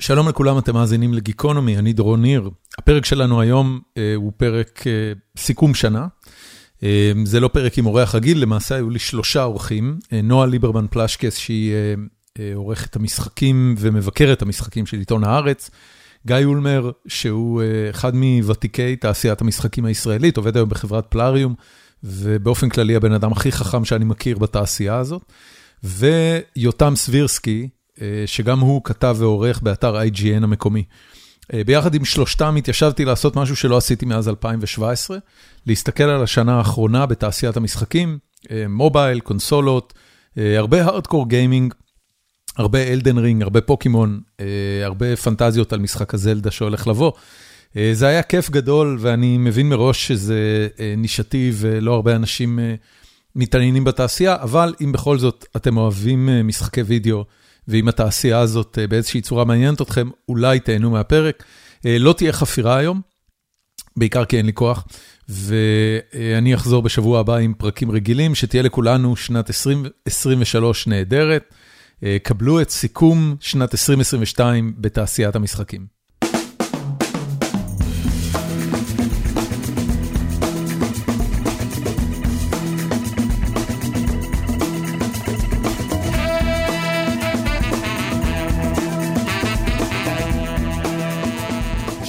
שלום לכולם, אתם מאזינים לגיקונומי, אני דרון ניר. הפרק שלנו היום אה, הוא פרק אה, סיכום שנה. אה, זה לא פרק עם אורח רגיל, למעשה היו לי שלושה אורחים. אה, נועה ליברמן פלשקס, שהיא אה, אה, עורכת המשחקים ומבקרת המשחקים של עיתון הארץ. גיא אולמר, שהוא אה, אחד מוותיקי תעשיית המשחקים הישראלית, עובד היום בחברת פלאריום, ובאופן כללי הבן אדם הכי חכם שאני מכיר בתעשייה הזאת. ויותם סבירסקי, שגם הוא כתב ועורך באתר IGN המקומי. אה, ביחד עם שלושתם התיישבתי לעשות משהו שלא עשיתי מאז 2017, להסתכל על השנה האחרונה בתעשיית המשחקים, אה, מובייל, קונסולות, הרבה הארדקור גיימינג, הרבה אלדן רינג, הרבה פוקימון, הרבה פנטזיות על משחק הזלדה שהולך לבוא. זה היה כיף גדול, ואני מבין מראש שזה נישתי ולא הרבה אנשים מתעניינים בתעשייה, אבל אם בכל זאת אתם אוהבים משחקי וידאו, ואם התעשייה הזאת אה, באיזושהי צורה מעניינת אתכם, אולי תהנו מהפרק. אה, לא תהיה חפירה היום, בעיקר כי אין לי כוח, ואני אחזור בשבוע הבא עם פרקים רגילים, שתהיה לכולנו שנת 2023 נהדרת. אה, קבלו את סיכום שנת 2022 בתעשיית המשחקים.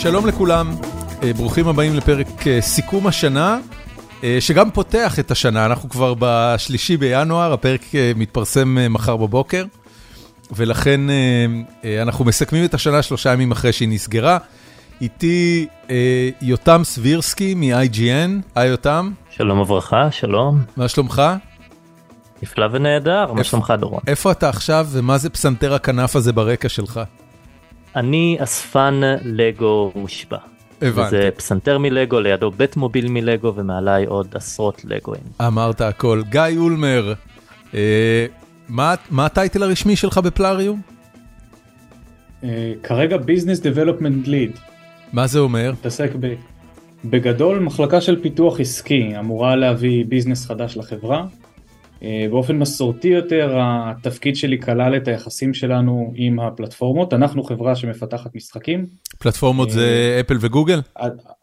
שלום לכולם, אה, ברוכים הבאים לפרק אה, סיכום השנה, אה, שגם פותח את השנה, אנחנו כבר בשלישי בינואר, הפרק מתפרסם מחר בבוקר, ולכן אנחנו מסכמים את השנה שלושה ימים אחרי שהיא נסגרה. איתי יותם סבירסקי מ-IGN, היי יותם. שלום וברכה, שלום. מה שלומך? נפלא ונהדר, מה שלומך דורון? איפה אתה עכשיו ומה זה פסנתר הכנף הזה ברקע שלך? אני אספן לגו מושבע. הבנתי. זה פסנתר מלגו, לידו בית מוביל מלגו ומעליי עוד עשרות לגואים. אמרת הכל. גיא אולמר, אה, מה, מה הטייטל הרשמי שלך בפלאריום? אה, כרגע business development lead. מה זה אומר? מתעסק ב... בגדול מחלקה של פיתוח עסקי אמורה להביא business חדש לחברה. אה, באופן מסורתי יותר התפקיד שלי כלל את היחסים שלנו עם הפלטפורמות, אנחנו חברה שמפתחת משחקים. פלטפורמות זה אפל אה, וגוגל?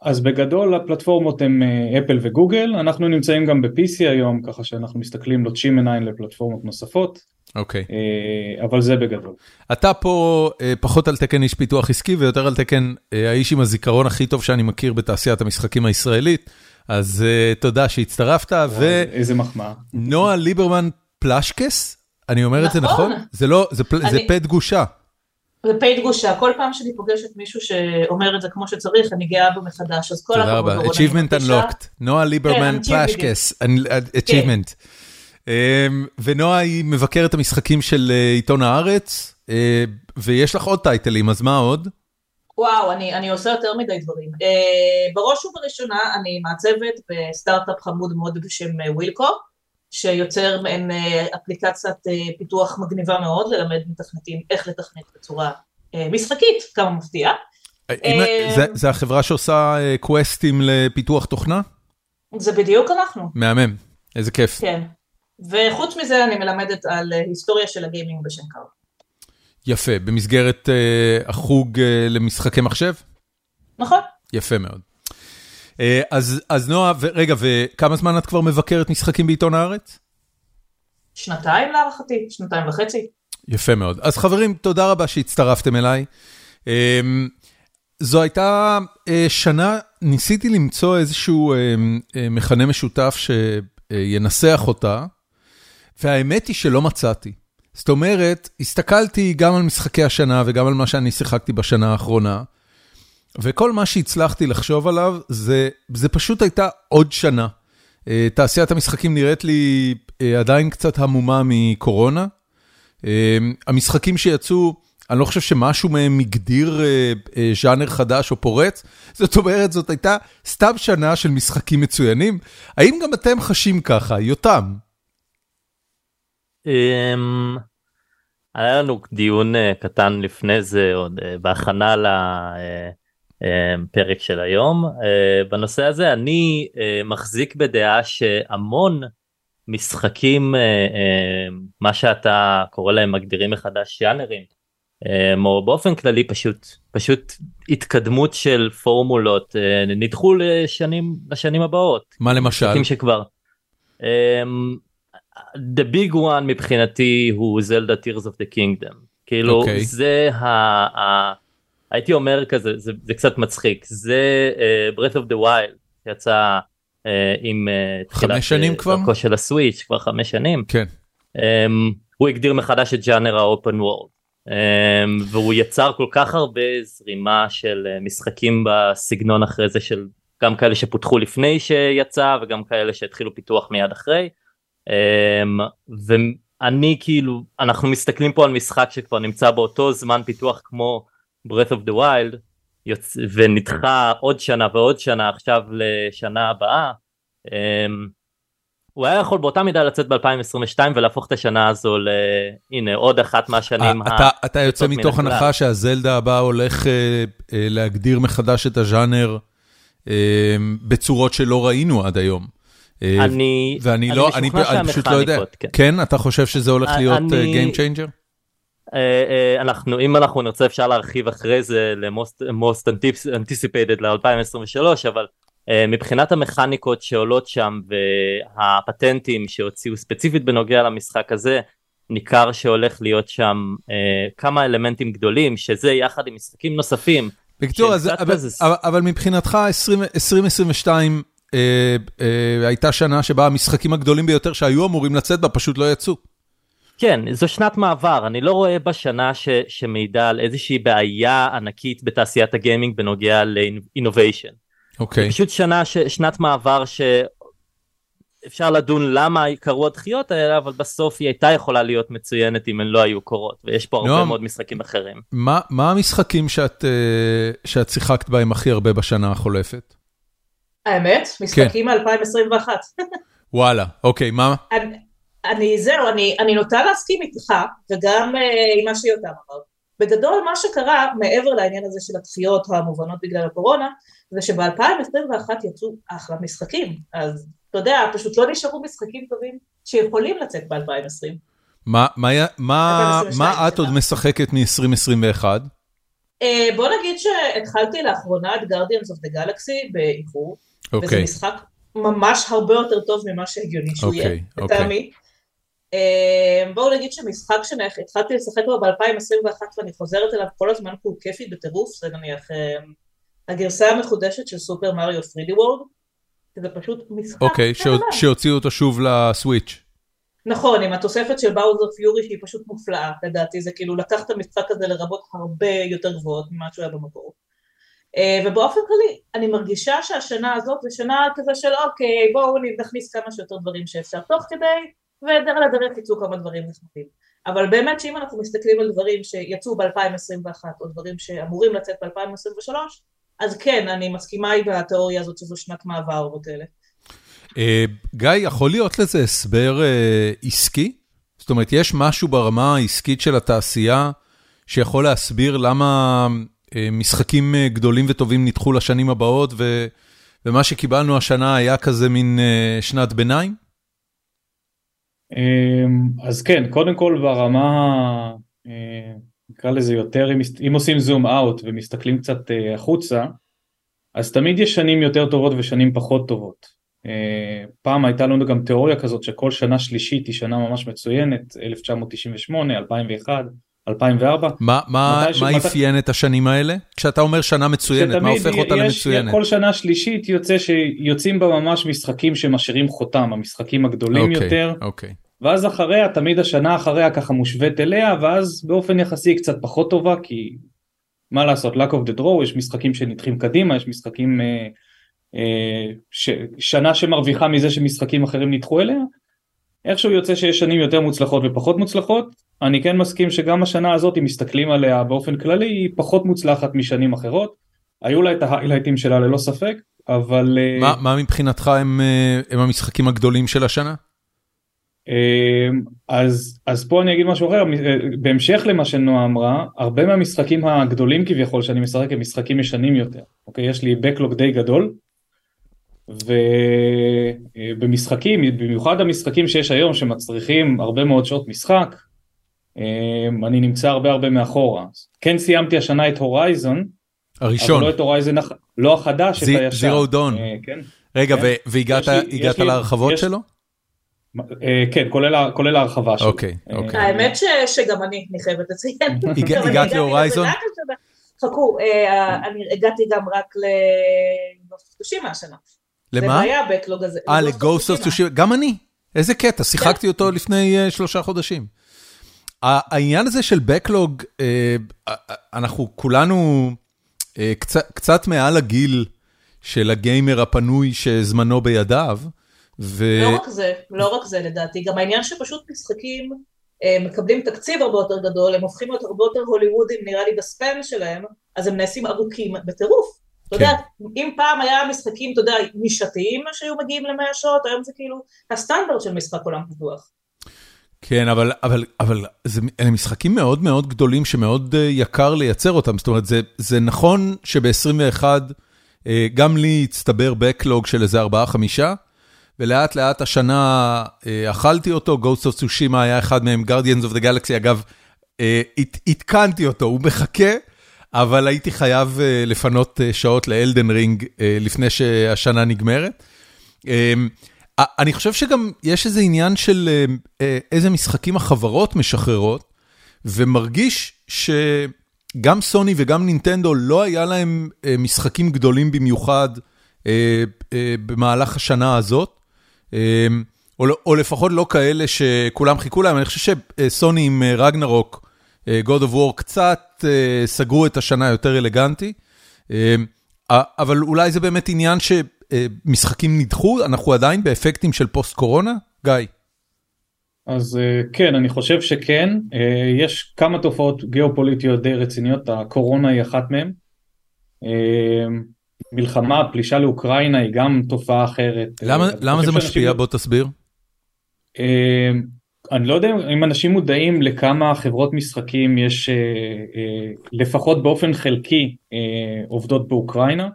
אז בגדול הפלטפורמות הן אפל אה, וגוגל, אנחנו נמצאים גם ב-PC היום ככה שאנחנו מסתכלים לוטשים עיניים לפלטפורמות נוספות. אוקיי. Okay. אבל זה בגדול. אתה פה פחות על תקן איש פיתוח עסקי ויותר על תקן האיש עם הזיכרון הכי טוב שאני מכיר בתעשיית המשחקים הישראלית. אז uh, תודה שהצטרפת, ו... איזה מחמאה. נועה ליברמן פלשקס, אני אומר את זה נכון? זה לא, זה, אני... זה פה דגושה. זה פה דגושה, כל פעם שאני פוגשת מישהו שאומר את זה כמו שצריך, אני גאה בו מחדש, אז כל הכבוד. תודה רבה, Achievement Unlocked, נועה ליברמן פלשקס, Achievement. אמ, ונועה היא מבקרת המשחקים של אה, עיתון הארץ, אה, ויש לך עוד טייטלים, אז מה עוד? וואו, אני, אני עושה יותר מדי דברים. Uh, בראש ובראשונה אני מעצבת בסטארט-אפ חמוד מאוד בשם ווילקו, שיוצר מעין uh, אפליקציית uh, פיתוח מגניבה מאוד, ללמד מתכנתים איך לתכנת בצורה uh, משחקית, כמה מפתיע. אם, uh, זה, זה החברה שעושה קווסטים לפיתוח תוכנה? זה בדיוק אנחנו. מהמם, איזה כיף. כן, וחוץ מזה אני מלמדת על היסטוריה של הגיימינג בשם קארט. יפה, במסגרת uh, החוג uh, למשחקי מחשב? נכון. יפה מאוד. Uh, אז, אז נועה, רגע, וכמה זמן את כבר מבקרת משחקים בעיתון הארץ? שנתיים להערכתי, שנתיים וחצי. יפה מאוד. אז חברים, תודה רבה שהצטרפתם אליי. זו הייתה uh, שנה, ניסיתי למצוא איזשהו uh, uh, מכנה משותף שינסח אותה, והאמת היא שלא מצאתי. זאת אומרת, הסתכלתי גם על משחקי השנה וגם על מה שאני שיחקתי בשנה האחרונה, וכל מה שהצלחתי לחשוב עליו זה, זה פשוט הייתה עוד שנה. אה, תעשיית המשחקים נראית לי אה, עדיין קצת המומה מקורונה. אה, המשחקים שיצאו, אני לא חושב שמשהו מהם הגדיר ז'אנר חדש או פורץ, זאת אומרת, זאת הייתה סתם שנה של משחקים מצוינים. האם גם אתם חשים ככה, יותם? אמ, היה לנו דיון אה, קטן לפני זה עוד אה, בהכנה לפרק אה, של היום בנושא הזה אני מחזיק בדעה שהמון משחקים מה שאתה קורא להם מגדירים מחדש יאנרים אמ, או באופן כללי פשוט פשוט התקדמות של פורמולות נדחו לשנים לשנים הבאות. מה למשל? שכבר. The big one מבחינתי הוא זלדה tears of the kingdom כאילו okay. אוקיי. זה ה, ה... הייתי אומר כזה זה, זה קצת מצחיק זה uh, breath of the wild יצא uh, עם uh, חמש שנים כבר? של הסוויץ' כבר חמש שנים. כן. Um, הוא הגדיר מחדש את ג'אנר האופן וורד. Um, והוא יצר כל כך הרבה זרימה של uh, משחקים בסגנון אחרי זה של גם כאלה שפותחו לפני שיצא וגם כאלה שהתחילו פיתוח מיד אחרי. Um, ואני כאילו אנחנו מסתכלים פה על משחק שכבר נמצא באותו זמן פיתוח כמו breath of the wild יוצ... ונדחה עוד שנה ועוד שנה עכשיו לשנה הבאה. Um, הוא היה יכול באותה מידה לצאת ב-2022 ולהפוך את השנה הזו להנה עוד אחת מהשנים. 아, אתה, אתה יוצא מתוך הנחה שהזלדה הבא הולך uh, uh, להגדיר מחדש את הז'אנר uh, בצורות שלא ראינו עד היום. אני, ואני לא, אני, אני פשוט לא יודע. כן. כן, אתה חושב שזה הולך להיות אני, Game Changer? אנחנו אם אנחנו נרצה אפשר להרחיב אחרי זה ל-most anticipated ל-2023 אבל אה, מבחינת המכניקות שעולות שם והפטנטים שהוציאו ספציפית בנוגע למשחק הזה ניכר שהולך להיות שם אה, כמה אלמנטים גדולים שזה יחד עם משחקים נוספים. בקיצור אבל, בזה... אבל מבחינתך 20, 2022 אה, אה, הייתה שנה שבה המשחקים הגדולים ביותר שהיו אמורים לצאת בה פשוט לא יצאו. כן זו שנת מעבר אני לא רואה בשנה ש, שמעידה על איזושהי בעיה ענקית בתעשיית הגיימינג בנוגע לאינוביישן. אוקיי. Okay. פשוט שנה, ש, שנת מעבר שאפשר לדון למה קרו הדחיות האלה, אבל בסוף היא הייתה יכולה להיות מצוינת אם הן לא היו קורות, ויש פה הרבה מאוד משחקים אחרים. מה, מה המשחקים שאת, אה, שאת שיחקת בהם הכי הרבה בשנה החולפת? האמת? משחקים כן. מ-2021. וואלה, אוקיי, מה? אני, אני זהו, אני, אני נוטה להסכים איתך, וגם uh, עם מה שיותם אמר. בגדול מה שקרה מעבר לעניין הזה של הדחיות המובנות בגלל הקורונה זה שב-2021 יצאו אחלה משחקים אז אתה יודע פשוט לא נשארו משחקים טובים שיכולים לצאת ב-2020. מה, מה, מה, מה את עוד משחקת מ-2021? Uh, בוא נגיד שהתחלתי לאחרונה את Guardians of the Galaxy באיחור, okay. וזה אוקיי. משחק ממש הרבה יותר טוב ממה שהגיוני שהוא okay, יהיה, אוקיי, אוקיי. לטעמי. אמ, בואו נגיד שמשחק שהתחלתי לשחק בו ב-2021 ואני חוזרת אליו כל הזמן כי הוא כיפי בטירוף, זה נניח אמ, הגרסה המחודשת של סופר מריו פרידי וורד, שזה פשוט משחק אוקיי, שהוציאו אותו שוב לסוויץ'. נכון, עם התוספת של באוזר פיורי שהיא פשוט מופלאה, לדעתי זה כאילו לקח את המשחק הזה לרבות הרבה יותר גבוהות ממה שהוא היה במקור. אה, ובאופן כללי, אני מרגישה שהשנה הזאת זה שנה כזה של אוקיי, בואו נכניס כמה שיותר דברים שאפשר תוך כדי, ועל הדרך יצאו כמה דברים נחמדים. אבל באמת שאם אנחנו מסתכלים על דברים שיצאו ב-2021 או דברים שאמורים לצאת ב-2023, אז כן, אני מסכימה עם התיאוריה הזאת שזו שנת מעבר וכאלה. אה, גיא, יכול להיות לזה הסבר אה, עסקי? זאת אומרת, יש משהו ברמה העסקית של התעשייה שיכול להסביר למה משחקים גדולים וטובים נדחו לשנים הבאות, ומה שקיבלנו השנה היה כזה מין שנת ביניים? אמ, אז כן, קודם כל ברמה, אה, נקרא לזה יותר, אם עושים זום אאוט ומסתכלים קצת אה, החוצה, אז תמיד יש שנים יותר טובות ושנים פחות טובות. אה, פעם הייתה לנו גם תיאוריה כזאת שכל שנה שלישית היא שנה ממש מצוינת, 1998, 2001, 2004. מה, מה, מה אפיין מת... את השנים האלה? כשאתה אומר שנה מצוינת, מה הופך אותה יש, למצוינת? כל שנה שלישית יוצא שיוצאים בה ממש משחקים שמשאירים חותם, המשחקים הגדולים okay, אוקיי, יותר. אוקיי. Okay. ואז אחריה, תמיד השנה אחריה ככה מושווית אליה, ואז באופן יחסי קצת פחות טובה, כי מה לעשות, luck of the draw, יש משחקים שנדחים קדימה, יש משחקים, אה, אה, ש, שנה שמרוויחה מזה שמשחקים אחרים נדחו אליה. איכשהו יוצא שיש שנים יותר מוצלחות ופחות מוצלחות, אני כן מסכים שגם השנה הזאת, אם מסתכלים עליה באופן כללי, היא פחות מוצלחת משנים אחרות. היו לה את ההיילייטים שלה ללא ספק, אבל... אה, מה, מה מבחינתך הם, אה, הם המשחקים הגדולים של השנה? אמ, אז, אז פה אני אגיד משהו אחר, אה, בהמשך למה שנועה אמרה, הרבה מהמשחקים הגדולים כביכול שאני משחק הם משחקים ישנים יותר, אוקיי? יש לי backlog די גדול, ובמשחקים, במיוחד המשחקים שיש היום שמצריכים הרבה מאוד שעות משחק, אני נמצא הרבה הרבה מאחורה. כן סיימתי השנה את הורייזון, הראשון, אבל לא את הורייזון, לא החדש, את הישן. זירו דון. כן. רגע, כן. והגעת יש לי- יש הגעת לי- להרחבות יש- שלו? אה, כן, כולל ההרחבה שלו. אוקיי, אה, אוקיי. האמת ש- שגם אני, אני חייבת לציין. הגעת להורייזון? חכו, אה, אני הגעתי גם רק לגוסטושימה השנה. זה למה? היה הבקלוג הזה. אה, לגוסט אוף טושימה, גם אני. איזה קטע, שיחקתי אותו לפני אה, שלושה חודשים. העניין הזה של Backlog, אה, אה, אנחנו כולנו אה, קצת- מעל הגיל של הגיימר הפנוי שזמנו בידיו, ו... לא רק זה, לא רק זה לדעתי, גם העניין שפשוט משחקים מקבלים תקציב הרבה יותר גדול, הם הופכים להיות הרבה יותר הוליוודים נראה לי בספן שלהם, אז הם נעשים ארוכים בטירוף. אתה כן. יודע, אם פעם היה משחקים, אתה יודע, נישתיים שהיו מגיעים למאה שעות, היום זה כאילו הסטנדרט של משחק עולם פתוח. כן, אבל, אבל, אבל זה, אלה משחקים מאוד מאוד גדולים שמאוד אה, יקר לייצר אותם. זאת אומרת, זה, זה נכון שב-21 אה, גם לי הצטבר Backlog של איזה 4-5, ולאט לאט השנה אה, אכלתי אותו, Ghost of Tsushima היה אחד מהם, Guardians of the Galaxy, אגב, עדכנתי אותו, הוא מחכה, אבל הייתי חייב לפנות שעות לאלדן רינג לפני שהשנה נגמרת. אני חושב שגם יש איזה עניין של אה, אה, איזה משחקים החברות משחררות, ומרגיש שגם סוני וגם נינטנדו לא היה להם אה, משחקים גדולים במיוחד במהלך השנה הזאת, או, לא- או לפחות לא כאלה שכולם חיכו להם, אני חושב שסוני עם רגנרוק, God of War, קצת סגרו את השנה יותר אלגנטי. אבל אולי זה באמת עניין שמשחקים נדחו, אנחנו עדיין באפקטים של פוסט קורונה? גיא. אז אה, כן, אני חושב שכן. אה, יש כמה תופעות גיאופוליטיות די רציניות, הקורונה היא אחת מהן. אה, מלחמה, פלישה לאוקראינה היא גם תופעה אחרת. למה אה, למה זה שאנשים- משפיע? בוא תסביר. אה, אני לא יודע אם אנשים מודעים לכמה חברות משחקים יש אה, אה, לפחות באופן חלקי אה, עובדות באוקראינה.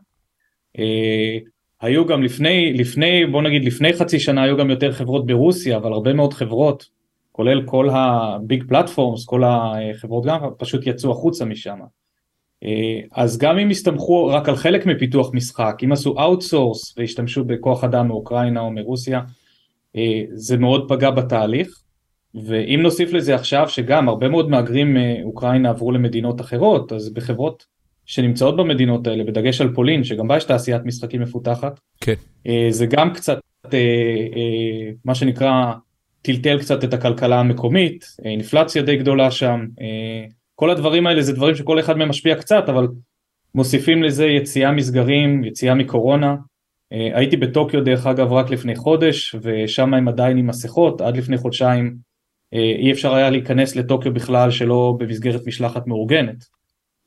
אה, היו גם לפני, לפני, בוא נגיד לפני חצי שנה היו גם יותר חברות ברוסיה, אבל הרבה מאוד חברות, כולל כל ה big platforms, כל החברות גם פשוט יצאו החוצה משם. אה, אז גם אם הסתמכו רק על חלק מפיתוח משחק, אם עשו outsource והשתמשו בכוח אדם מאוקראינה או מרוסיה, אה, זה מאוד פגע בתהליך. ואם נוסיף לזה עכשיו שגם הרבה מאוד מהגרים מאוקראינה עברו למדינות אחרות, אז בחברות שנמצאות במדינות האלה, בדגש על פולין, שגם בה יש תעשיית משחקים מפותחת, כן. אה, זה גם קצת, אה, אה, מה שנקרא, טלטל קצת את הכלכלה המקומית, אינפלציה די גדולה שם, כל הדברים האלה זה דברים שכל אחד מהם משפיע קצת, אבל מוסיפים לזה יציאה מסגרים, יציאה מקורונה. הייתי בטוקיו דרך אגב רק לפני חודש, ושם הם עדיין עם מסכות, עד לפני חודשיים אי אפשר היה להיכנס לטוקיו בכלל שלא במסגרת משלחת מאורגנת.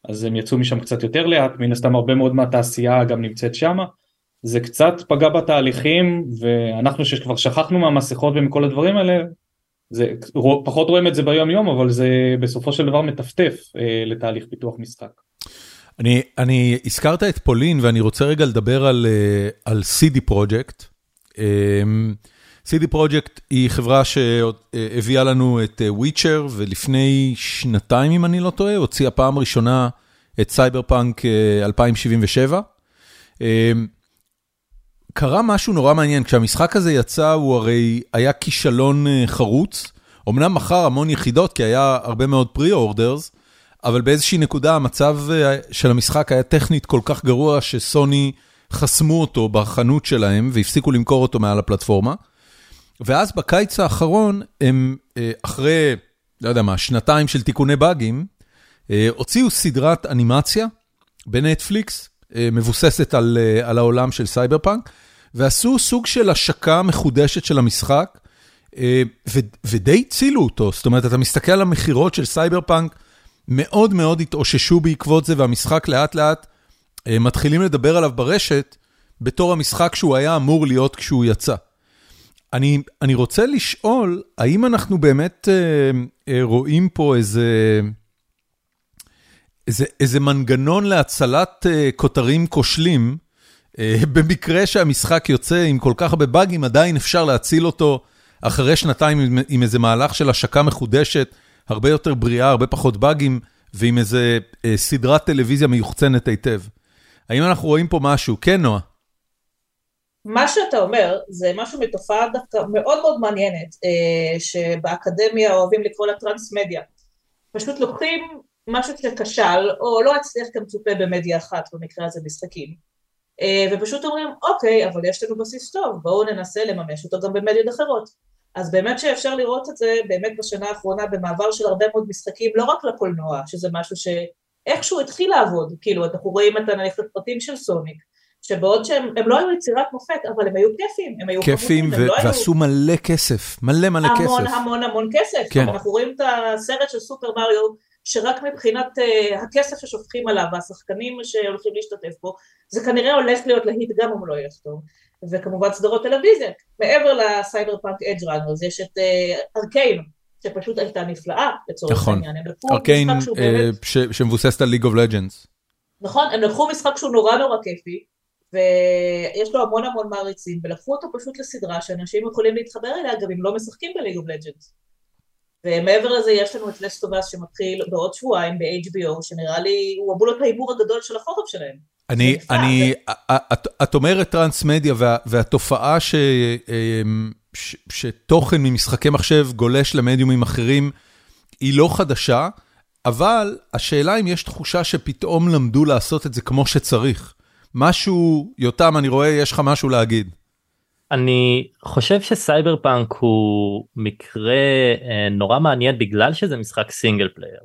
אז הם יצאו משם קצת יותר לאט, מן הסתם הרבה מאוד מהתעשייה גם נמצאת שמה. זה קצת פגע בתהליכים, ואנחנו שכבר שכחנו מהמסכות ומכל הדברים האלה, זה, פחות רואים את זה ביום יום, אבל זה בסופו של דבר מטפטף אה, לתהליך פיתוח משחק. אני, אני, הזכרת את פולין ואני רוצה רגע לדבר על, אה, על CD פרויקט. CD פרויקט היא חברה שהביאה לנו את וויצ'ר ולפני שנתיים אם אני לא טועה הוציאה פעם ראשונה את סייבר פאנק 2077. קרה משהו נורא מעניין, כשהמשחק הזה יצא הוא הרי היה כישלון חרוץ, אמנם מכר המון יחידות כי היה הרבה מאוד pre-orders, אבל באיזושהי נקודה המצב של המשחק היה טכנית כל כך גרוע שסוני חסמו אותו בחנות שלהם והפסיקו למכור אותו מעל הפלטפורמה. ואז בקיץ האחרון הם אחרי, לא יודע מה, שנתיים של תיקוני באגים, הוציאו סדרת אנימציה בנטפליקס, מבוססת על, על העולם של סייבר פאנק, ועשו סוג של השקה מחודשת של המשחק, ו, ודי הצילו אותו, זאת אומרת, אתה מסתכל על המכירות של סייבר פאנק, מאוד מאוד התאוששו בעקבות זה, והמשחק לאט לאט מתחילים לדבר עליו ברשת, בתור המשחק שהוא היה אמור להיות כשהוא יצא. אני, אני רוצה לשאול, האם אנחנו באמת אה, אה, רואים פה איזה, איזה, איזה מנגנון להצלת אה, כותרים כושלים, אה, במקרה שהמשחק יוצא עם כל כך הרבה באגים, עדיין אפשר להציל אותו אחרי שנתיים עם, עם איזה מהלך של השקה מחודשת, הרבה יותר בריאה, הרבה פחות באגים, ועם איזה אה, סדרת טלוויזיה מיוחצנת היטב. האם אנחנו רואים פה משהו? כן, נועה. מה שאתה אומר זה משהו מתופעה דווקא מאוד מאוד מעניינת, אה, שבאקדמיה אוהבים לקרוא לה טרנס-מדיה. פשוט לוקחים משהו שכשל, או לא הצליח כמצופה במדיה אחת, במקרה הזה משחקים, אה, ופשוט אומרים, אוקיי, אבל יש לנו בסיס טוב, בואו ננסה לממש אותו גם במדיות אחרות. אז באמת שאפשר לראות את זה באמת בשנה האחרונה במעבר של הרבה מאוד משחקים, לא רק לקולנוע, שזה משהו שאיכשהו התחיל לעבוד, כאילו אנחנו רואים את הנניח הפרטים של סוניק, שבעוד שהם לא היו יצירת מופת, אבל הם היו כיפים, הם היו כיפים ו- לא ועשו. מלא כסף, מלא מלא המון, כסף. המון המון המון כסף, כן. אנחנו רואים את הסרט של סופר מריו, שרק מבחינת uh, הכסף ששופכים עליו והשחקנים שהולכים להשתתף בו, זה כנראה הולך להיות להיט גם אם לא ילך טוב. וכמובן סדרות טלוויזיה, מעבר לסייבר פאנק אדג' ראנרס יש את אה, ארקיין, שפשוט הייתה נפלאה לצורך נכון. העניין. ארקיין אה, באמת... שמבוססת על ליג אוף לג'אנס. נכון, הם לקחו משחק שהוא נורא נורא כיפי, ויש לו המון המון מעריצים, ולקחו אותו פשוט לסדרה שאנשים יכולים להתחבר אליה גם אם לא משחקים בליג אוף לג'אנס. ומעבר לזה יש לנו את לסט אוף אס שמתחיל בעוד שבועיים ב-HBO, שנראה לי הוא אמור להיות ההימור הגדול של החורף שלהם. אני, אני, את, את אומרת transmedia וה, והתופעה ש, אמ, ש, שתוכן ממשחקי מחשב גולש למדיומים אחרים היא לא חדשה, אבל השאלה אם יש תחושה שפתאום למדו לעשות את זה כמו שצריך. משהו, יותם, אני רואה, יש לך משהו להגיד. אני חושב שסייבר פאנק הוא מקרה אה, נורא מעניין בגלל שזה משחק single player.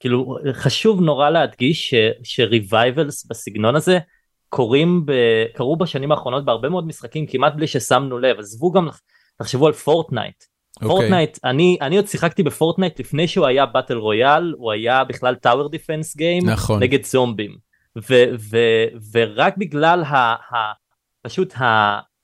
כאילו חשוב נורא להדגיש ש revivals בסגנון הזה קורים ב... קרו בשנים האחרונות בהרבה מאוד משחקים כמעט בלי ששמנו לב עזבו גם תחשבו על פורטנייט. אוקיי. פורטנייט אני אני עוד שיחקתי בפורטנייט לפני שהוא היה battle royale הוא היה בכלל tower defense game. נגד זומבים ו, ו, ורק בגלל ה, ה, פשוט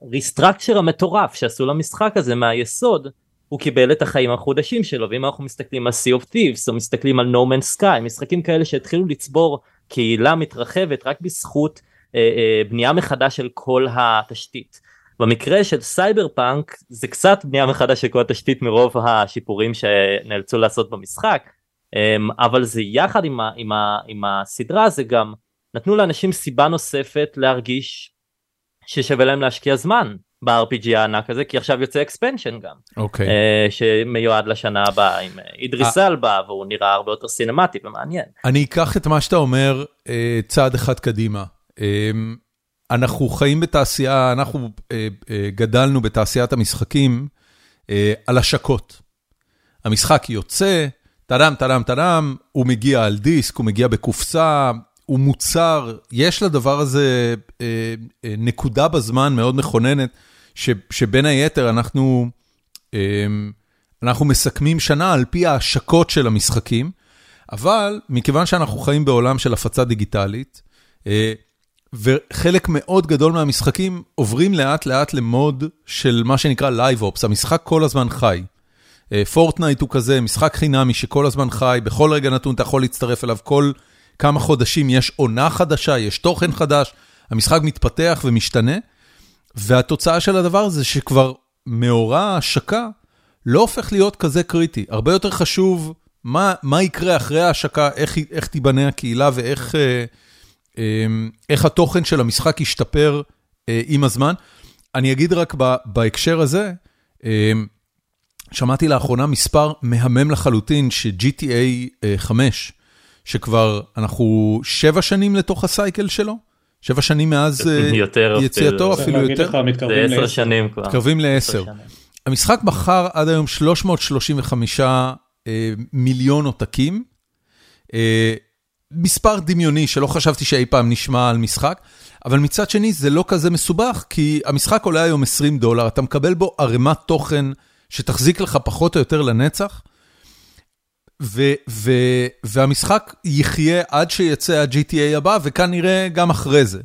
ה restructure המטורף שעשו למשחק הזה מהיסוד הוא קיבל את החיים החדשים שלו ואם אנחנו מסתכלים על Sea of Thieves או מסתכלים על No Man's Sky משחקים כאלה שהתחילו לצבור קהילה מתרחבת רק בזכות אה, אה, בנייה מחדש של כל התשתית. במקרה של סייבר פאנק זה קצת בנייה מחדש של כל התשתית מרוב השיפורים שנאלצו לעשות במשחק אה, אבל זה יחד עם, ה, עם, ה, עם הסדרה זה גם נתנו לאנשים סיבה נוספת להרגיש ששווה להם להשקיע זמן ב-RPG הענק הזה כי עכשיו יוצא אקספנשן גם אוקיי okay. uh, שמיועד לשנה הבאה עם אה, אידריס אה. אלבה והוא נראה הרבה יותר סינמטי ומעניין. אני אקח את מה שאתה אומר uh, צעד אחד קדימה. Uh, אנחנו חיים בתעשייה אנחנו uh, uh, גדלנו בתעשיית המשחקים uh, על השקות. המשחק יוצא טאדם טאדם טאדם הוא מגיע על דיסק הוא מגיע בקופסה הוא מוצר יש לדבר הזה uh, uh, נקודה בזמן מאוד מכוננת. שבין היתר אנחנו, אמ, אנחנו מסכמים שנה על פי ההשקות של המשחקים, אבל מכיוון שאנחנו חיים בעולם של הפצה דיגיטלית, אה, וחלק מאוד גדול מהמשחקים עוברים לאט לאט למוד של מה שנקרא Live Ops, המשחק כל הזמן חי. פורטנייט הוא כזה, משחק חינמי שכל הזמן חי, בכל רגע נתון אתה יכול להצטרף אליו, כל כמה חודשים יש עונה חדשה, יש תוכן חדש, המשחק מתפתח ומשתנה. והתוצאה של הדבר הזה שכבר מאורע ההשקה לא הופך להיות כזה קריטי. הרבה יותר חשוב מה, מה יקרה אחרי ההשקה, איך, איך תיבנה הקהילה ואיך אה, אה, איך התוכן של המשחק ישתפר אה, עם הזמן. אני אגיד רק ב, בהקשר הזה, אה, שמעתי לאחרונה מספר מהמם לחלוטין ש-GTA 5, שכבר אנחנו שבע שנים לתוך הסייקל שלו, שבע שנים מאז אה, יציאתו, אפילו יותר. זה עשר שנים כבר. מתקרבים לעשר. המשחק מכר עד היום 335 אה, מיליון עותקים. אה, מספר דמיוני שלא חשבתי שאי פעם נשמע על משחק, אבל מצד שני זה לא כזה מסובך, כי המשחק עולה היום 20 דולר, אתה מקבל בו ערימת תוכן שתחזיק לך פחות או יותר לנצח. ו- ו- והמשחק יחיה עד שיצא ה-GTA הבא, וכנראה גם אחרי זה.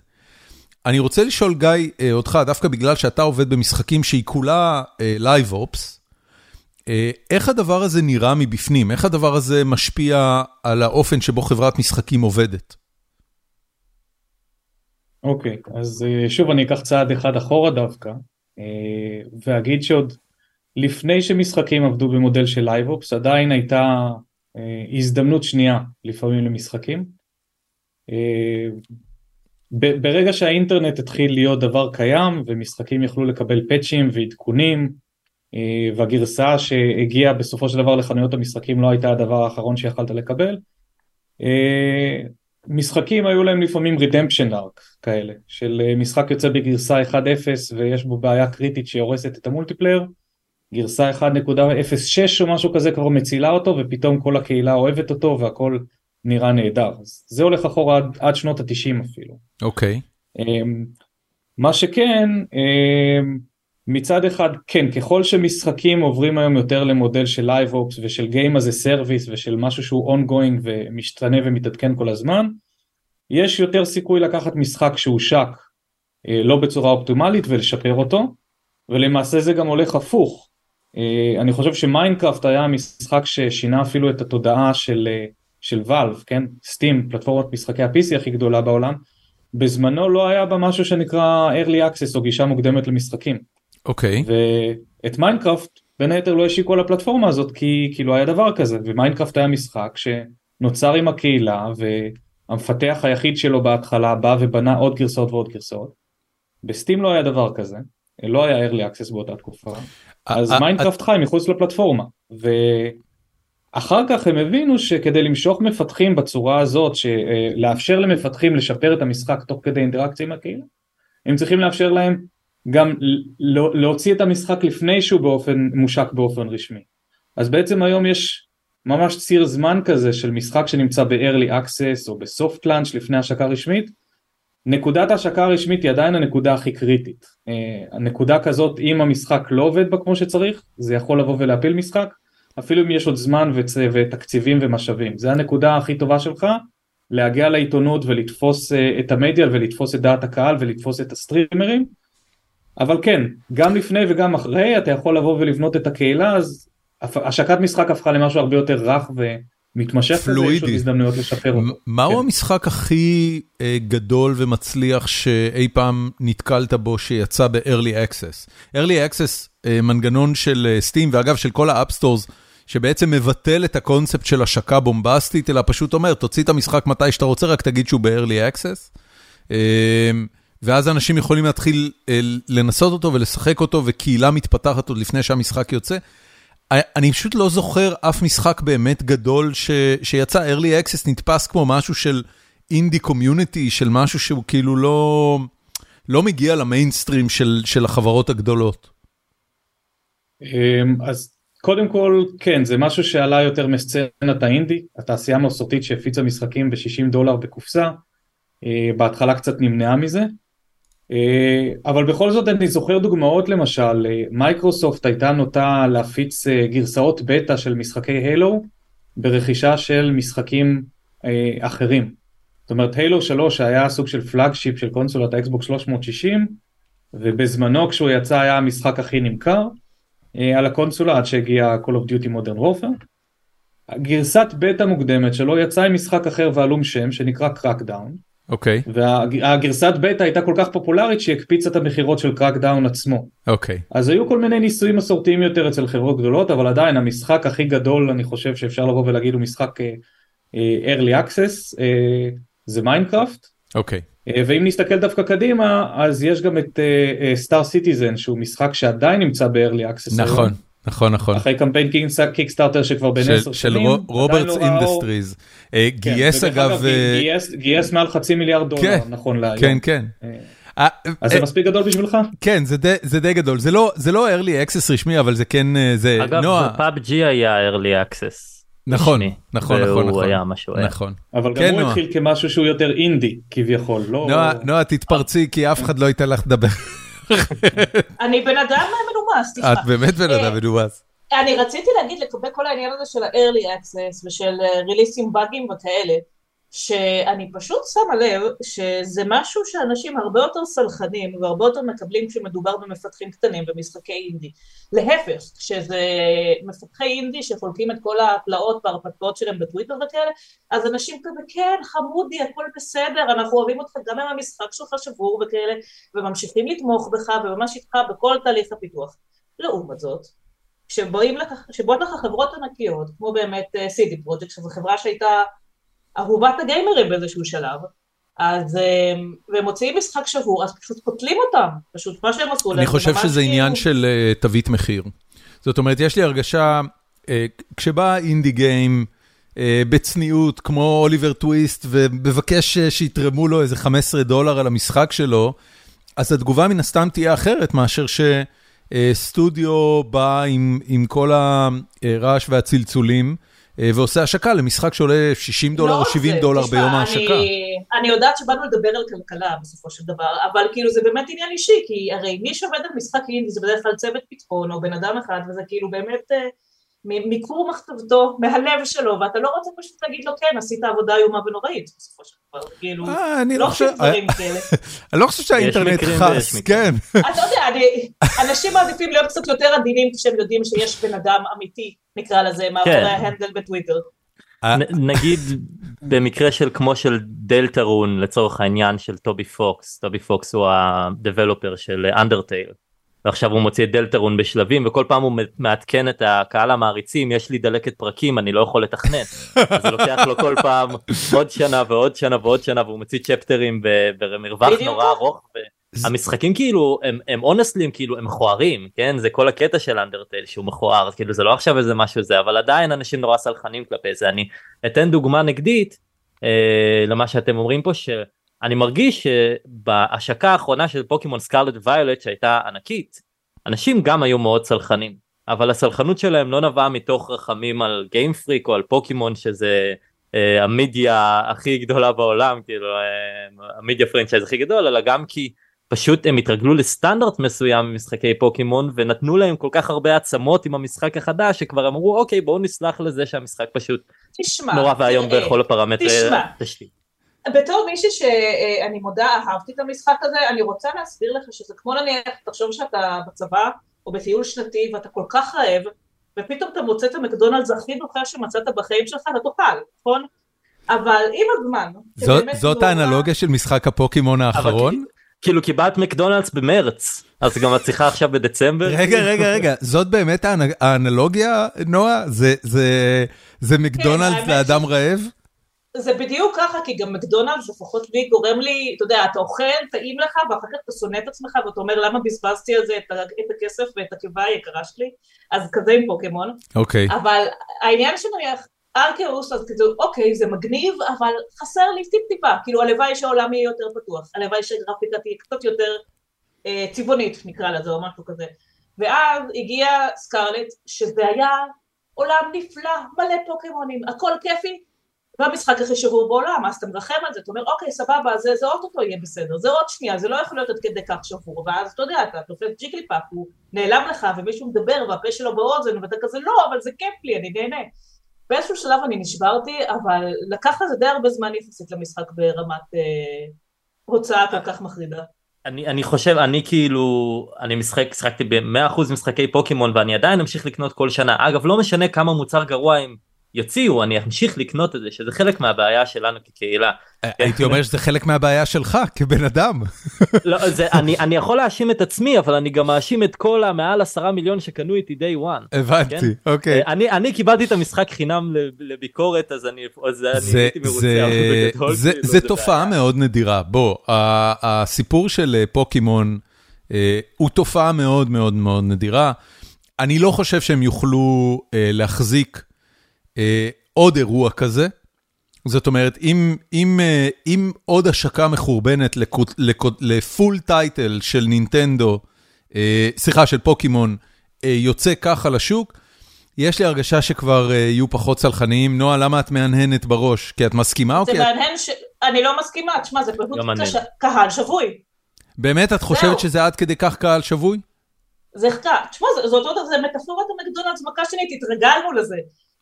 אני רוצה לשאול, גיא, אה, אותך, דווקא בגלל שאתה עובד במשחקים שהיא כולה live אה, ops, אה, איך הדבר הזה נראה מבפנים? איך הדבר הזה משפיע על האופן שבו חברת משחקים עובדת? אוקיי, אז שוב אני אקח צעד אחד אחורה דווקא, ואגיד שעוד לפני שמשחקים עבדו במודל של live ops, עדיין הייתה הזדמנות שנייה לפעמים למשחקים. ברגע שהאינטרנט התחיל להיות דבר קיים ומשחקים יכלו לקבל פאצ'ים ועדכונים והגרסה שהגיעה בסופו של דבר לחנויות המשחקים לא הייתה הדבר האחרון שיכלת לקבל, משחקים היו להם לפעמים redemption arc כאלה, של אה, משחק יוצא בגרסה 1.0 ויש בו בעיה קריטית שהורסת את המולטיפלייר, גרסה 1.06 או משהו כזה כבר מצילה אותו ופתאום כל הקהילה אוהבת אותו והכל נראה נהדר. אז זה הולך אחורה עד, עד שנות התשעים אפילו. אוקיי. Okay. אמ, מה שכן, אמ, מצד אחד כן, ככל שמשחקים עוברים היום יותר למודל של Live Ops ושל Game as a Service ושל משהו שהוא ongoing ומשתנה ומתעדכן כל הזמן, יש יותר סיכוי לקחת משחק שהוא שק אה, לא בצורה אופטימלית ולשפר אותו, ולמעשה זה גם הולך הפוך. אה, אני חושב שמיינקראפט היה המשחק ששינה אפילו את התודעה של, אה, של ואלב, כן? סטים, פלטפורמת משחקי ה-PC הכי גדולה בעולם, בזמנו לא היה בה משהו שנקרא early access או גישה מוקדמת למשחקים. אוקיי. ואת מיינקראפט בין היתר לא השיקו על הפלטפורמה הזאת כי, כי לא היה דבר כזה ומיינקראפט היה משחק שנוצר עם הקהילה והמפתח היחיד שלו בהתחלה בא ובנה עוד גרסאות ועוד גרסאות. ב-Steam לא היה דבר כזה, לא היה early access באותה תקופה, אז Minecraft חי מחוץ לפלטפורמה ואחר כך הם הבינו שכדי למשוך מפתחים בצורה הזאת, לאפשר למפתחים לשפר את המשחק תוך כדי אינטראקציה עם הקהילה, הם צריכים לאפשר להם גם לא, להוציא את המשחק לפני שהוא באופן מושק באופן רשמי. אז בעצם היום יש ממש ציר זמן כזה של משחק שנמצא ב-early access או ב-soft launch לפני השקה רשמית. נקודת ההשקה הרשמית היא עדיין הנקודה הכי קריטית. Uh, הנקודה כזאת אם המשחק לא עובד בה כמו שצריך זה יכול לבוא ולהפיל משחק אפילו אם יש עוד זמן וצ... ותקציבים ומשאבים. זה הנקודה הכי טובה שלך להגיע לעיתונות ולתפוס uh, את המדיה ולתפוס את דעת הקהל ולתפוס את הסטרימרים אבל כן, גם לפני וגם אחרי אתה יכול לבוא ולבנות את הקהילה, אז השקת משחק הפכה למשהו הרבה יותר רך ומתמשך, fluid-י. יש עוד הזדמנויות לשפר אותו. מהו כן. המשחק הכי uh, גדול ומצליח שאי פעם נתקלת בו שיצא ב-early access? early access, uh, מנגנון של uh, Steam ואגב של כל ה-app stores, שבעצם מבטל את הקונספט של השקה בומבסטית, אלא פשוט אומר, תוציא את המשחק מתי שאתה רוצה, רק תגיד שהוא ב-early access. Uh, ואז אנשים יכולים להתחיל אה, לנסות אותו ולשחק אותו, וקהילה מתפתחת עוד לפני שהמשחק יוצא. אני פשוט לא זוכר אף משחק באמת גדול ש, שיצא, early access נתפס כמו משהו של אינדי קומיוניטי, של משהו שהוא כאילו לא, לא מגיע למיינסטרים של, של החברות הגדולות. אמ, אז קודם כל כן זה משהו שעלה יותר מסצנת האינדי התעשייה המסורתית שהפיצה משחקים ב-60 דולר בקופסה. אה, בהתחלה קצת נמנעה מזה אבל בכל זאת אני זוכר דוגמאות למשל, אה, מייקרוסופט הייתה נוטה להפיץ אה, גרסאות בטא של משחקי Halo ברכישה של משחקים אחרים. זאת אומרת Halo 3 היה סוג של flagship של קונסולת האקסבוק 360 ובזמנו כשהוא יצא היה המשחק הכי נמכר על הקונסולה עד שהגיע Call of Duty Modern Warfare. גרסת בטא מוקדמת שלו יצאה עם משחק אחר ועלום שם שנקרא Crackdown אוקיי. Okay. והגרסת בטא הייתה כל כך פופולרית שהיא הקפיצה את המחירות של Crackdown עצמו. אוקיי. Okay. אז היו כל מיני ניסויים מסורתיים יותר אצל חברות גדולות, אבל עדיין המשחק הכי גדול אני חושב שאפשר לבוא ולהגיד הוא משחק uh, early access, uh, זה Minecraft. אוקיי. Uh, ואם נסתכל דווקא קדימה, אז יש גם את Star uh, Citizen uh, שהוא משחק שעדיין נמצא ב-early access. נכון. היום. נכון נכון אחרי קמפיין Kickstarter שכבר בין עשר שנים של Roberts Industries אה, כן, גייס אגב אה, גייס מעל חצי מיליארד דולר כן, נכון להיום. כן כן. אה, אז זה מספיק גדול בשבילך? כן זה די גדול זה לא זה לא early access רשמי אבל זה כן זה אגב PUBG היה early access. נכון נכון נכון נכון היה משהו היה. נכון אבל גם הוא התחיל כמשהו שהוא יותר אינדי כביכול לא נועה תתפרצי כי אף אחד לא ייתן לך לדבר. אני בן אדם מנומס, תשמע. את באמת בן אדם אה, מנומס. אני רציתי להגיד לגבי כל העניין הזה של ה-early access ושל ריליסים אה, באגים וכאלה, שאני פשוט שמה לב שזה משהו שאנשים הרבה יותר סלחנים והרבה יותר מקבלים כשמדובר במפתחים קטנים במשחקי אינדי. להפך, כשזה מפתחי אינדי שחולקים את כל הפלאות וההרפתקאות שלהם בטוויטר וכאלה, אז אנשים כזה כן חמודי הכל בסדר אנחנו אוהבים אותך גם אם המשחק שלך שבור וכאלה וממשיכים לתמוך בך וממש איתך בכל תהליך הפיתוח. לעומת זאת שבאות לך חברות ענקיות, כמו באמת סיטי פרויקט, שזו חברה שהייתה אהובת הגיימרים באיזשהו שלב, אז והם מוציאים משחק שבור, אז פשוט קוטלים אותם, פשוט מה שהם עשו. אני חושב שזה עניין של תווית מחיר. זאת אומרת, יש לי הרגשה, כשבא אינדי גיים בצניעות, כמו אוליבר טוויסט, ומבקש שיתרמו לו איזה 15 דולר על המשחק שלו, אז התגובה מן הסתם תהיה אחרת מאשר שסטודיו בא עם כל הרעש והצלצולים. ועושה השקה למשחק שעולה 60 דולר או 70 דולר ביום ההשקה. אני יודעת שבאנו לדבר על כלכלה בסופו של דבר, אבל כאילו זה באמת עניין אישי, כי הרי מי שעובד על משחק אינדי זה בדרך כלל צוות פתחון או בן אדם אחד, וזה כאילו באמת מכור מחשבתו, מהלב שלו, ואתה לא רוצה פשוט להגיד לו כן, עשית עבודה איומה ונוראית בסופו של דבר, כאילו, לא עושים דברים כאלה. אני לא חושב שהאינטרנט חס, כן. אתה יודע, אנשים מעדיפים להיות קצת יותר עדינים כשהם יודעים שיש בן אדם אמיתי, נקרא לזה, מאחורי ההנדל בטוויטר. נגיד במקרה של כמו של דלתרון לצורך העניין של טובי פוקס, טובי פוקס הוא הדבלופר של אנדרטייל. ועכשיו הוא מוציא את דלתרון בשלבים וכל פעם הוא מעדכן את הקהל המעריצים יש לי דלקת פרקים אני לא יכול לתכנת. אז זה לוקח לו כל פעם עוד שנה ועוד שנה ועוד שנה והוא מוציא צ'פטרים במרווח נורא ארוך. המשחקים כאילו הם הם אונסטלים כאילו הם מכוערים כן? זה כל הקטע של אנדרטייל שהוא מכוער כאילו זה לא עכשיו איזה משהו זה אבל עדיין אנשים נורא סלחנים כלפי זה. אני אתן דוגמה נגדית אה, למה שאתם אומרים פה ש... אני מרגיש שבהשקה האחרונה של פוקימון סקארלט ויולט שהייתה ענקית, אנשים גם היו מאוד סלחנים, אבל הסלחנות שלהם לא נבעה מתוך רחמים על Game Freak או על פוקימון שזה אה, המדיה הכי גדולה בעולם, כאילו אה, ה-media franchise הכי גדול, אלא גם כי פשוט הם התרגלו לסטנדרט מסוים ממשחקי פוקימון ונתנו להם כל כך הרבה עצמות עם המשחק החדש שכבר אמרו אוקיי בואו נסלח לזה שהמשחק פשוט תשמע, נורא ואיום בכל הפרמטרים. תשמע, בתור מישהי שאני מודה אהבתי את המשחק הזה, אני רוצה להסביר לך שזה כמו נניח, תחשוב שאתה בצבא או בטיול שנתי ואתה כל כך רעב ופתאום אתה מוצא את המקדונלדס הכי נוחה שמצאת בחיים שלך, אתה תאכל, נכון? אבל עם הזמן... זאת האנלוגיה של משחק הפוקימון האחרון? כאילו קיבלת מקדונלדס במרץ, אז גם את צריכה עכשיו בדצמבר? רגע, רגע, רגע, זאת באמת האנלוגיה, נועה? זה מקדונלדס לאדם רעב? זה בדיוק ככה, כי גם מקדונלדס לפחות לי גורם לי, אתה יודע, אתה אוכל, טעים לך, ואחר כך אתה שונא את עצמך, ואתה אומר למה בזבזתי על זה את, את הכסף ואת הקיבה היקרה שלי, אז כזה עם פוקימון. אוקיי. Okay. אבל העניין שנניח, Arceus, אז כאילו, אוקיי, זה מגניב, אבל חסר לי טיפ טיפה, כאילו הלוואי שהעולם יהיה יותר פתוח, הלוואי שהגרפיקה תהיה קצת יותר אה, צבעונית, נקרא לזה, או משהו כזה. ואז הגיע Scarlet, שזה היה עולם נפלא, מלא פוקימונים, הכל כיפי, והמשחק הכי שבור בעולם, אז אתה מרחם על זה, אתה אומר אוקיי סבבה, זה, זה אוטוטו יהיה בסדר, זה עוד שנייה, זה לא יכול להיות עד כדי כך שבור, ואז אתה יודע, אתה תופס Jigglypuff, הוא נעלם לך ומישהו מדבר והפה שלו באוזן ואתה כזה לא, אבל זה כיף לי, אני נהנה. באיזשהו שלב אני נשברתי, אבל לקח לזה די הרבה זמן יחסית למשחק ברמת אה, הוצאה כל כך מחרידה. אני, אני חושב, אני כאילו, אני משחק, שחקתי ב-100% משחקי פוקימון ואני עדיין אמשיך לקנות כל שנה. אגב, לא משנה כמה מוצר גרוע הם יוציאו אני אמשיך לקנות את זה שזה חלק מהבעיה שלנו כקהילה. אה, הייתי אומר שזה חלק מהבעיה שלך כבן אדם. לא, זה, אני, אני יכול להאשים את עצמי אבל אני גם מאשים את כל המעל עשרה מיליון שקנו איתי day one. הבנתי, כן? אוקיי. אה, אני, אני קיבלתי את המשחק חינם לביקורת אז אני, אז זה, אני הייתי מרוצה. זה, זה, זה, כאילו, זה תופעה בעיה. מאוד נדירה בוא הסיפור של אה, פוקימון הוא תופעה מאוד מאוד מאוד נדירה. אני לא חושב שהם יוכלו להחזיק. אה, עוד אירוע כזה. זאת אומרת, אם, אם, אה, אם עוד השקה מחורבנת לפול טייטל של נינטנדו, אה, סליחה, של פוקימון, יוצא ככה לשוק, יש לי הרגשה שכבר יהיו פחות צלחניים. נועה, למה את מהנהנת בראש? כי את מסכימה או כי. זה מהנהן ש... אני לא מסכימה, תשמע, זה פשוט קש... קהל שבוי. באמת, את חושבת שזה עד כדי כך קהל שבוי? זה תשמע, זה אותו דבר, זה מטאפורת המקדונלדס מכה שנית, התרגלנו לזה.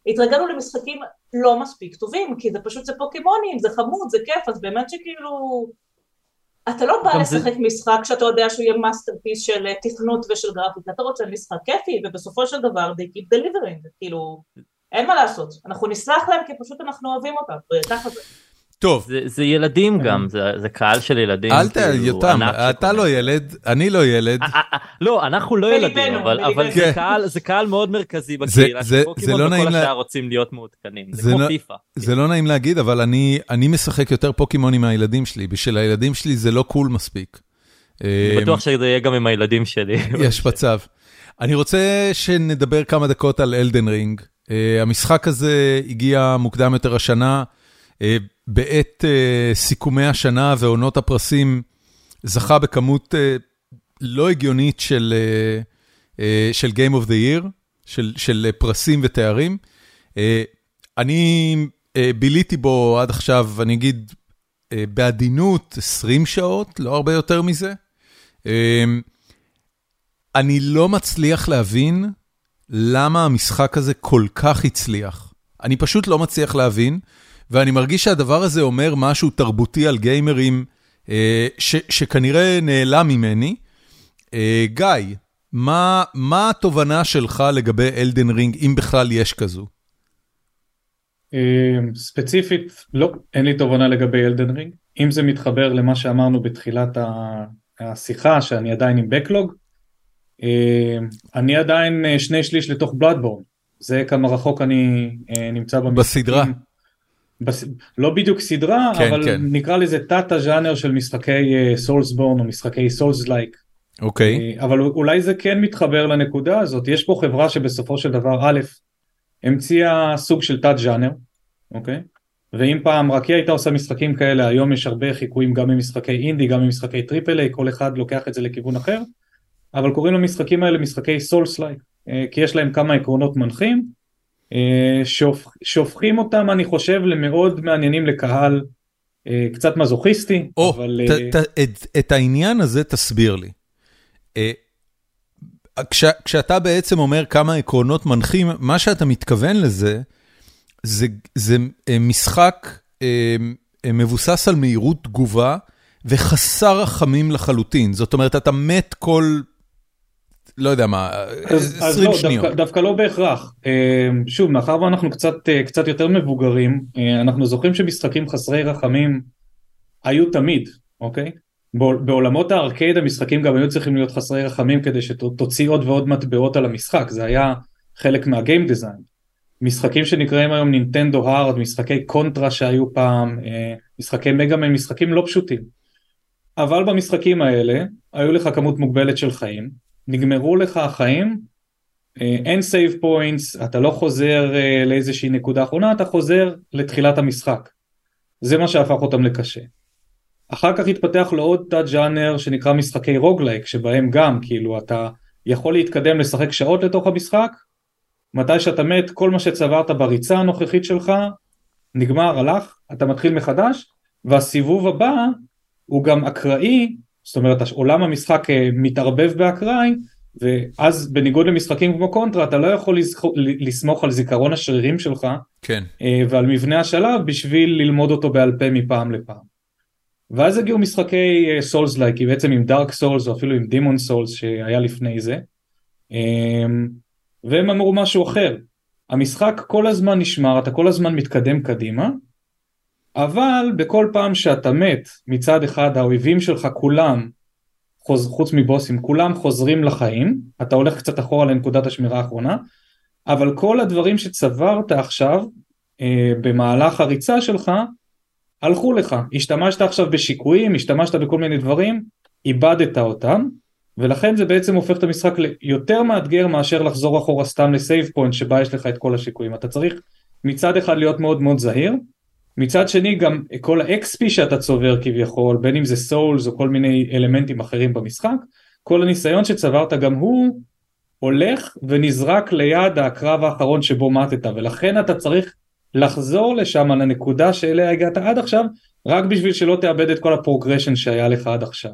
התרגלנו למשחקים לא מספיק טובים, כי זה פשוט, זה פוקימונים, זה חמוד, זה כיף, אז באמת שכאילו... אתה לא בא לשחק זה... משחק שאתה יודע שהוא יהיה masterpiece של אה, תכנות ושל גרפיקה, אתה רוצה משחק כיפי, ובסופו של דבר they keep delivering, כאילו, אין מה לעשות, אנחנו נסלח להם כי פשוט אנחנו אוהבים אותם, וככה זה. טוב. זה, זה ילדים גם, זה, זה קהל של ילדים. אל ת... כאילו, יותם, אתה. לא ילד, אני לא ילד. אה, אה, אה, לא, אנחנו לא ילדים, אבל, אבל. זה, כן. קהל, זה קהל מאוד מרכזי זה- בקהילה, זה- שפוקימון זה לא נעים לה- השאר רוצים להיות מעודכנים, זה, זה כמו לא- פיפא. זה לא נעים להגיד, אבל אני, אני משחק יותר פוקימון עם הילדים שלי. בשביל הילדים שלי זה לא קול מספיק. אני אה, בטוח שזה יהיה גם עם הילדים שלי. יש מצב. אני רוצה שנדבר כמה דקות על אלדן רינג. Uh, המשחק הזה הגיע מוקדם יותר השנה, uh, בעת uh, סיכומי השנה ועונות הפרסים, זכה בכמות uh, לא הגיונית של, של Game of the Year, של, של פרסים ותארים. אני ביליתי בו עד עכשיו, אני אגיד, בעדינות 20 שעות, לא הרבה יותר מזה. אני לא מצליח להבין למה המשחק הזה כל כך הצליח. אני פשוט לא מצליח להבין, ואני מרגיש שהדבר הזה אומר משהו תרבותי על גיימרים, אה, ש, שכנראה נעלם ממני. אה, גיא, מה, מה התובנה שלך לגבי Elden Ring, אם בכלל יש כזו? אה, ספציפית, לא, אין לי תובנה לגבי Elden Ring. אם זה מתחבר למה שאמרנו בתחילת השיחה, שאני עדיין עם backlog, אה, אני עדיין אה, שני שליש לתוך Bloodborne. זה כמה רחוק אני נמצא במשחקים. בסדרה. בס... לא בדיוק סדרה, כן, אבל כן. נקרא לזה תת הז'אנר של משחקי Soulsborne או משחקי souls-like. אוקיי, אבל אולי זה כן מתחבר לנקודה הזאת, יש פה חברה שבסופו של דבר א', המציאה סוג של תת ז'אנר, אוקיי? ואם פעם רק היא הייתה עושה משחקים כאלה, היום יש הרבה חיקויים גם ממשחקי אינדי, גם ממשחקי triple A, כל אחד לוקח את זה לכיוון אחר, אבל קוראים למשחקים האלה משחקי souls-like, כי יש להם כמה עקרונות מנחים, אה, שהופ... שהופכים אותם אני חושב למאוד מעניינים לקהל אה, קצת מזוכיסטי, או, אבל... ת, אה, ת, את, את העניין הזה תסביר לי. אה, כש, כשאתה בעצם אומר כמה עקרונות מנחים, מה שאתה מתכוון לזה, זה, זה אה, משחק אה, אה, מבוסס על מהירות תגובה וחסר רחמים לחלוטין. זאת אומרת, אתה מת כל, לא יודע מה, אז, אז 20 לא, שניות. דווקא, לא בהכרח. אה, שוב, מאחר ואנחנו קצת, אה, יותר מבוגרים, אה, אנחנו זוכרים שמשחקים חסרי רחמים היו תמיד, אוקיי? בעול- בעולמות הארקייד המשחקים גם היו צריכים להיות חסרי רחמים כדי שתוציא עוד ועוד מטבעות על המשחק, זה היה חלק מהגיים דיזיין. משחקים שנקראים היום נינטנדו הארד, משחקי קונטרה שהיו פעם, משחקי מגאמן, משחקים לא פשוטים. אבל במשחקים האלה היו לך כמות מוגבלת של חיים, נגמרו לך החיים, אה, אין save points, אתה לא חוזר אה, לאיזושהי נקודה אחרונה, אתה חוזר לתחילת המשחק. זה מה שהפך אותם לקשה. אחר כך התפתח לו עוד תת ג'אנר שנקרא משחקי roguelike, שבהם גם כאילו אתה יכול להתקדם לשחק שעות לתוך המשחק, מתי שאתה מת כל מה שצברת בריצה הנוכחית שלך נגמר, הלך, אתה מתחיל מחדש, והסיבוב הבא הוא גם אקראי, זאת אומרת עולם המשחק אה, מתערבב באקראי, ואז בניגוד למשחקים כמו Contra אתה לא יכול לזכו- לסמוך על זיכרון השרירים שלך כן. אה, ועל מבנה השלב בשביל ללמוד אותו בעל פה מפעם לפעם. ואז הגיעו משחקי souls-like, בעצם עם Dark Souls או אפילו עם Demon's Souls שהיה לפני זה, אה, והם אמרו משהו אחר. המשחק כל הזמן נשמר, אתה כל הזמן מתקדם קדימה, אבל בכל פעם שאתה מת, מצד אחד האויבים שלך כולם, חוז, חוץ מבוסים, כולם חוזרים לחיים, אתה הולך קצת אחורה לנקודת השמירה האחרונה, אבל כל הדברים שצברת עכשיו אה, במהלך הריצה שלך, הלכו לך. השתמשת עכשיו בשיקויים, השתמשת בכל מיני דברים, איבדת אותם, ולכן זה בעצם הופך את המשחק ליותר מאתגר מאשר לחזור אחורה סתם לסייב פוינט שבה יש לך את כל השיקויים. אתה צריך מצד אחד להיות מאוד מאוד זהיר, מצד שני גם כל ה-XP שאתה צובר כביכול, בין אם זה souls או כל מיני אלמנטים אחרים במשחק, כל הניסיון שצברת גם הוא הולך ונזרק ליד הקרב האחרון שבו מתת, ולכן אתה צריך לחזור לשם לנקודה שאליה הגעת עד עכשיו, רק בשביל שלא תאבד את כל ה-progression שהיה לך עד עכשיו.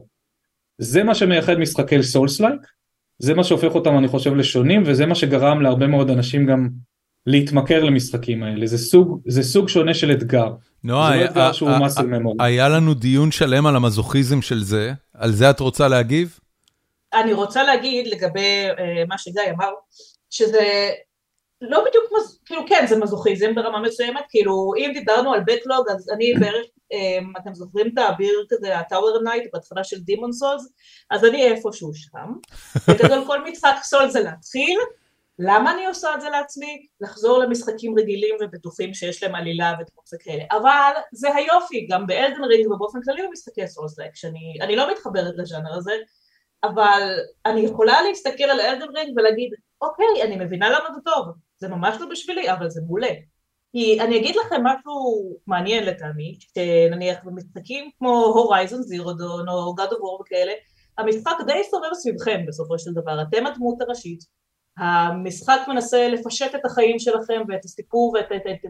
זה מה שמייחד משחקי souls-like, זה מה שהופך אותם אני חושב לשונים, וזה מה שגרם להרבה מאוד אנשים גם להתמכר למשחקים האלה, זה סוג, זה סוג שונה של אתגר. נועה, זה לא היה- אתגר שהוא היה- muscle memory. היה לנו דיון שלם על המזוכיזם של זה, על זה את רוצה להגיב? אני רוצה להגיד לגבי אה, מה שגיא אמר, שזה לא בדיוק, כאילו כן זה מזוכיזם ברמה מסוימת, כאילו אם דיברנו על backlog אז אני בערך, um, אתם זוכרים את האביר כזה, ה-Tower Knight בהתחלה של Demon's Souls, אז אני איפשהו שם, בגדול כל משחק סול זה להתחיל, למה אני עושה את זה לעצמי? לחזור למשחקים רגילים ובטוחים שיש להם עלילה ודברים כאלה, אבל זה היופי, גם ב Elden Ring ובאופן כללי במשחקי souls-like, שאני לא מתחברת לז'אנר הזה, אבל אני יכולה להסתכל על Elden Ring ולהגיד, אוקיי, אני מבינה למה זה טוב, זה ממש לא בשבילי, אבל זה מעולה. כי אני אגיד לכם משהו מעניין לטעמי, שנניח במשחקים כמו Horizon Zero Dawn או God of War וכאלה, המשחק די סובב סביבכם בסופו של דבר, אתם הדמות הראשית, המשחק מנסה לפשט את החיים שלכם ואת הסיפור ואת... את, את,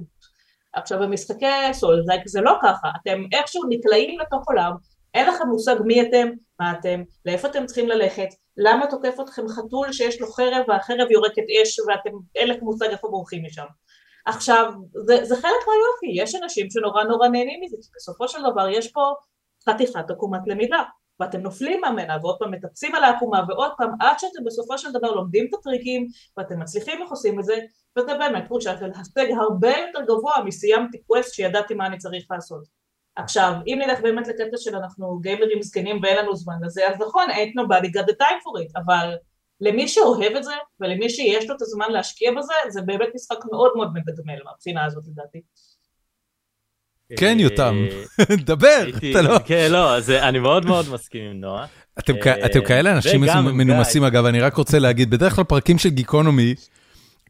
עכשיו במשחקי סול זה לא ככה, אתם איכשהו נקלעים לתוך עולם, אין לכם מושג מי אתם, מה אתם, לאיפה אתם צריכים ללכת, למה תוקף אתכם חתול שיש לו חרב והחרב יורקת אש ואתם אין לכם מושג איפה בורחים משם. עכשיו, זה, זה חלק מהיופי, יש אנשים שנורא נורא נהנים מזה, כי בסופו של דבר יש פה חתיכת עקומת למידה, ואתם נופלים מהמנה ועוד פעם מטפסים על העקומה ועוד פעם עד שאתם בסופו של דבר לומדים את הטריקים ואתם מצליחים איך עושים את זה, וזה באמת תחושה של השג הרבה יותר גבוה מסיימתי קווסט שידעתי מה אני צריך לעשות. עכשיו, אם נלך באמת לקטע של אנחנו גיימרים זקנים ואין לנו זמן לזה, אז נכון, ain't nobody got the time for it, אבל למי שאוהב את זה, ולמי שיש לו את הזמן להשקיע בזה, זה באמת משחק מאוד מאוד מתגמל מהבחינה הזאת לדעתי. כן, יותם, דבר, אתה לא... כן, לא, אני מאוד מאוד מסכים עם נועה. אתם אה, כאלה אנשים מנומסים, אגב, אני רק רוצה להגיד, בדרך כלל פרקים של גיקונומי,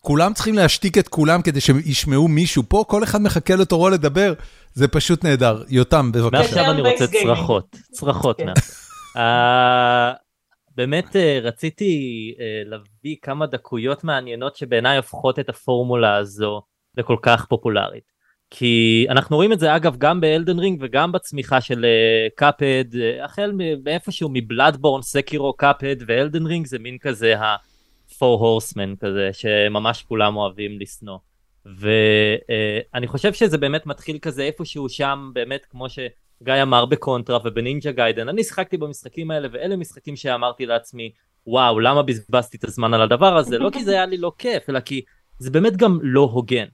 כולם צריכים להשתיק את כולם כדי שישמעו מישהו. פה כל אחד מחכה לתורו לדבר, זה פשוט נהדר. יותם, בבקשה. מעכשיו אני רוצה צרחות, צרחות כן. אה, באמת אה, רציתי אה, להביא כמה דקויות מעניינות שבעיניי הופכות את הפורמולה הזו לכל כך פופולרית. כי אנחנו רואים את זה אגב גם ב Elden Ring וגם בצמיחה של Cuphead, החל מאיפשהו מ-Bloodborne, Sekiro, Cuphead ו-Elden Ring זה מין כזה four horsemen כזה שממש כולם אוהבים לשנוא. ואני חושב שזה באמת מתחיל כזה איפשהו שם באמת כמו שגיא אמר ב-Contra וב-Ninja Gaiden. אני שיחקתי במשחקים האלה ואלה משחקים שאמרתי לעצמי וואו למה בזבזתי את הזמן על הדבר הזה? לא כי זה היה לי לא כיף אלא כי זה באמת גם לא הוגן.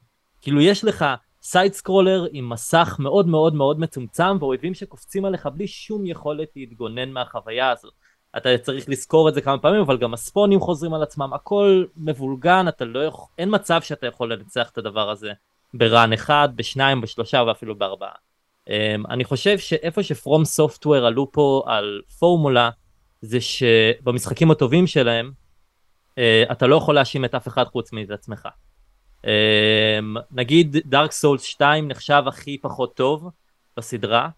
כאילו יש לך סייד סקרולר עם מסך מאוד מאוד מאוד מצומצם ואויבים שקופצים עליך בלי שום יכולת להתגונן מהחוויה הזאת אתה צריך לזכור את זה כמה פעמים אבל גם הספונים חוזרים על עצמם הכל מבולגן אתה לא יכול אין מצב שאתה יכול לנצח את הדבר הזה בראן אחד בשניים בשלושה ואפילו בארבעה. Um, אני חושב שאיפה שפרום סופטוור עלו פה על פורמולה זה שבמשחקים הטובים שלהם uh, אתה לא יכול להאשים את אף אחד חוץ מאת עצמך. Um, נגיד דארק סולס 2 נחשב הכי פחות טוב בסדרה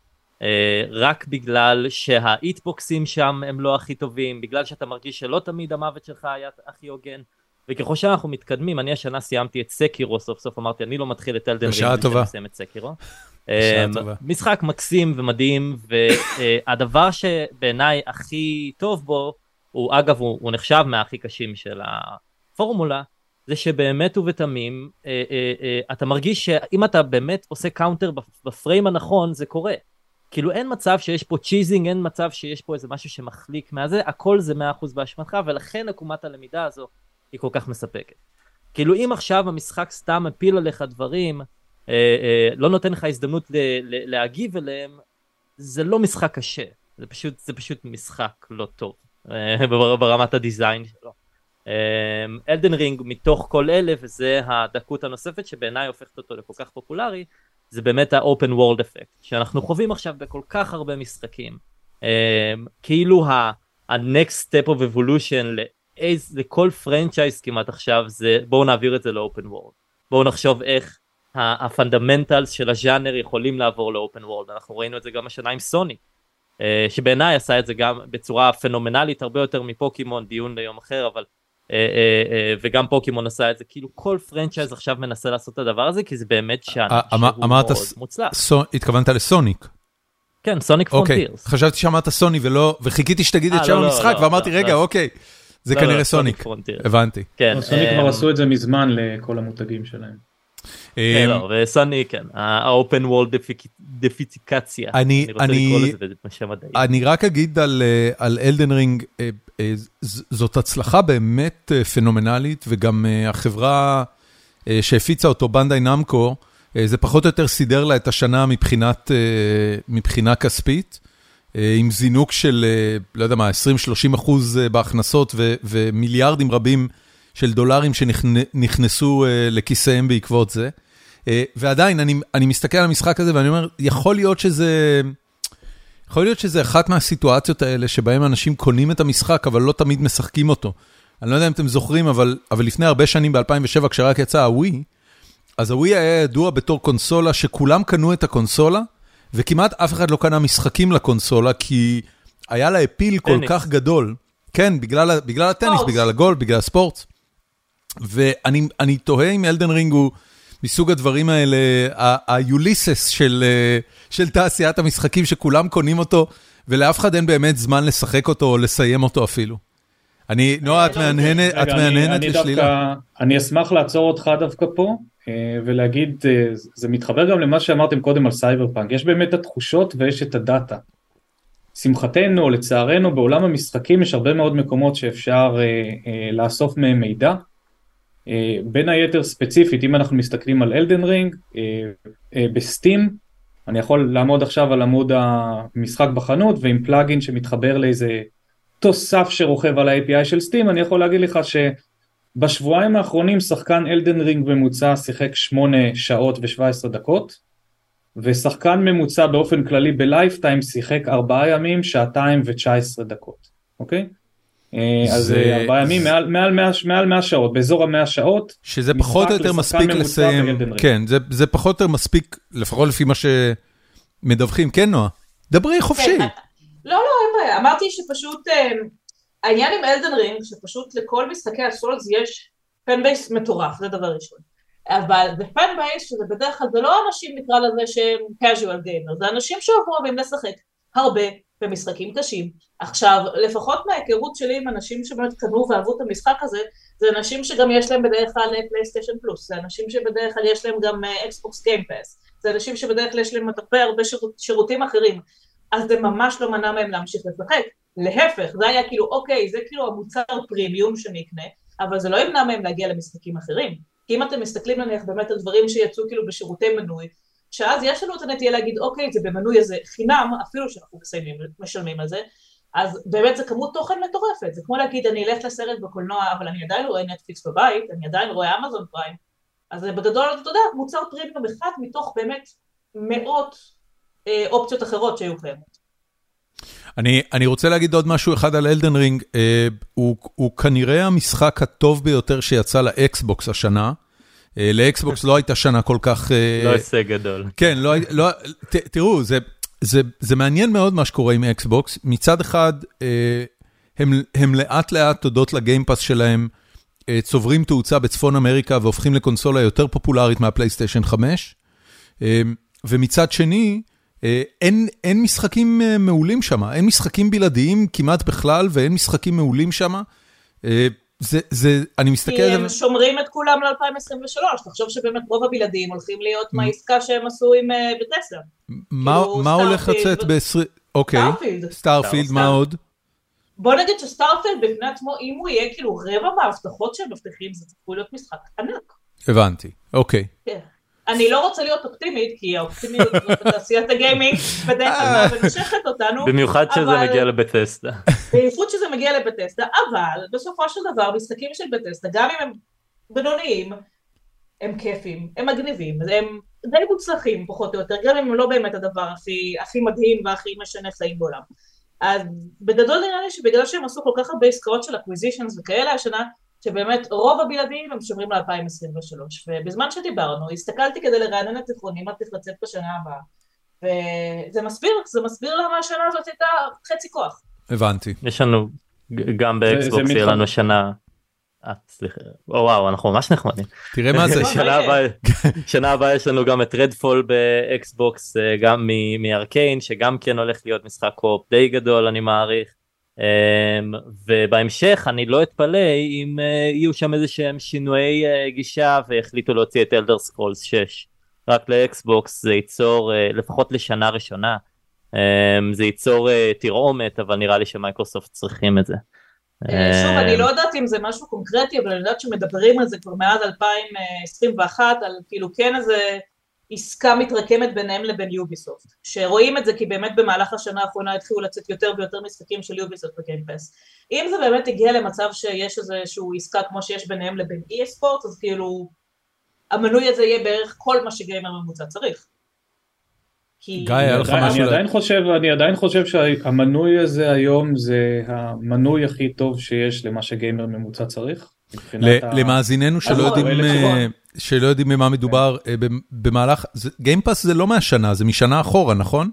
אה, רק בגלל שהאיטבוקסים שם הם לא הכי טובים, בגלל שאתה מרגיש שלא תמיד המוות שלך היה הכי הוגן. וככל שאנחנו מתקדמים, אני השנה סיימתי את סקירו, סוף סוף אמרתי, אני לא מתחיל את אלדן רינג, אני מסיים את סקירו. אה, משחק מקסים ומדהים, והדבר שבעיניי הכי טוב בו, הוא אגב, הוא, הוא נחשב מהכי קשים של הפורמולה, זה שבאמת ובתמים, אה, אה, אה, אתה מרגיש שאם אתה באמת עושה counter ב-frame הנכון, זה קורה. כאילו אין מצב שיש פה cheesing, אין מצב שיש פה איזה משהו שמחליק מהזה, הכל זה 100% באשמתך, ולכן עקומת הלמידה הזו היא כל כך מספקת. כאילו אם עכשיו המשחק סתם מפיל עליך דברים, אה, אה, לא נותן לך הזדמנות ל, ל, להגיב אליהם, זה לא משחק קשה, זה פשוט, זה פשוט משחק לא טוב, אה, ברמת הדיזיין שלו. Elden אה, Ring מתוך כל אלה, וזה הדקה הנוספת שבעיניי הופכת אותו לכל כך פופולרי, זה באמת ה-open world effect שאנחנו חווים עכשיו בכל כך הרבה משחקים. um, כאילו ה-next step of evolution לאיז, לכל franchise כמעט עכשיו זה בואו נעביר את זה ל-open world. בואו נחשוב איך ה-fundamentals של הז'אנר יכולים לעבור ל-open world. אנחנו ראינו את זה גם השנה עם סוני uh, שבעיניי עשה את זה גם בצורה פנומנלית הרבה יותר מפוקימון דיון ליום אחר אבל וגם פוקימון עשה את זה, כאילו כל franchise עכשיו מנסה לעשות את הדבר הזה, כי זה באמת שאנר שהוא מאוד מוצלח. התכוונת לסוניק. כן, Sonic Frontiers. אוקיי, חשבתי שאמרת סוני ולא, וחיכיתי שתגיד את שם לא, לא, המשחק לא, ואמרתי רגע אוקיי, זה כנראה סוניק, הבנתי. כן, סוניק כבר עשו את זה מזמן לכל המותגים שלהם. כן, וסוני כן, האופן וולד דפיציקציה, אני מדעי. אני רק אגיד על אלדן רינג, זאת הצלחה באמת פנומנלית וגם החברה שהפיצה אותו בנדאי נמקו, זה פחות או יותר סידר לה את השנה מבחינת, מבחינה כספית, עם זינוק של, לא יודע מה, 20-30 אחוז בהכנסות ומיליארדים רבים של דולרים שנכנסו לכיסיהם בעקבות זה. ועדיין, אני, אני מסתכל על המשחק הזה ואני אומר, יכול להיות שזה... יכול להיות שזה אחת מהסיטואציות האלה שבהם אנשים קונים את המשחק, אבל לא תמיד משחקים אותו. אני לא יודע אם אתם זוכרים, אבל, אבל לפני הרבה שנים, ב-2007, כשרק יצא הווי, אז הווי היה ידוע בתור קונסולה שכולם קנו את הקונסולה, וכמעט אף אחד לא קנה משחקים לקונסולה, כי היה לה אפיל כל כך גדול. כן, בגלל, בגלל הטניס, בגלל הגול, בגלל הספורט. ואני תוהה אם אלדן רינג הוא... מסוג הדברים האלה, היוליסס של, אה, של תעשיית המשחקים, שכולם קונים אותו, ולאף אחד אין באמת זמן לשחק אותו או לסיים אותו אפילו. אני, נועה, את מהנהנת, את מהנהנת לשלילה. אני אשמח לעצור אותך דווקא פה, אה, ולהגיד, אה, זה מתחבר גם למה שאמרתם קודם על סייבר פאנק, יש באמת את התחושות ויש את הדאטה. לשמחתנו לצערנו בעולם המשחקים יש הרבה מאוד מקומות שאפשר לאסוף מהם מידע, אה, בין היתר ספציפית אם אנחנו מסתכלים על Elden Ring אה, אה, ב-Steam אני יכול לעמוד עכשיו על עמוד המשחק בחנות ועם plugin שמתחבר לאיזה תוסף שרוכב על ה-API של Steam אני יכול להגיד לך שבשבועיים האחרונים שחקן אלדן רינג ממוצע שיחק 8 שעות ו-17 דקות ושחקן ממוצע באופן כללי בלייפטיים שיחק 4 ימים שעתיים ו-19 דקות אוקיי? אה, אז אה, ארבעה ימים, מעל, מעל, 100, מעל 100 שעות, באזור המאה שעות. שזה פחות או יותר מספיק לסיים, כן, זה, זה פחות או יותר מספיק, לפחות לפי מה שמדווחים, כן נועה? דברי חופשי. כן, לא, לא, אין בעיה, אמרתי שפשוט, אה, העניין עם Elden Ring, שפשוט לכל משחקי ה-souls יש fan base מטורף, זה דבר ראשון. אבל ב-fan base, שזה בדרך כלל, זה לא אנשים נקרא לזה שהם casual gamer, זה אנשים שאוהבים לשחק הרבה במשחקים קשים. עכשיו, לפחות מההיכרות שלי עם אנשים שבאמת קנו ואהבו את המשחק הזה, זה אנשים שגם יש להם בדרך כלל PlayStation Plus, זה אנשים שבדרך כלל יש להם גם Xbox Game Pass, זה אנשים שבדרך כלל יש להם הרבה הרבה שירות, שירותים אחרים, אז זה ממש לא מנע מהם להמשיך לשחק. להפך, זה היה כאילו, אוקיי, זה כאילו המוצר פרימיום שאני אקנה, אבל זה לא ימנע מהם להגיע למשחקים אחרים. כי אם אתם מסתכלים נניח באמת על דברים שיצאו כאילו בשירותי מנוי, שאז יש לנו את הנטייה להגיד, אוקיי, זה במנוי הזה חינם, אפילו שאנחנו מסיימים, משלמים על זה, אז באמת זה כמות תוכן מטורפת, זה כמו להגיד, אני אלך לסרט בקולנוע, אבל אני עדיין רואה נטפליקס בבית, אני עדיין רואה אמזון פריים, אז בגדול, אתה יודע, מוצר פרימיום אחד מתוך באמת מאות אה, אופציות אחרות שהיו קיימות. אני, אני רוצה להגיד עוד משהו אחד על Elden Ring, אה, הוא, הוא כנראה המשחק הטוב ביותר שיצא ל-Xbox השנה. אה, ל-Xbox לא הייתה שנה כל כך... אה, לא הישג גדול. כן, לא, לא, ת, תראו, זה, זה, זה מעניין מאוד מה שקורה עם Xbox. מצד אחד, אה, הם, הם לאט לאט, תודות ל-Game Pass שלהם, צוברים תאוצה בצפון אמריקה והופכים לקונסולה יותר פופולרית מה-PlayStation 5. ומצד שני, אין, אין משחקים מעולים שם, אין משחקים בלעדיים כמעט בכלל ואין משחקים מעולים שם. זה, זה, אני מסתכל על זה... כי הם שומרים את כולם ל-2023, תחשוב שבאמת רוב הבלעדים הולכים להיות מהעסקה שהם עשו עם אה, בת'סדה. מה כאילו, הולך לצאת ב-20... אוקיי, Starfield, מה עוד? בוא נגיד ש-Starfield בפני עצמו, אם הוא יהיה כאילו רבע מההבטחות שהם מבטיחים, זה צפוי להיות משחק ענק. הבנתי, אוקיי. כן. אני לא רוצה להיות אופטימית, כי האופטימיות זאת תעשיית הגיימינג בדרך כלל מנשכת אותנו. במיוחד שזה מגיע ל-Bethesda. בייחוד שזה מגיע ל-Bethesda, אבל בסופו של דבר משחקים של Bethesda, גם אם הם בינוניים, הם כיפים, הם מגניבים, הם די מוצלחים פחות או יותר, גם אם הם לא באמת הדבר הכי, הכי מדהים והכי משנה חיים בעולם. אז בגדול נראה לי שבגלל שהם עשו כל כך הרבה עסקאות של acquisitions וכאלה השנה, שבאמת רוב הבלעדים הם שומרים ל-2023, ובזמן שדיברנו הסתכלתי כדי לרענן את זיכרוני מה צריך לצאת בשנה הבאה, וזה מסביר, זה מסביר למה השנה הזאת הייתה חצי כוח. הבנתי. יש לנו, גם באקסבוקס יהיה לנו שנה, אה, סליחה, או וואו אנחנו ממש נחמדים. תראה מה זה. שנה הבאה יש לנו גם את Redfall באקסבוקס אה, גם מ Arkane שגם כן הולך להיות משחק co-op די גדול אני מעריך. אמ, ובהמשך אני לא אתפלא אם אה, יהיו שם איזה שהם שינויי אה, גישה והחליטו להוציא את Elder Scrolls 6 רק לאקסבוקס זה ייצור אה, לפחות לשנה ראשונה. אמ, זה ייצור תרעומת אבל נראה לי שמייקרוסופט צריכים את זה. שוב, אני לא יודעת אם זה משהו קונקרטי, אבל אני יודעת שמדברים על זה כבר מאז 2021, על כאילו כן איזה עסקה מתרקמת ביניהם לבין יוביסופט, שרואים את זה כי באמת במהלך השנה האחרונה התחילו לצאת יותר ויותר משחקים של יוביסופט ב Game Pass. אם זה באמת הגיע למצב שיש איזשהו עסקה כמו שיש ביניהם לבין אי ספורט, אז כאילו המנוי הזה יהיה בערך כל מה שגיימר ממוצע צריך. גיא, היה לך משהו... אני עדיין חושב, אני עדיין חושב שהמנוי הזה היום זה המנוי הכי טוב שיש למה שגיימר ממוצע צריך. למאזיננו שלא יודעים במה מדובר, אה, במהלך, גיימפאס זה לא מהשנה, זה משנה אחורה, נכון?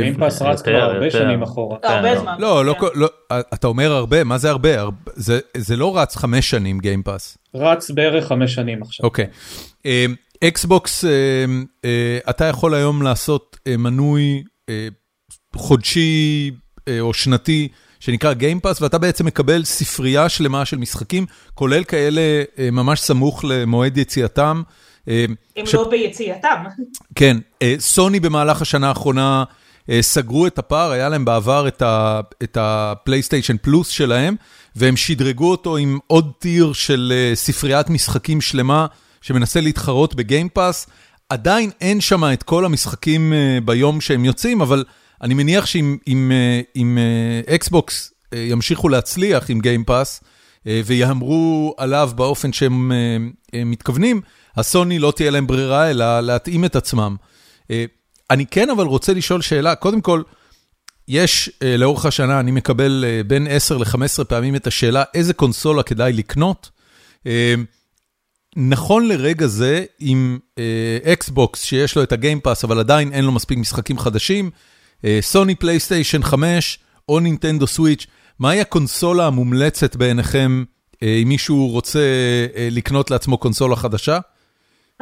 Game Pass רץ כבר הרבה שנים אחורה. הרבה זמן. לא, לא, אתה אומר הרבה, מה זה הרבה? זה לא רץ חמש שנים Game Pass. רץ בערך חמש שנים עכשיו. אוקיי. אקסבוקס, אתה יכול היום לעשות מנוי חודשי או שנתי שנקרא Game Pass, ואתה בעצם מקבל ספרייה שלמה של משחקים, כולל כאלה ממש סמוך למועד יציאתם. אם לא ביציאתם. כן, סוני במהלך השנה האחרונה סגרו את הפער, היה להם בעבר את הפלייסטיישן פלוס שלהם, והם שדרגו אותו עם עוד tier של ספריית משחקים שלמה, שמנסה להתחרות ב Game Pass. עדיין אין שם את כל המשחקים ביום שהם יוצאים, אבל אני מניח שאם אקסבוקס ימשיכו להצליח עם Game Pass, ויהמרו עליו באופן שהם מתכוונים, לסוני לא תהיה להם ברירה, אלא להתאים את עצמם. אני כן אבל רוצה לשאול שאלה, קודם כל, יש לאורך השנה, אני מקבל בין 10 ל-15 פעמים את השאלה, איזה קונסולה כדאי לקנות? נכון לרגע זה, עם אקסבוקס שיש לו את ה Game Pass, אבל עדיין אין לו מספיק משחקים חדשים, סוני פלייסטיישן 5 או נינטנדו סוויץ', מהי הקונסולה המומלצת בעיניכם, אם מישהו רוצה לקנות לעצמו קונסולה חדשה?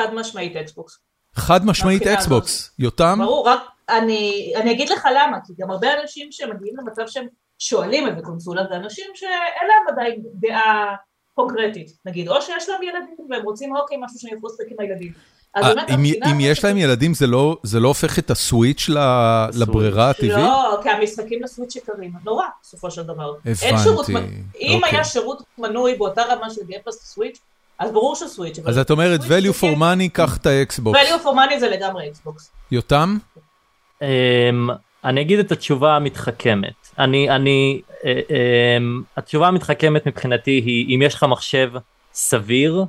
חד משמעית אקסבוקס. חד משמעית אקסבוקס, יותם? ברור, רק אני, אני אגיד לך למה, כי גם הרבה אנשים שמגיעים למצב שהם שואלים איזה קונסולה, זה אנשים שאין להם עדיין דעה קונקרטית, נגיד, או שיש להם ילדים והם רוצים אוקיי, משהו שאני יכול לשחק עם הילדים. אם יש להם ילדים זה לא הופך את הסוויץ' לברירה הטבעית? לא, כי המשחקים לסוויץ' יקרים, נורא בסופו של דבר. הבנתי. אם היה שירות מנוי באותה רמה של Game Pass לסוויץ', אז ברור שסוויץ'. אז את אומרת value for money, קח את האקסבוקס. value for money זה לגמרי אקסבוקס. יותם? אני אגיד את התשובה המתחכמת. אני, אני, התשובה המתחכמת מבחינתי היא אם יש לך מחשב סביר,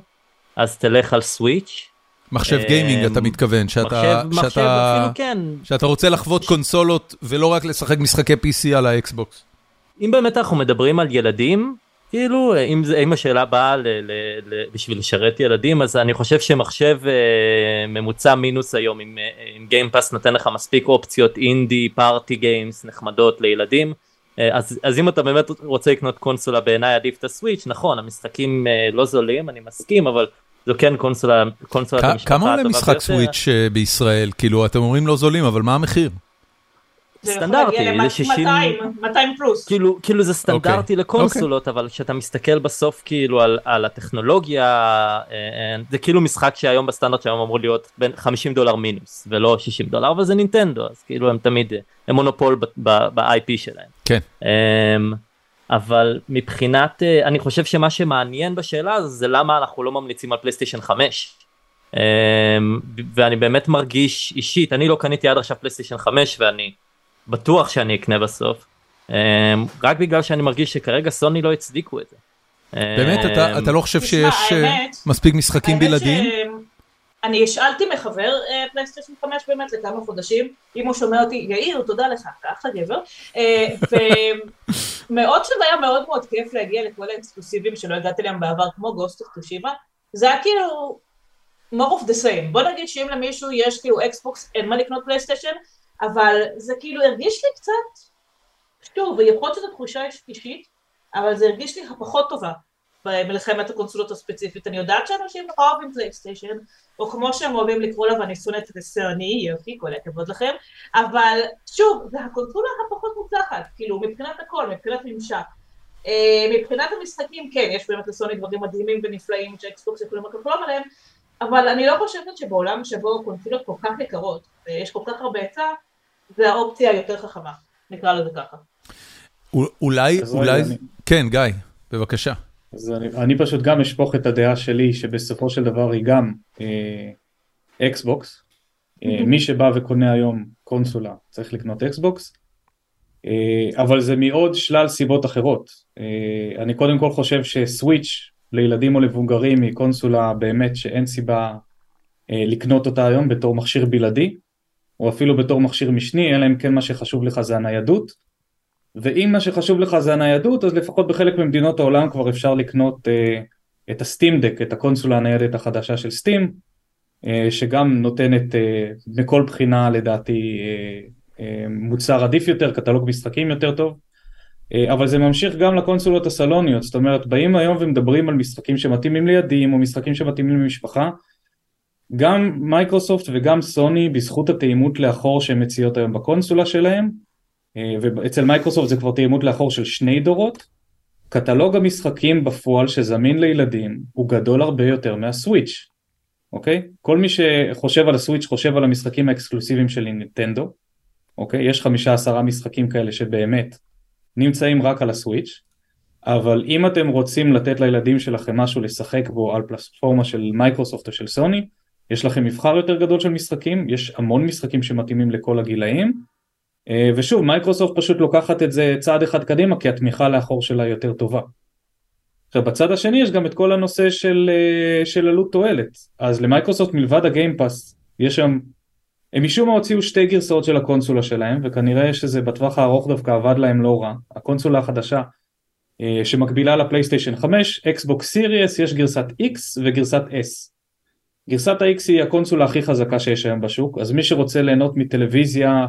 אז תלך על סוויץ'. מחשב גיימינג אתה מתכוון, שאתה, מחשב, שאתה, אפילו כן. שאתה רוצה לחוות קונסולות ולא רק לשחק משחקי PC על האקסבוקס. אם באמת אנחנו מדברים על ילדים, כאילו אם, זה, אם השאלה באה ל, ל, ל, בשביל לשרת ילדים אז אני חושב שמחשב אה, ממוצע מינוס היום עם, עם Game Pass נותן לך מספיק אופציות indie party games נחמדות לילדים. אז, אז אם אתה באמת רוצה לקנות קונסולה בעיניי עדיף את הסוויץ' נכון המשחקים אה, לא זולים אני מסכים אבל זו כן קונסולה, קונסולת המשפחה כמה עולה משחק סוויץ' בישראל? כאילו, אתם אומרים לא זולים, אבל מה המחיר? סטנדרטי, זה 60... 200, 200 פלוס. כאילו, כאילו זה סטנדרטי okay. לקונסולות, okay. אבל כשאתה מסתכל בסוף כאילו על, על הטכנולוגיה, זה כאילו משחק שהיום בסטנדרט שהיום אמור להיות בין 50 דולר מינוס, ולא 60 דולר, אבל זה נינטנדו, אז כאילו הם תמיד, הם מונופול ב-IP שלהם. כן. Um, אבל מבחינת אה, אני חושב שמה שמעניין בשאלה הזו זה למה אנחנו לא ממליצים על פלייסטיישן 5 אמ, ואני באמת מרגיש אישית אני לא קניתי עד עכשיו פלייסטיישן 5 ואני בטוח שאני אקנה בסוף אמ, רק בגלל שאני מרגיש שכרגע סוני לא הצדיקו את זה. באמת אתה, אתה לא חושב שיש האמת, מספיק משחקים בלעדיים? אני השאלתי מחבר פלייסטיישן 5 באמת לכמה חודשים, אם הוא שומע אותי, יאיר, תודה לך, אתה אחלה גבר, ומאוד שזה היה מאוד מאוד כיף להגיע לכל האקסקלוסיבים שלא הגעתי להם בעבר, כמו Ghost of Tsushima, זה היה כאילו more of the same, בוא נגיד שאם למישהו יש כאילו אקסבוקס, אין מה לקנות פלייסטיישן, אבל זה כאילו הרגיש לי קצת, שוב, ויכול להיות שזו תחושה אישית, אבל זה הרגיש לי הפחות טובה. במלחמת הקונסולות הספציפית, אני יודעת שאנשים נורא אוהבים פלייסטיישן, או כמו שהם אוהבים לקרוא לה, ואני שונאת את הסוני, יופי, כל הכבוד לכם, אבל שוב, זה הקונסולה הפחות מוצלחת, כאילו, מבחינת הכל, מבחינת ממשק. מבחינת המשחקים, כן, יש באמת לסוני דברים מדהימים ונפלאים שאקסבוקס יכולים רק לחלום עליהם, אבל אני לא חושבת שבעולם שבו קונסולות כל כך יקרות, ויש כל כך הרבה היצע, זה האופציה היותר חכמה, נקרא לזה ככה. אולי, אולי, כן, גיא, בבקשה. אז אני, אני פשוט גם אשפוך את הדעה שלי שבסופו של דבר היא גם אקסבוקס. אה, אה, מי שבא וקונה היום קונסולה צריך לקנות אקסבוקס. אה, אבל זה מעוד שלל סיבות אחרות. אה, אני קודם כל חושב שסוויץ' לילדים או למבוגרים היא קונסולה באמת שאין סיבה אה, לקנות אותה היום בתור מכשיר בלעדי, או אפילו בתור מכשיר משני, אלא אם כן מה שחשוב לך זה הניידות. ואם מה שחשוב לך זה הניידות, אז לפחות בחלק ממדינות העולם כבר אפשר לקנות את ה Steam Deck, את הקונסולה הניידת החדשה של Steam, שגם נותנת מכל בחינה לדעתי מוצר עדיף יותר, קטלוג משחקים יותר טוב, אה, אבל זה ממשיך גם לקונסולות הסלוניות, זאת אומרת באים היום ומדברים על משחקים שמתאימים לילדים או משחקים שמתאימים למשפחה, גם מייקרוסופט וגם סוני בזכות התאימות לאחור שהן מציעות היום בקונסולה שלהם, אה, ואצל מייקרוסופט זה כבר תאימות לאחור של שני דורות, קטלוג המשחקים בפועל שזמין לילדים הוא גדול הרבה יותר מהסוויץ', אוקיי? כל מי שחושב על הסוויץ' חושב על המשחקים האקסקלוסיביים של נינטנדו, אוקיי? יש חמישה עשרה משחקים כאלה שבאמת נמצאים רק על הסוויץ', אבל אם אתם רוצים לתת לילדים שלכם משהו לשחק בו על פלטפורמה של מיקרוסופט או של סוני, יש לכם מבחר יותר גדול של משחקים, יש המון משחקים שמתאימים לכל הגילאים, אה, ושוב מיקרוסופט פשוט לוקחת את זה צעד אחד קדימה כי התמיכה לאחור שלה יותר טובה. עכשיו בצד השני יש גם את כל הנושא של, אה, של עלות תועלת, אז למיקרוסופט מלבד ה Game Pass יש שם הם משום מה הוציאו שתי גרסאות של הקונסולה שלהם וכנראה שזה בטווח הארוך דווקא עבד להם לא רע. הקונסולה החדשה אה, שמקבילה לפלייסטיישן 5 אקסבוקס Series יש גרסת X וגרסת S. גרסת ה-X היא הקונסולה הכי חזקה שיש היום בשוק אז מי שרוצה ליהנות מטלוויזיה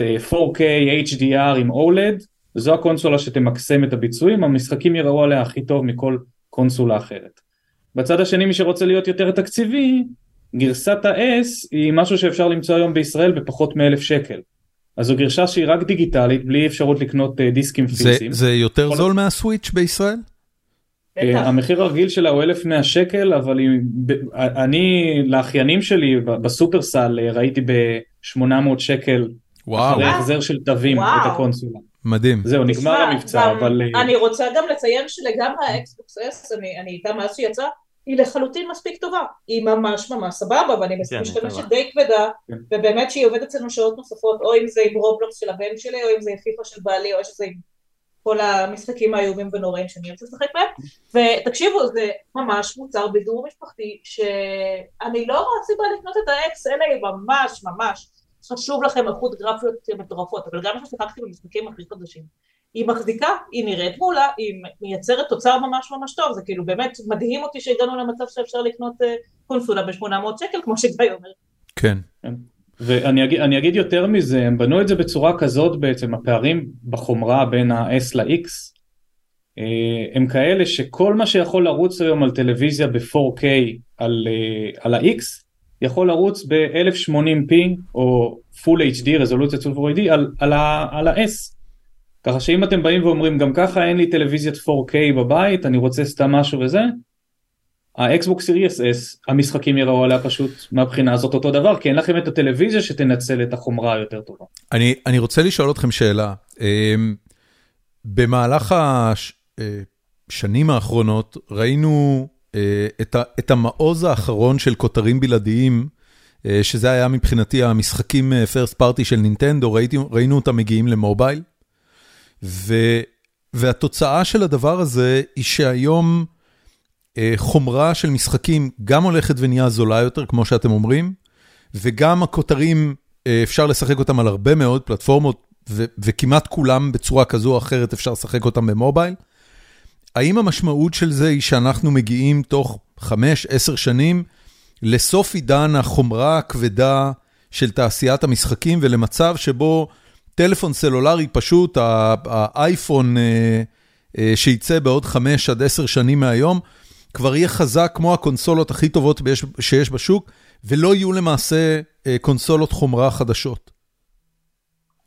4K HDR עם OLED זו הקונסולה שתמקסם את הביצועים המשחקים יראו עליה הכי טוב מכל קונסולה אחרת בצד השני מי שרוצה להיות יותר תקציבי גרסת ה-S היא משהו שאפשר למצוא היום בישראל בפחות מאלף שקל. אז זו גרשה שהיא רק דיגיטלית בלי אפשרות לקנות אה, דיסקים פיזיים. זה יותר זול מהסוויץ' בישראל? אה, המחיר הרגיל שלה הוא 1,100 שקל אבל אני לאחיינים שלי בסופרסל אה, ראיתי ב-800 שקל וואו. אחרי החזר של תווים את הקונסולה. מדהים. זהו נגמר המבצע אבל אני רוצה גם לציין שלגמרי האקסבוקס S אני איתה מאז שיצא היא לחלוטין מספיק טובה, היא ממש ממש סבבה ואני כן, משתמשת די כבדה כן. ובאמת שהיא עובדת אצלנו שעות נוספות או אם זה עם רובלוקס של הבן שלי או אם זה עם פיפה של בעלי או שזה עם כל המשחקים האיומים ונוראים שאני אוהבת לשחק בהם ותקשיבו זה ממש מוצר בידור משפחתי שאני לא רואה סיבה לקנות את ה X אלא היא ממש ממש חשוב לכם איכות גרפיות מטורפות אבל גם כששיחקתי במשחקים הכי חדשים היא מחזיקה, היא נראית מעולה, היא מייצרת תוצר ממש ממש טוב, זה כאילו באמת מדהים אותי שהגענו למצב שאפשר לקנות אה, קונסולה ב-800 שקל, כמו שגיא אומר. כן. כן. ואני אגיד, אגיד יותר מזה, הם בנו את זה בצורה כזאת בעצם, הפערים בחומרה בין ה-S ל-X אה, הם כאלה שכל מה שיכול לרוץ היום על טלוויזיה ב-4K על, אה, על ה-X יכול לרוץ ב-1080p או Full HD, רזולוציה Full HD על, על, על ה-S. ככה שאם אתם באים ואומרים גם ככה אין לי טלוויזיית 4K בבית, אני רוצה סתם משהו וזה, האקסבוקס Series S, המשחקים יראו עליה פשוט מהבחינה הזאת אותו דבר, כי אין לכם את הטלוויזיה שתנצל את החומרה היותר טובה. אני, אני רוצה לשאול אתכם שאלה. אמ, במהלך השנים האחרונות ראינו אה, את, את המעוז האחרון של כותרים בלעדיים, אה, שזה היה מבחינתי המשחקים פרסט אה, פארטי של נינטנדו, ראינו אותם מגיעים למובייל. ו, והתוצאה של הדבר הזה היא שהיום אה, חומרה של משחקים גם הולכת ונהיה זולה יותר, כמו שאתם אומרים, וגם הכותרים, אה, אפשר לשחק אותם על הרבה מאוד פלטפורמות, ו, וכמעט כולם בצורה כזו או אחרת אפשר לשחק אותם במובייל. האם המשמעות של זה היא שאנחנו מגיעים תוך 5-10 שנים לסוף עידן החומרה הכבדה של תעשיית המשחקים ולמצב שבו טלפון סלולרי פשוט, האייפון אה, אה, שייצא בעוד 5 עד 10 שנים מהיום, כבר יהיה חזק כמו הקונסולות הכי טובות שיש בשוק, ולא יהיו למעשה אה, קונסולות חומרה חדשות.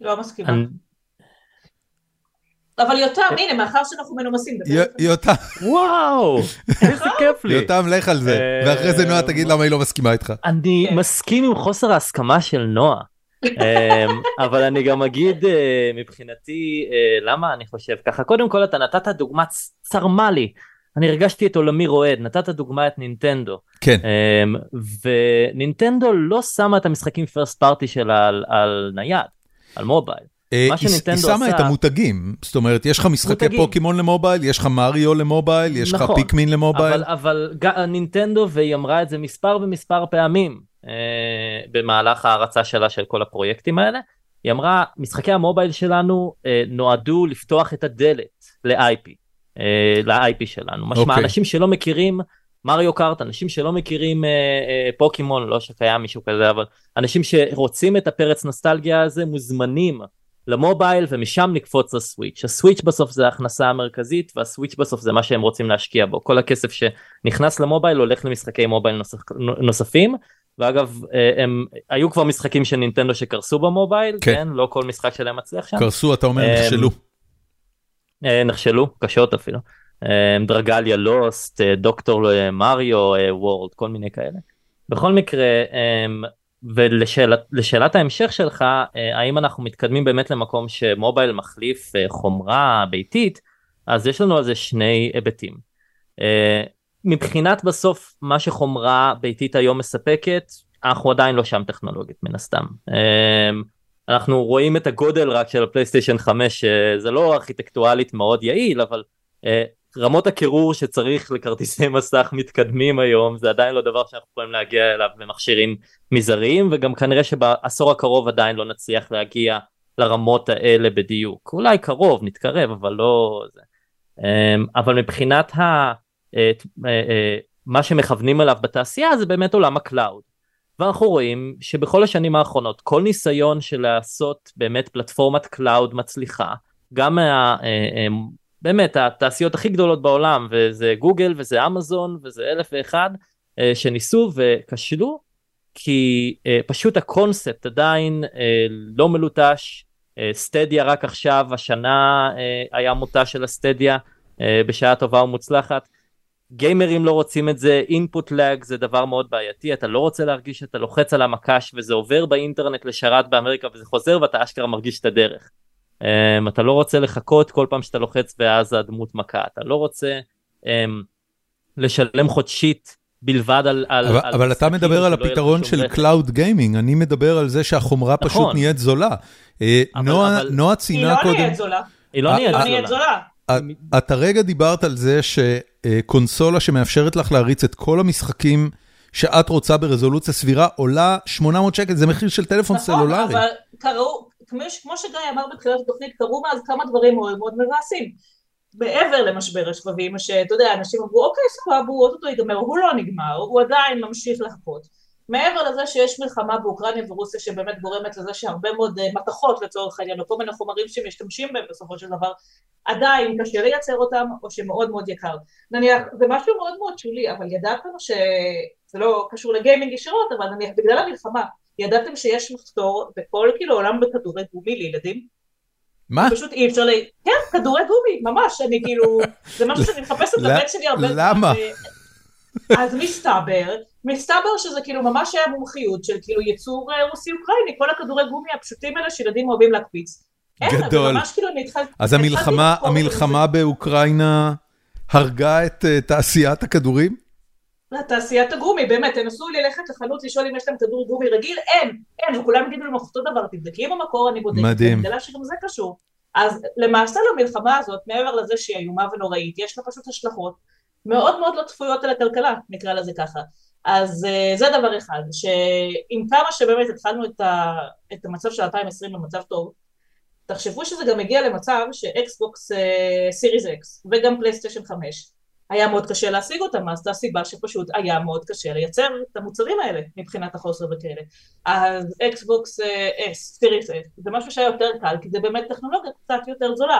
לא מסכימה. אבל יותם, הנה, מאחר שאנחנו מנומסים. יותם. וואו, איזה כיף לי. יותם, לך על זה, ואחרי זה נועה תגיד למה היא לא מסכימה איתך. אני כן. מסכים עם חוסר ההסכמה של נועה. אמ, אבל אני גם אגיד אה, מבחינתי אה, למה אני חושב ככה קודם כל אתה נתת דוגמה צרמה לי אני הרגשתי את עולמי רועד נתת דוגמה את נינטנדו כן אמ, ונינטנדו לא שמה את המשחקים פרסט פארטי שלה על, על נייד על מובייל. אה, היא שמה את המותגים, זאת אומרת, יש לך משחקי. פוקימון למובייל, יש לך מריו למובייל, יש לך נכון, פיקמין למובייל. אבל, נינטנדו, והיא אמרה את זה מספר ומספר פעמים אה, במהלך ההרצה שלה של כל הפרויקטים האלה, היא אמרה, משחקי המובייל שלנו אה, נועדו לפתוח את הדלת ל-IP, ל-IP שלנו. משמע. אוקיי. אנשים שלא מכירים מריו קארט, אנשים שלא מכירים אה, אה, פוקימון, לא שקיים מישהו כזה, אבל אנשים שרוצים את הפרץ נוסטלגיה הזה, מוזמנים. למובייל ומשם נקפוץ לסוויץ'. הסוויץ' בסוף זה ההכנסה המרכזית והסוויץ' בסוף זה מה שהם רוצים להשקיע בו. כל הכסף שנכנס למובייל הולך למשחקי מובייל נוסף, נוספים. ואגב אה, הם היו כבר משחקים של נינטנדו שקרסו במובייל, כן, כן? לא כל משחק שלהם מצליח שם. קרסו אתה אומר אה, נכשלו. אה, נכשלו, קשות אפילו. דרגליה לוסט, דוקטור מריו וורד, כל מיני כאלה. בכל מקרה ולשאלת ההמשך שלך, אה, האם אנחנו מתקדמים באמת למקום שמובייל מחליף אה, חומרה ביתית, אז יש לנו על זה שני היבטים. אה, מבחינת בסוף מה שחומרה ביתית היום מספקת, אנחנו עדיין לא שם טכנולוגית מן הסתם. אנחנו רואים את הגודל רק של הפלייסטיישן 5, זה לא ארכיטקטואלית מאוד יעיל, אבל רמות הקירור שצריך לכרטיסי מסך מתקדמים היום זה עדיין לא דבר שאנחנו יכולים להגיע אליו במכשירים מזעריים וגם כנראה שבעשור הקרוב עדיין לא נצליח להגיע לרמות האלה בדיוק. אולי קרוב נתקרב אבל לא זה. אמ, אבל מבחינת ה... אה, אה, מה שמכוונים אליו בתעשייה זה באמת עולם ה cloud ואנחנו רואים שבכל השנים האחרונות כל ניסיון של לעשות באמת פלטפורמת cloud מצליחה גם מה, אה, באמת התעשיות הכי גדולות בעולם וזה גוגל וזה אמזון וזה אלף ואחד אה, שניסו וכשלו כי אה, פשוט הקונספט עדיין אה, לא מלוטש. סטדיה רק עכשיו השנה היה מותה של הסטדיה בשעה טובה ומוצלחת. גיימרים לא רוצים את זה input lag זה דבר מאוד בעייתי אתה לא רוצה להרגיש שאתה לוחץ על המקש וזה עובר באינטרנט לשרת באמריקה וזה חוזר ואתה אשכרה מרגיש את הדרך Um, אתה לא רוצה לחכות כל פעם שאתה לוחץ ואז הדמות מכה, אתה לא רוצה um, לשלם חודשית בלבד על... על אבל, על אבל אתה מדבר על הפתרון של Cloud Gaming, אני מדבר על זה שהחומרה נכון. פשוט נהיית זולה. אה, אבל, נועה, אבל... נועה ציינה קודם... היא לא נהיית זולה. היא לא נהיית זולה. אתה רגע דיברת על זה שקונסולה שמאפשרת לך להריץ את כל המשחקים שאת רוצה ברזולוציה סבירה עולה 800 שקל, זה מחיר של טלפון נכון, סלולרי. נכון, אבל קראו, כמו שגיא אמר בתחילת התוכנית, קרו מאז כמה דברים מאוד מאוד מבאסים. מעבר למשבר השבבים, שאתה יודע, אנשים אמרו, אוקיי, סבבה, הוא אוטוטו ייגמר, הוא לא נגמר, הוא עדיין ממשיך לחכות. מעבר לזה שיש מלחמה באוקראינה ורוסיה שבאמת גורמת לזה שהרבה מאוד אה, מתכות לצורך העניין, או כל מיני חומרים שמשתמשים בהם בסופו של דבר, עדיין קשה לייצר אותם, או שמאוד מאוד יקר. נניח, זה משהו מאוד מאוד שולי, אבל ידעתם שזה לא קשור לגיימינג ישירות, אבל נניח בגלל המלחמה, ידעתם שיש מחסור בכל כאילו עולם בכדורי גומי לילדים? מה? פשוט אי אפשר ל... כן, כדורי גומי, ממש, אני כאילו, זה משהו שאני מחפשת את הבן שלי הרבה. למה? אז מסתבר, מסתבר שזה כאילו ממש היה מומחיות של כאילו ייצור אה, רוסי-אוקראיני, כל הכדורי גומי הפשוטים האלה שילדים אוהבים להקפיץ. גדול. כאילו אז המלחמה, המלחמה באוקראינה הרגה את אה, תעשיית הכדורים? לתעשיית הגומי, באמת, תנסו ללכת לחנות לשאול אם יש להם כדור גומי רגיל, אין, אין, וכולם יגידו לנו אותו דבר, תבדקי במקור, אני בודקת, מדהים, מגלה שגם זה קשור. אז למעשה למלחמה הזאת, מעבר לזה שהיא איומה ונוראית, יש לה פשוט השלכות מאוד מאוד לא צפויות על הכלכלה, נקרא לזה ככה. אז uh, זה דבר אחד, שעם כמה שבאמת התחלנו את, ה, את המצב של 2020 במצב טוב, תחשבו שזה גם הגיע למצב שאקסבוקס Series X וגם פלייסטיישן 5 היה מאוד קשה להשיג אותם, אז זו הסיבה שפשוט היה מאוד קשה לייצר את המוצרים האלה מבחינת החוסר וכאלה. אז אקסבוקס S, Series S, זה משהו שהיה יותר קל, כי זה באמת טכנולוגיה קצת יותר זולה.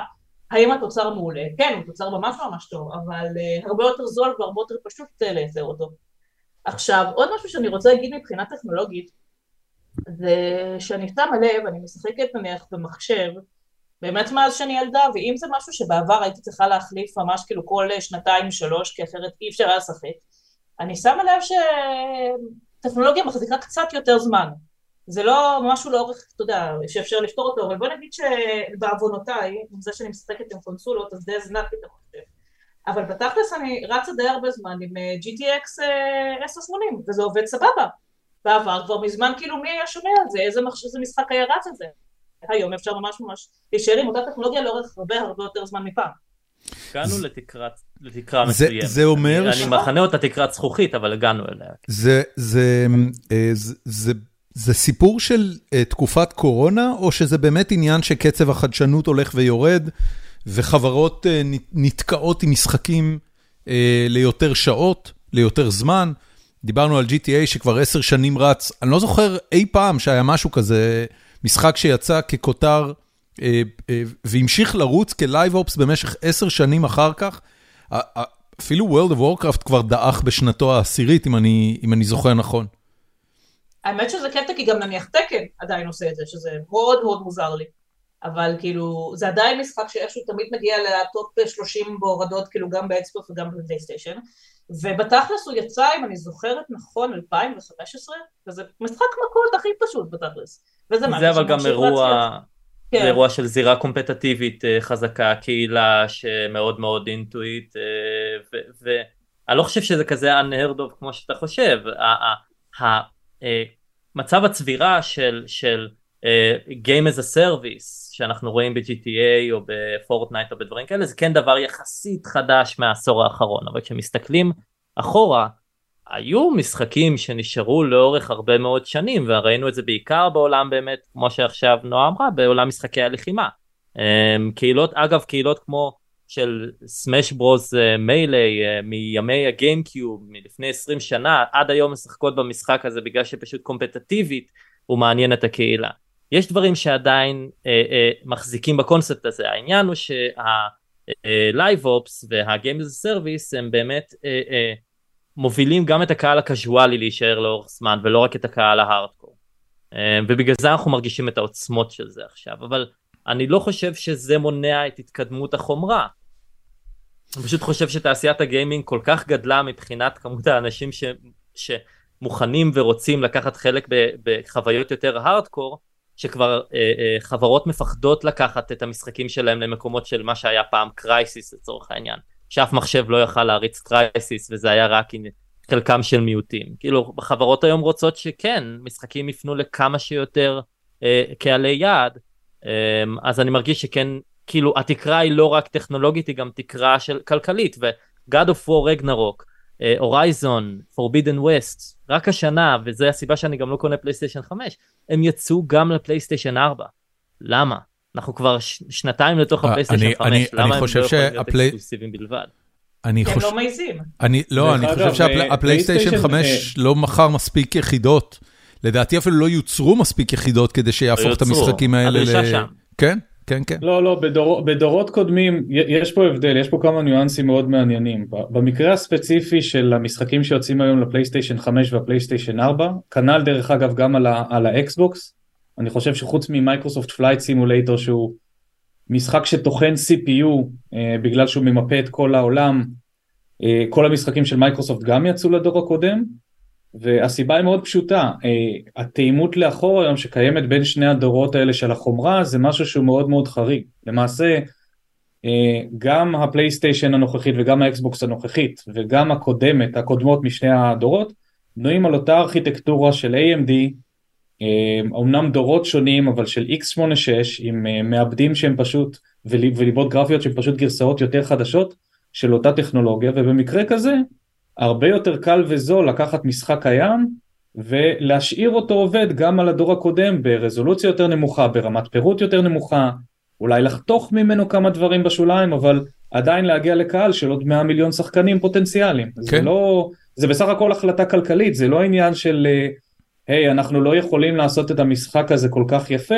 האם התוצר מעולה? כן, הוא תוצר ממש ממש טוב, אבל uh, הרבה יותר זול והרבה יותר פשוט uh, לייצר אותו. עכשיו, עוד משהו שאני רוצה להגיד מבחינה טכנולוגית, זה שאני שמה לב, אני משחקת נניח במחשב, באמת מאז שאני ילדה, ואם זה משהו שבעבר הייתי צריכה להחליף ממש כאילו כל שנתיים שלוש, כי אחרת אי אפשר היה לשחק, אני שמה לב שטכנולוגיה מחזיקה קצת יותר זמן. זה לא משהו לאורך, אתה יודע, שאפשר לפתור אותו, אבל בוא נגיד שבעוונותיי, עם זה שאני משחקת עם קונסולות, אז די הזנקתי את המחשב. אבל בתכלס אני רצה די הרבה זמן עם אה, GTX 1080, אה, וזה עובד סבבה. בעבר כבר מזמן כאילו מי היה שומע על זה, איזה, מחש... איזה משחק היה רץ על זה. היום אפשר ממש ממש להישאר עם אותה טכנולוגיה לאורך הרבה הרבה יותר זמן מפעם. הגענו לתקרה מסוימת. זה אומר... אני מכנה אותה תקרת זכוכית, אבל הגענו אליה. אה, זה סיפור של תקופת קורונה, או שזה באמת עניין שקצב החדשנות הולך ויורד, וחברות נתקעות עם משחקים ליותר שעות, ליותר זמן? דיברנו על GTA שכבר עשר שנים רץ, אני לא זוכר אי פעם שהיה משהו כזה, משחק שיצא ככותר אה, אה, והמשיך לרוץ כלייב אופס במשך עשר שנים אחר כך. אפילו World of Warcraft כבר דעך בשנתו העשירית, אם אני, אם אני זוכר נכון. האמת שזה קטע, כי גם נניח תקן עדיין עושה את זה, שזה מאוד מאוד מוזר לי. אבל כאילו, זה עדיין משחק שאיכשהו תמיד מגיע לטופ 30 בהורדות, כאילו גם באקספורט וגם בפלייסטיישן. ובתכלס הוא יצא, אם אני זוכרת נכון, 2015, וזה משחק מכות הכי פשוט בתכלס. וזה זה אבל גם אירוע, כן. זה אירוע של זירה קומפטטיבית אה, חזקה, קהילה שמאוד מאוד אינטואיט, אה, ואני לא חושב שזה כזה unheard of כמו שאתה חושב. מצב הצבירה של, של uh, Game as a Service שאנחנו רואים ב-GTA או בפורטנייט או בדברים כאלה זה כן דבר יחסית חדש מהעשור האחרון אבל כשמסתכלים אחורה היו משחקים שנשארו לאורך הרבה מאוד שנים וראינו את זה בעיקר בעולם באמת כמו שעכשיו נועה אמרה בעולם משחקי הלחימה. um, קהילות אגב קהילות כמו של סמאש ברוז מיילי מימי הגיימקיוב מלפני 20 שנה עד היום משחקות במשחק הזה בגלל שפשוט קומפטטיבית הוא מעניין את הקהילה. יש דברים שעדיין אה, אה, מחזיקים בקונספט הזה. העניין הוא שה live ops וה games service הם באמת אה, אה, מובילים גם את הקהל ה casual י להישאר לאורך זמן ולא רק את הקהל ההארדקור. אה, ובגלל זה אנחנו מרגישים את העוצמות של זה עכשיו. אבל אני לא חושב שזה מונע את התקדמות החומרה. אני פשוט חושב שתעשיית ה gaming כל כך גדלה מבחינת כמות האנשים ש, שמוכנים ורוצים לקחת חלק בחוויות יותר הארדקור שכבר אה, אה, חברות מפחדות לקחת את המשחקים שלהם למקומות של מה שהיה פעם קרייסיס לצורך העניין שאף מחשב לא יכל להריץ קרייסיס וזה היה רק עם חלקם של מיעוטים כאילו חברות היום רוצות שכן משחקים יפנו לכמה שיותר אה, קהלי יעד אה, אז אני מרגיש שכן כאילו התקרה היא לא רק טכנולוגית היא גם תקרה של כלכלית ו-God of War Ragnarok הורייזון, uh, Forbidden West, רק השנה, וזו הסיבה שאני גם לא קונה פלייסטיישן 5, הם יצאו גם לפלייסטיישן 4. למה? אנחנו כבר ש- שנתיים לתוך אה, הפלייסטיישן 5, אני, למה אני הם לא יכולים להיות אקסקלוסיביים בלבד? אני חושב... הם לא מעיזים. אני, לא, אני חושב שהפלייסטיישן 5 לא מכר מספיק יחידות. לדעתי אפילו לא יוצרו מספיק יחידות כדי שיהפוך את המשחקים האלה ל... כן? כן, כן. לא, לא, בדור, בדורות קודמים יש פה הבדל, יש פה כמה ניואנסים מאוד מעניינים. במקרה הספציפי של המשחקים שיוצאים היום לפלייסטיישן 5 והפלייסטיישן 4, כנ"ל דרך אגב גם על, ה, על האקסבוקס, אני חושב שחוץ ממיקרוסופט Flight Simulator שהוא משחק שטוחן CPU אה, בגלל שהוא ממפה את כל העולם, אה, כל המשחקים של מיקרוסופט גם יצאו לדור הקודם, והסיבה היא מאוד פשוטה, אה, התאימות לאחור היום שקיימת בין שני הדורות האלה של החומרה זה משהו שהוא מאוד מאוד חריג. למעשה אה, גם הפלייסטיישן הנוכחית וגם האקסבוקס הנוכחית וגם הקודמת, הקודמות משני הדורות, בנויים על אותה ארכיטקטורה של AMD, אומנם אה, דורות שונים אבל של x86 עם מעבדים שהם פשוט וליבות גרפיות שהם פשוט גרסאות יותר חדשות של אותה טכנולוגיה ובמקרה כזה הרבה יותר קל וזול לקחת משחק קיים ולהשאיר אותו עובד גם על הדור הקודם ברזולוציה יותר נמוכה, ברמת פירוט יותר נמוכה, אולי לחתוך ממנו כמה דברים בשוליים, אבל עדיין להגיע לקהל של עוד 100 מיליון שחקנים פוטנציאליים. כן. זה לא, זה בסך הכל החלטה כלכלית, זה לא עניין של, אה, היי, hey, אנחנו לא יכולים לעשות את המשחק הזה כל כך יפה,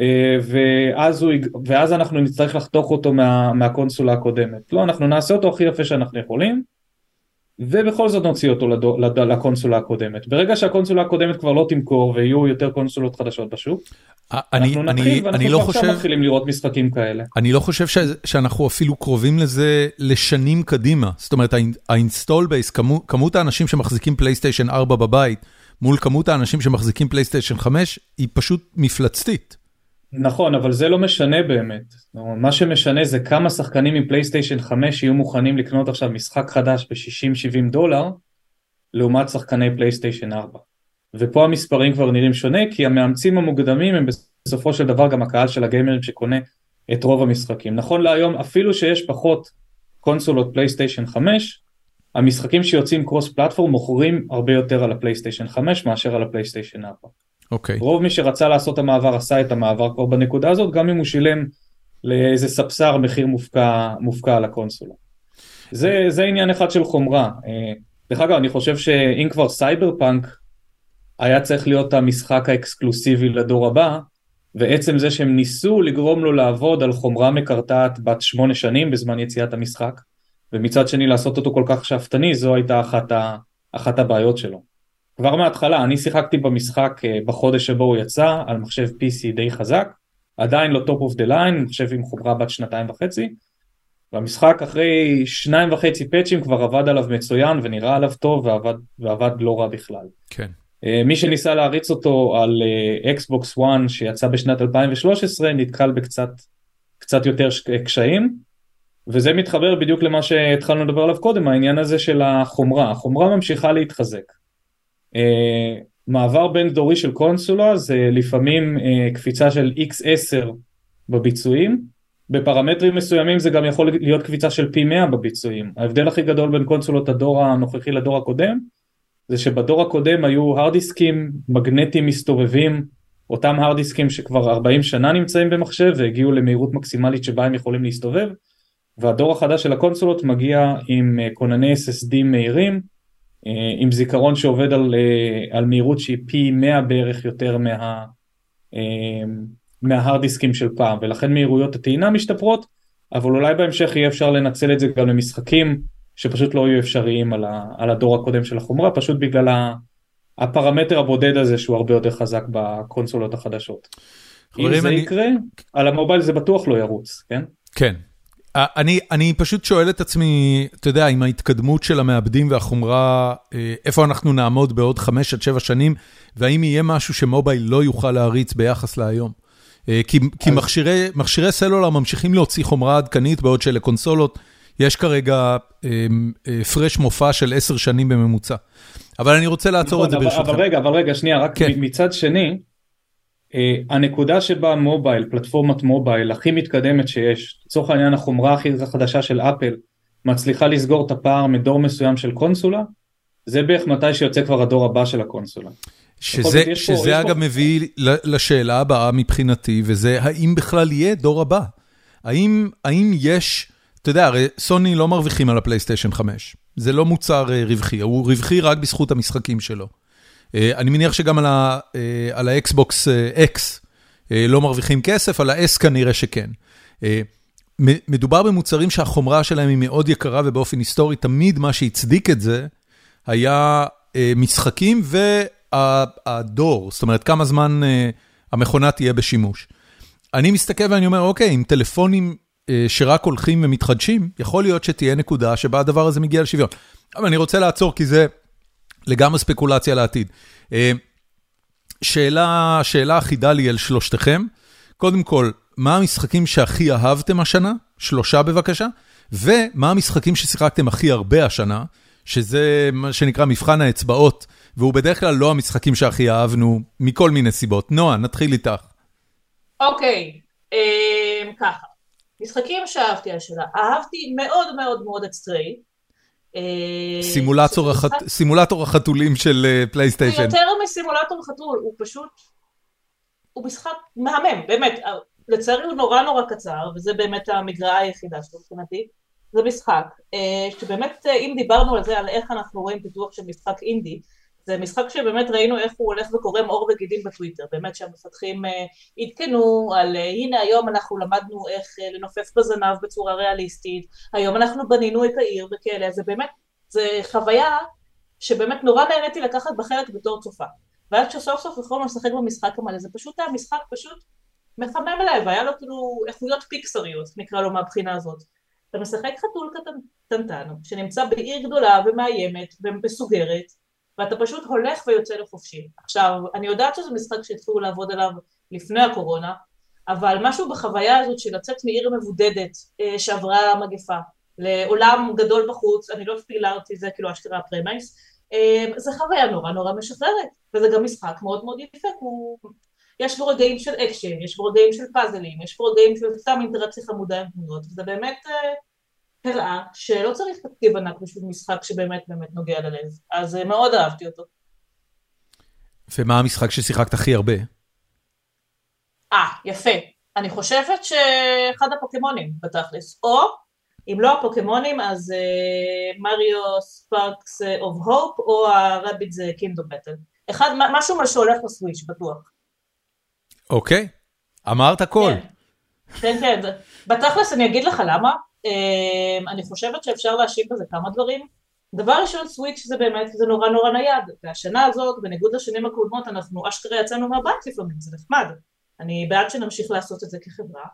אה, ואז, הוא, ואז אנחנו נצטרך לחתוך אותו מה, מהקונסולה הקודמת. לא, אנחנו נעשה אותו הכי יפה שאנחנו יכולים. ובכל זאת נוציא אותו לדו, לד, לקונסולה הקודמת. ברגע שהקונסולה הקודמת כבר לא תמכור ויהיו יותר קונסולות חדשות בשוק, אני, אנחנו נתחיל אני, ואנחנו אני לא חושב, מתחילים לראות משחקים כאלה. אני לא חושב ש, שאנחנו אפילו קרובים לזה לשנים קדימה. זאת אומרת ה install base, כמות, כמות האנשים שמחזיקים פלייסטיישן 4 בבית, מול כמות האנשים שמחזיקים פלייסטיישן 5, היא פשוט מפלצתית. נכון, אבל זה לא משנה באמת. מה שמשנה זה כמה שחקנים עם פלייסטיישן 5 יהיו מוכנים לקנות עכשיו משחק חדש ב-60-70 דולר, לעומת שחקני פלייסטיישן 4. ופה המספרים כבר נראים שונה, כי המאמצים המוקדמים הם בסופו של דבר גם הקהל של הגיימרים שקונה את רוב המשחקים. נכון להיום, אפילו שיש פחות קונסולות פלייסטיישן 5, המשחקים שיוצאים cross platform מוכרים הרבה יותר על הפלייסטיישן 5 מאשר על הפלייסטיישן 4. אוקיי. Okay. רוב מי שרצה לעשות את המעבר עשה את המעבר כבר בנקודה הזאת, גם אם הוא שילם לאיזה ספסר מחיר מופקע, מופקע על הקונסולה. זה, זה עניין אחד של חומרה. אה, דרך אגב, אני חושב שאם כבר סייבר פאנק היה צריך להיות המשחק האקסקלוסיבי לדור הבא, ועצם זה שהם ניסו לגרום לו לעבוד על חומרה מקרטעת בת שמונה שנים בזמן יציאת המשחק, ומצד שני לעשות אותו כל כך שאפתני, זו הייתה אחת, ה, אחת הבעיות שלו. כבר מההתחלה, אני שיחקתי במשחק אה, בחודש שבו הוא יצא, על מחשב PC די חזק, עדיין לא top of the line, מחשב עם חומרה בת שנתיים וחצי, והמשחק אחרי שניים וחצי patch ים כבר עבד עליו מצוין ונראה עליו טוב ועבד, ועבד לא רע בכלל. כן. אה, מי שניסה להריץ אותו על אקסבוקס אה, 1 שיצא בשנת 2013 נתקל בקצת קצת יותר קשיים וזה מתחבר בדיוק למה שהתחלנו לדבר עליו קודם העניין הזה של החומרה. החומרה ממשיכה להתחזק. אה, מעבר בין דורי של קונסולה זה לפעמים קפיצה של x10 בביצועים. בפרמטרים מסוימים זה גם יכול להיות קפיצה של פי 100 בביצועים. ההבדל הכי גדול בין קונסולות הדור הנוכחי לדור הקודם זה שבדור הקודם היו הרדיסקים מגנטיים מסתובבים, אותם הרדיסקים שכבר 40 שנה נמצאים במחשב והגיעו למהירות מקסימלית שבה הם יכולים להסתובב, והדור החדש של הקונסולות מגיע עם אה, כונני SSD מהירים, אה, עם זיכרון שעובד על, אה, על מהירות שהיא פי 100 בערך יותר מה, מההרדיסקים של פעם, ולכן מהירויות הטעינה משתפרות, אבל אולי בהמשך יהיה אפשר לנצל את זה גם למשחקים שפשוט לא יהיו אפשריים על, ה, על הדור הקודם של החומרה, פשוט בגלל הפרמטר הבודד הזה שהוא הרבה יותר חזק בקונסולות החדשות. אם זה אני... יקרה, על המובייל זה בטוח לא ירוץ, כן? כן. אני, אני פשוט שואל את עצמי, אתה יודע, עם ההתקדמות של המעבדים והחומרה, אה, איפה אנחנו נעמוד בעוד חמש עד שבע שנים, והאם יהיה משהו שמובייל לא יוכל להריץ ביחס להיום. אה, כי, אז... כי מכשירי, מכשירי סלולר ממשיכים להוציא חומרה עדכנית, בעוד שלקונסולות יש כרגע הפרש מופע של עשר שנים בממוצע. אבל אני רוצה לעצור את זה ברשותכם. אבל רגע, אבל רגע, שנייה, רק כן. מצד שני, אה, הנקודה שבה מובייל, פלטפורמת מובייל הכי מתקדמת שיש, לצורך העניין החומרה הכי חדשה של אפל, מצליחה לסגור את הפער מדור מסוים של קונסולה, זה בערך מתי שיוצא כבר הדור הבא של הקונסולה. שזה, שזה פה, אגב פה... מביא לשאלה הבאה מבחינתי, וזה האם בכלל יהיה דור הבא? האם, האם יש... אתה יודע, הרי סוני לא מרוויחים על הפלייסטיישן 5. זה לא מוצר אה, רווחי, הוא רווחי רק בזכות המשחקים שלו. אה, אני מניח שגם על האקסבוקס אה, X לא מרוויחים כסף, על ה-S כנראה שכן. מדובר במוצרים שהחומרה שלהם היא מאוד יקרה, ובאופן היסטורי תמיד מה שהצדיק את זה היה משחקים והדור, זאת אומרת כמה זמן המכונה תהיה בשימוש. אני מסתכל ואני אומר, אוקיי, עם טלפונים אה, שרק הולכים ומתחדשים, יכול להיות שתהיה נקודה שבה הדבר הזה מגיע לשוויון. אבל אני רוצה לעצור כי זה לגמרי ספקולציה לעתיד. אה, שאלה, שאלה אחידה לי אל שלושתכם. קודם כל, מה המשחקים שהכי אהבתם השנה? שלושה בבקשה. ומה המשחקים ששיחקתם הכי הרבה השנה, שזה מה שנקרא מבחן האצבעות, והוא בדרך כלל לא המשחקים שהכי אהבנו, מכל מיני סיבות. נועה, נתחיל איתך. אוקיי, אה, ככה. משחקים שאהבתי השנה, אהבתי מאוד מאוד מאוד את סטריי. אה, סימולטור החתולים של אה, פלייסטיישן. יותר מסימולטור חתול, הוא פשוט, הוא משחק מהמם, באמת, אה, לצערי הוא נורא נורא קצר, וזה באמת המגרעה היחידה שלו מבחינתי, זה משחק, שבאמת אם דיברנו על זה, על איך אנחנו רואים פיתוח של משחק אינדי, זה משחק שבאמת ראינו איך הוא הולך וקורם עור וגידים בטוויטר, באמת שהמפתחים uh, עדכנו על uh, הנה היום אנחנו למדנו איך uh, לנופף בזנב בצורה ריאליסטית, היום אנחנו בנינו את העיר וכאלה, זה באמת, זה חוויה שבאמת נורא נהניתי לקחת בחלק בתור צופה. ואז כשסוף סוף יכולנו לשחק במשחק המלא, זה פשוט היה משחק פשוט מחמם אליי, והיה לו כאילו איכויות פיקסריות, נקרא לו מהבחינה הזאת. אתה משחק חתול קטנטן, שנמצא בעיר גדולה ומאיימת ומסוגרת, ואתה פשוט הולך ויוצא לחופשי. עכשיו, אני יודעת שזה משחק שהתחילו לעבוד עליו לפני הקורונה, אבל משהו בחוויה הזאת של לצאת מעיר מבודדת אה, שעברה מגפה, לעולם גדול בחוץ, אני לא ספיילרתי, זה כאילו אשכרה ה premise, אה, זה חוויה נורא נורא משחררת, וזה גם משחק מאוד מאוד יפה, הוא... יש בו רגעים של אקשן, יש בו רגעים של פאזלים, יש בו רגעים של סתם אינטראקציה חמודה עם תמונות, וזה באמת אה, הראה שלא צריך תקציב ענק בשביל משחק שבאמת באמת נוגע ללב, אז מאוד אהבתי אותו. ומה המשחק ששיחקת הכי הרבה? אה, יפה. אני חושבת שאחד הפוקימונים בתכלס, או אם לא הפוקימונים אז Mario Sparks of Hope או ה Rabbids Kingdom Battle. אחד, משהו מה שהולך לסוויץ' בטוח. אוקיי, אמרת הכל. כן, כן, כן. בתכלס אני אגיד לך למה. אמ, אני חושבת שאפשר להשיב בזה כמה דברים. דבר ראשון סוויץ' זה באמת, זה נורא נורא נייד, והשנה הזאת, בניגוד לשנים הקודמות, אנחנו אשכרה יצאנו מהבית לפעמים, זה נחמד. אני בעד שנמשיך לעשות את זה כחברה.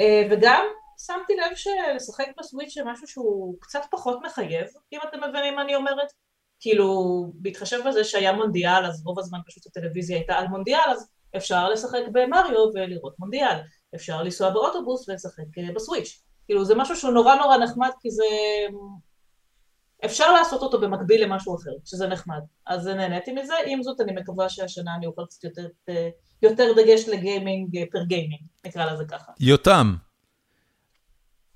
אה, וגם שמתי לב שלשחק בסוויץ' זה משהו שהוא קצת פחות מחייב, אם אתם מבינים מה אני אומרת. כאילו, בהתחשב בזה שהיה מונדיאל, אז רוב הזמן פשוט הטלוויזיה הייתה על מונדיאל, אז אפשר לשחק במריו ולראות מונדיאל. אפשר לנסוע באוטובוס ולשחק אה, בסוויץ'. כאילו, זה משהו שהוא נורא נורא נחמד, כי זה אפשר לעשות אותו במקביל למשהו אחר, שזה נחמד. אז נהניתי מזה, עם זאת אני מקווה שהשנה אני אוכל קצת יותר, יותר דגש לגיימינג פר גיימינג, נקרא לזה ככה. יותם,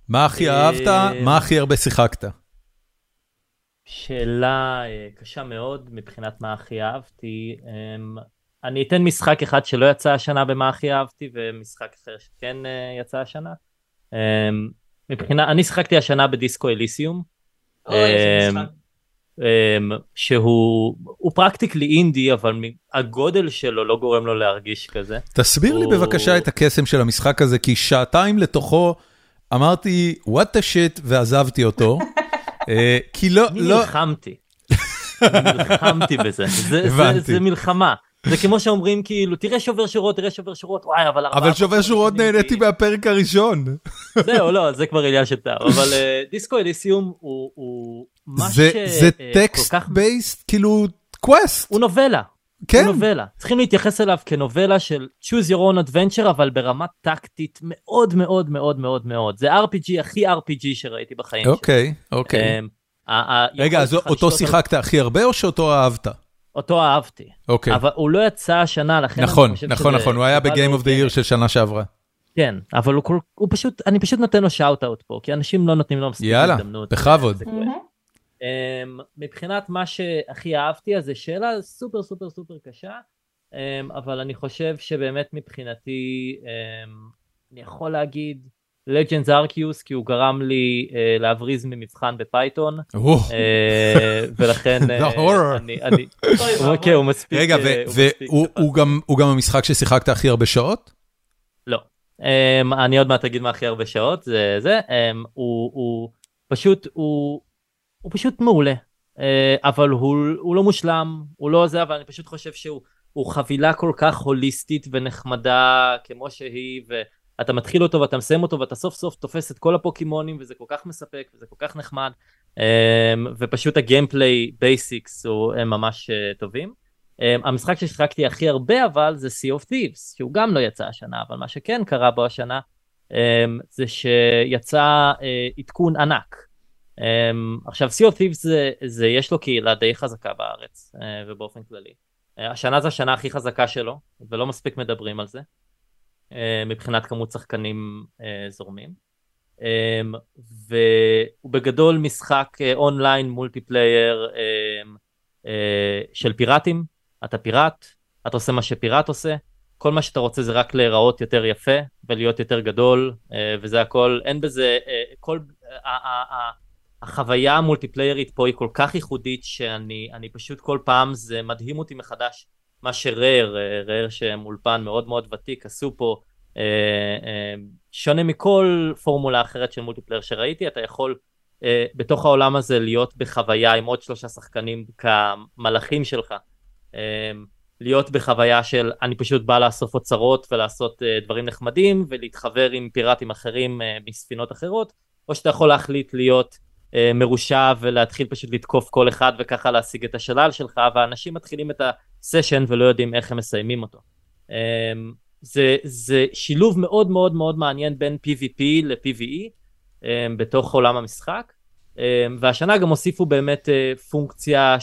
מה הכי אהבת, מה הכי הרבה שיחקת? שאלה אה, קשה מאוד מבחינת מה הכי אהבתי. אמ, אני אתן משחק אחד שלא יצא השנה במה הכי אהבתי, ומשחק אחר שכן אה, יצא השנה. מבחינה, אני שיחקתי השנה בדיסקו אליסיום. אמ, אמ, שהוא פרקטיקלי אינדי אבל הגודל שלו לא גורם לו להרגיש כזה. תסביר לי בבקשה את הקסם של המשחק הזה כי שעתיים לתוכו אמרתי what the shit ועזבתי אותו. אה, כי לא, אני לא... נלחמתי. נלחמתי בזה, זה מלחמה. זה כמו שאומרים כאילו תראה שובר שורות תראה שובר שורות וואי אבל אבל שובר שורות נהניתי מהפרק הראשון. זהו לא זה כבר עניין של טעם אבל Disco Elysium הוא מה זה text based כאילו quest הוא נובלה. כן. הוא נובלה צריכים להתייחס אליו כנובלה של choose your own adventure אבל ברמה טקטית מאוד מאוד מאוד מאוד מאוד זה RPG הכי RPG שראיתי בחיים שלי. אוקיי אוקיי. אמ, רגע אז אותו שיחקת הכי הרבה או שאותו אהבת? אותו אהבתי. אוקיי. אבל הוא לא יצא השנה, לכן נכון, אני חושב נכון, שזה... נכון, נכון, הוא היה ב game of the year של שנה שעברה. כן, אבל הוא, הוא פשוט, אני פשוט נותן לו shout out פה, כי אנשים לא נותנים לו מספיק הזדמנות. יאללה, בכבוד. אמ, מבחינת מה שהכי אהבתי, אז זו שאלה סופר סופר סופר קשה, אמ, אבל אני חושב שבאמת מבחינתי, אמ, אני יכול להגיד, Legends Arceus כי הוא גרם לי אה, להבריז ממבחן בפייתון. אה, ולכן uh, אני, אני, אוקיי הוא מספיק רגע והוא גם הוא גם המשחק ששיחקת הכי הרבה שעות? לא. אמ, אני עוד מעט אגיד מה הכי הרבה שעות זה זה. אמ, הוא, הוא פשוט הוא, הוא פשוט מעולה. אה, אבל הוא, הוא לא מושלם הוא לא זה אבל אני פשוט חושב שהוא חבילה כל כך הוליסטית ונחמדה כמו שהיא. ו... אתה מתחיל אותו ואתה מסיים אותו ואתה סוף סוף תופס את כל הפוקימונים וזה כל כך מספק וזה כל כך נחמד אמ, ופשוט ה gameplay basics הם ממש אה, טובים. אמ, המשחק ששיחקתי הכי הרבה אבל זה Sea of Thieves שהוא גם לא יצא השנה אבל מה שכן קרה בו השנה אמ, זה שיצא אה, עדכון ענק. עכשיו Sea of Thieves זה, זה יש לו קהילה די חזקה בארץ אה, ובאופן כללי. השנה זה השנה הכי חזקה שלו ולא מספיק מדברים על זה. אה, מבחינת כמות שחקנים אה, זורמים. אה, והוא בגדול משחק online multiplayer של פיראטים, אתה פיראט, אתה עושה מה שפיראט עושה, כל מה שאתה רוצה זה רק להיראות יותר יפה ולהיות יותר גדול וזה הכל, אין בזה, כל, החוויה המולטיפליירית פה היא כל כך ייחודית שאני פשוט כל פעם זה מדהים אותי מחדש מה שרייר, רייר שהם אולפן מאוד מאוד ותיק, עשו פה אה, אה, שונה מכל פורמולה אחרת של מולטיפלייר שראיתי, אתה יכול אה, בתוך העולם הזה להיות בחוויה עם עוד שלושה שחקנים כמלאכים שלך. להיות בחוויה של אני פשוט בא לאסוף אוצרות ולעשות דברים נחמדים ולהתחבר עם פיראטים אחרים מספינות אחרות או שאתה יכול להחליט להיות מרושע ולהתחיל פשוט לתקוף כל אחד וככה להשיג את השלל שלך ואנשים מתחילים את הסשן ולא יודעים איך הם מסיימים אותו. זה, זה שילוב מאוד מאוד מאוד מעניין בין PvP ל-PvE בתוך עולם המשחק והשנה גם הוסיפו באמת פונקציה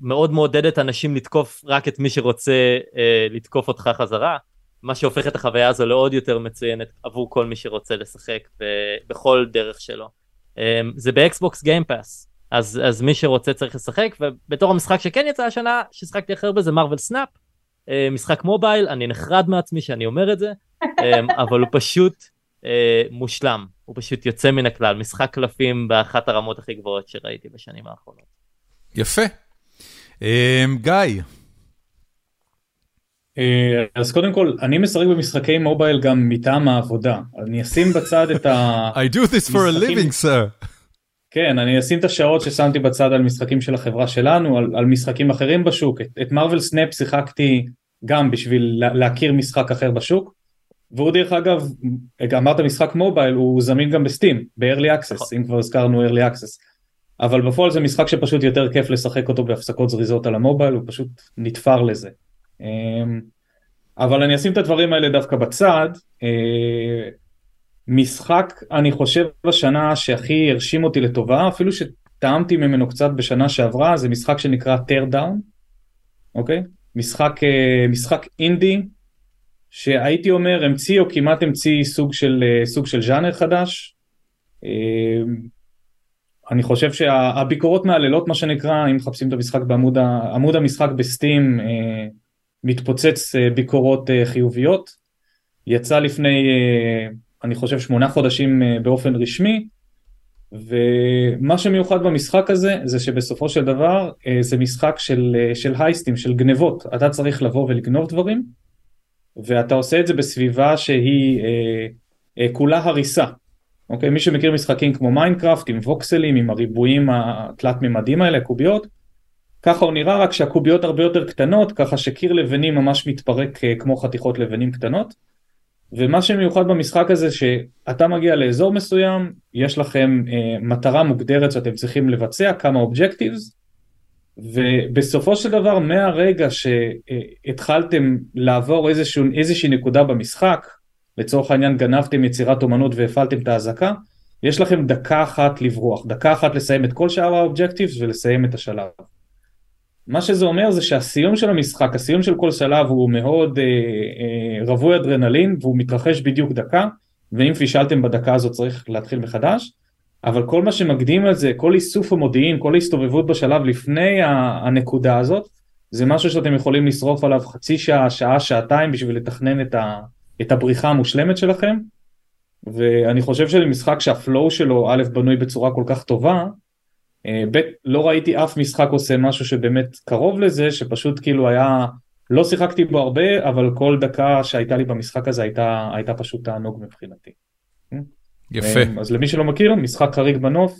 שמאוד מעודדת אנשים לתקוף רק את מי שרוצה לתקוף אותך חזרה מה שהופך את החוויה הזו לעוד יותר מצוינת עבור כל מי שרוצה לשחק בכל דרך שלו. אמ, זה ב Xbox Game Pass אז אז מי שרוצה צריך לשחק ובתור המשחק שכן יצא השנה ששחקתי הכי הרבה זה Marvel Snap משחק mobile אני נחרד מעצמי שאני אומר את זה אמ, אבל הוא פשוט מושלם הוא פשוט יוצא מן הכלל משחק קלפים באחת הרמות הכי גבוהות שראיתי בשנים האחרונות. יפה. אמ, גיא. אה, אז קודם כל אני משחק במשחקי mobile גם מטעם העבודה אני אשים בצד את ה... I do this for a living sir. כן אני אשים את השעות ששמתי בצד על משחקים של החברה שלנו על, על משחקים אחרים בשוק את Marvel Snap שיחקתי גם בשביל לה, להכיר משחק אחר בשוק. והוא דרך אגב אמרת משחק מובייל הוא זמין גם בסטים ב-early access נכון. אם כבר הזכרנו early access. אבל בפועל זה משחק שפשוט יותר כיף לשחק אותו בהפסקות זריזות על המובייל הוא פשוט נתפר לזה. אמ, אבל אני אשים את הדברים האלה דווקא בצד. אה, משחק אני חושב בשנה שהכי הרשים אותי לטובה אפילו שטעמתי ממנו קצת בשנה שעברה זה משחק שנקרא tear down אוקיי משחק אה, משחק אינדי שהייתי אומר המציא או כמעט המציא סוג של אה, סוג של ז'אנר חדש. אני חושב שהביקורות מהללות מה שנקרא אם מחפשים את המשחק בעמוד עמוד המשחק בסטים מתפוצץ אה, ביקורות אה, חיוביות. יצא לפני, אה, אני חושב, שמונה חודשים באופן רשמי, ומה שמיוחד במשחק הזה, זה שבסופו של דבר זה משחק של, של הייסטים, של גנבות. אתה צריך לבוא ולגנוב דברים, ואתה עושה את זה בסביבה שהיא כולה הריסה. אוקיי? מי שמכיר משחקים כמו מיינקראפט עם ווקסלים, עם הריבועים התלת מימדים האלה, קוביות, ככה הוא נראה רק שהקוביות הרבה יותר קטנות ככה שקיר לבנים ממש מתפרק אה, כמו חתיכות לבנים קטנות. ומה שמיוחד במשחק הזה שאתה מגיע לאזור מסוים יש לכם אה, מטרה מוגדרת שאתם צריכים לבצע כמה objectives ובסופו של דבר מהרגע שהתחלתם לעבור איזשהו, איזושהי נקודה במשחק לצורך העניין גנבתם יצירת אומנות והפעלתם את האזעקה יש לכם דקה אחת לברוח דקה אחת לסיים את כל שאר האובג'קטיבס ולסיים את השלב מה שזה אומר זה שהסיום של המשחק, הסיום של כל שלב הוא מאוד אה, אה, רווי אדרנלין והוא מתרחש בדיוק דקה, ואם פישלתם בדקה הזאת צריך להתחיל מחדש, אבל כל מה שמקדים על זה, כל איסוף המודיעין, כל ההסתובבות בשלב לפני הנקודה הזאת, זה משהו שאתם יכולים לשרוף עליו חצי שעה, שעה, שעתיים בשביל לתכנן את, ה, את הבריחה המושלמת שלכם, ואני חושב שזה משחק שהפלואו שלו א' בנוי בצורה כל כך טובה, ב', לא ראיתי אף משחק עושה משהו שבאמת קרוב לזה, שפשוט כאילו היה, לא שיחקתי בו הרבה, אבל כל דקה שהייתה לי במשחק הזה הייתה, הייתה פשוט תענוג מבחינתי. יפה. אה, אז למי שלא מכיר, משחק חריג בנוף,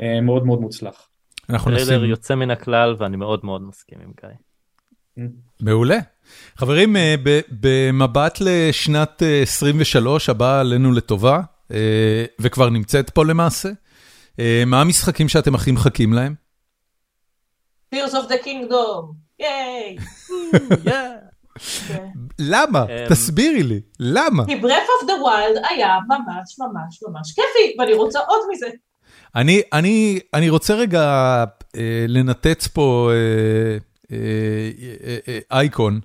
אה, מאוד מאוד מוצלח. אנחנו נשים... יוצא מן הכלל ואני מאוד מאוד מסכים עם גיא. מעולה. חברים, במבט לשנת 23 הבאה עלינו לטובה, וכבר נמצאת פה למעשה. אה, מה המשחקים שאתם הכי מחכים להם? Tears of the Kingdom, ייי! למה? אמ, תסבירי לי, למה? כי Breath of the Wild היה ממש ממש ממש כיפי, ואני רוצה עוד מזה. אני, אני, אני רוצה רגע אה, לנתץ פה אה, אה, אה, אייקון.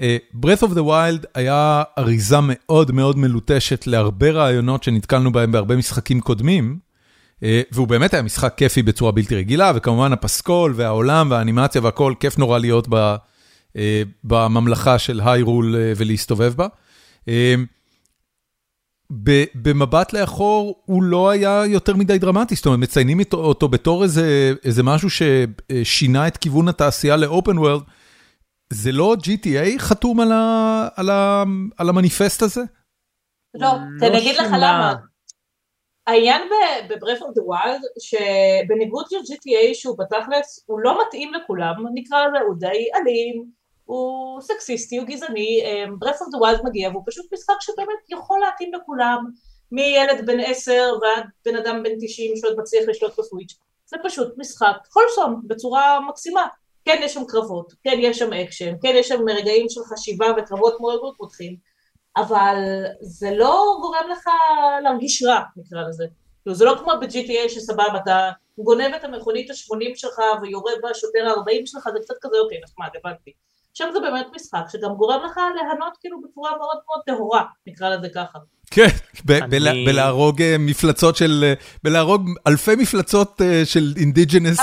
אה, Breath of the Wild היה אריזה מאוד מאוד מלוטשת להרבה רעיונות שנתקלנו בהם בהרבה משחקים קודמים. אה, והוא באמת היה משחק כיפי בצורה בלתי רגילה, וכמובן הפסקול והעולם והאנימציה והכל, כיף נורא להיות אה, בממלכה של היירול אה, ולהסתובב בה. במבט לאחור הוא לא היה יותר מדי דרמטי, זאת אומרת מציינים אותו בתור איזה, איזה משהו ששינה את כיוון התעשייה לאופן וורד. זה לא GTA חתום על, ה, על, ה, על המניפסט הזה? לא, תן לא אגיד לך למה. העניין ב-Breath of the Wild שבניגוד ל-GTA שהוא בתכלס הוא לא מתאים לכולם נקרא לזה הוא די אלים הוא סקסיסטי הוא גזעני Breath of the Wild מגיע והוא פשוט משחק שבאמת יכול להתאים לכולם מילד בן עשר ועד בן אדם בן תשעים שעוד מצליח לשלוט בסוויץ', זה פשוט משחק wholesome בצורה מקסימה. כן יש שם קרבות, כן יש שם אקשן, כן יש שם רגעים של חשיבה וקרבות מאוד מאוד מותחים, אבל זה לא גורם לך להרגיש רע, נקרא לזה. כאילו זה לא כמו ב-GTA שסבבה, אתה גונב את המכונית ה-80 שלך ויורה בשוטר ה-40 שלך, זה קצת כזה, אוקיי, נחמד, הבנתי. עכשיו זה באמת משחק שגם גורם לך ליהנות כאילו בצורה מאוד מאוד טהורה, נקרא לזה ככה. כן, בלהרוג מפלצות של, בלהרוג אלפי מפלצות של indigenous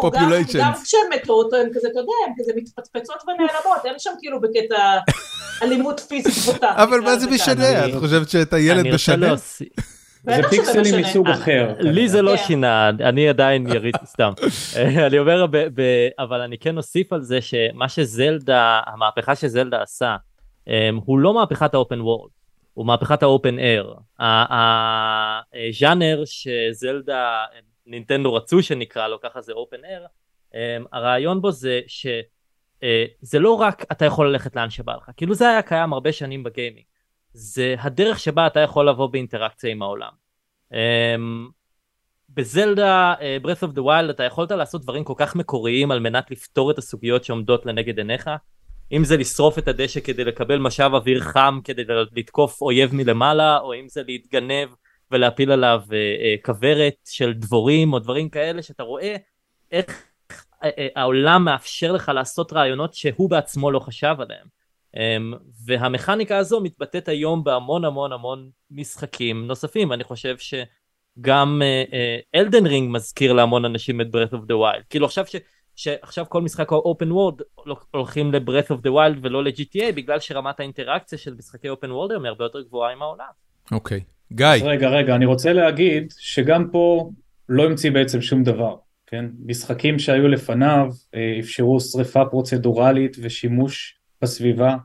population. גם כשהן מתות הן כזה, אתה יודע, הן כזה מתפצפצות ונעלמות, אין שם כאילו בקטע אלימות פיזית בוטה. אבל מה זה משנה, את חושבת שאת הילד משנה? זה פיקסלים מסוג אחר. לי זה לא שינה, אני עדיין ירית סתם. אני אומר, אבל אני כן אוסיף על זה שמה שזלדה, המהפכה שזלדה עשה, הוא לא מהפכת האופן וורד, הוא מהפכת האופן אר. הז'אנר שזלדה, נינטנדו רצו שנקרא לו, ככה זה אופן אר, הרעיון בו זה שזה לא רק אתה יכול ללכת לאן שבא לך, כאילו זה היה קיים הרבה שנים בגיימינג. זה הדרך שבה אתה יכול לבוא באינטראקציה עם העולם. Um, בזלדה uh, breath of the wild אתה יכולת לעשות דברים כל כך מקוריים על מנת לפתור את הסוגיות שעומדות לנגד עיניך. אם זה לשרוף את הדשא כדי לקבל משאב אוויר חם כדי לתקוף אויב מלמעלה, או אם זה להתגנב ולהפיל עליו uh, uh, כוורת של דבורים או דברים כאלה שאתה רואה איך uh, uh, העולם מאפשר לך לעשות רעיונות שהוא בעצמו לא חשב עליהם. Um, והמכניקה הזו מתבטאת היום בהמון המון המון משחקים נוספים אני חושב שגם Elden uh, Ring uh, מזכיר להמון אנשים את Breath of the Wild כאילו עכשיו ש, שעכשיו כל משחק open world הולכים ל- Breath of the Wild ולא ל-GTA בגלל שרמת האינטראקציה של משחקי open world היום היא הרבה יותר גבוהה עם העולם. אוקיי okay. גיא. רגע רגע אני רוצה להגיד שגם פה לא המציא בעצם שום דבר. כן? משחקים שהיו לפניו אה, אפשרו שריפה פרוצדורלית ושימוש בסביבה,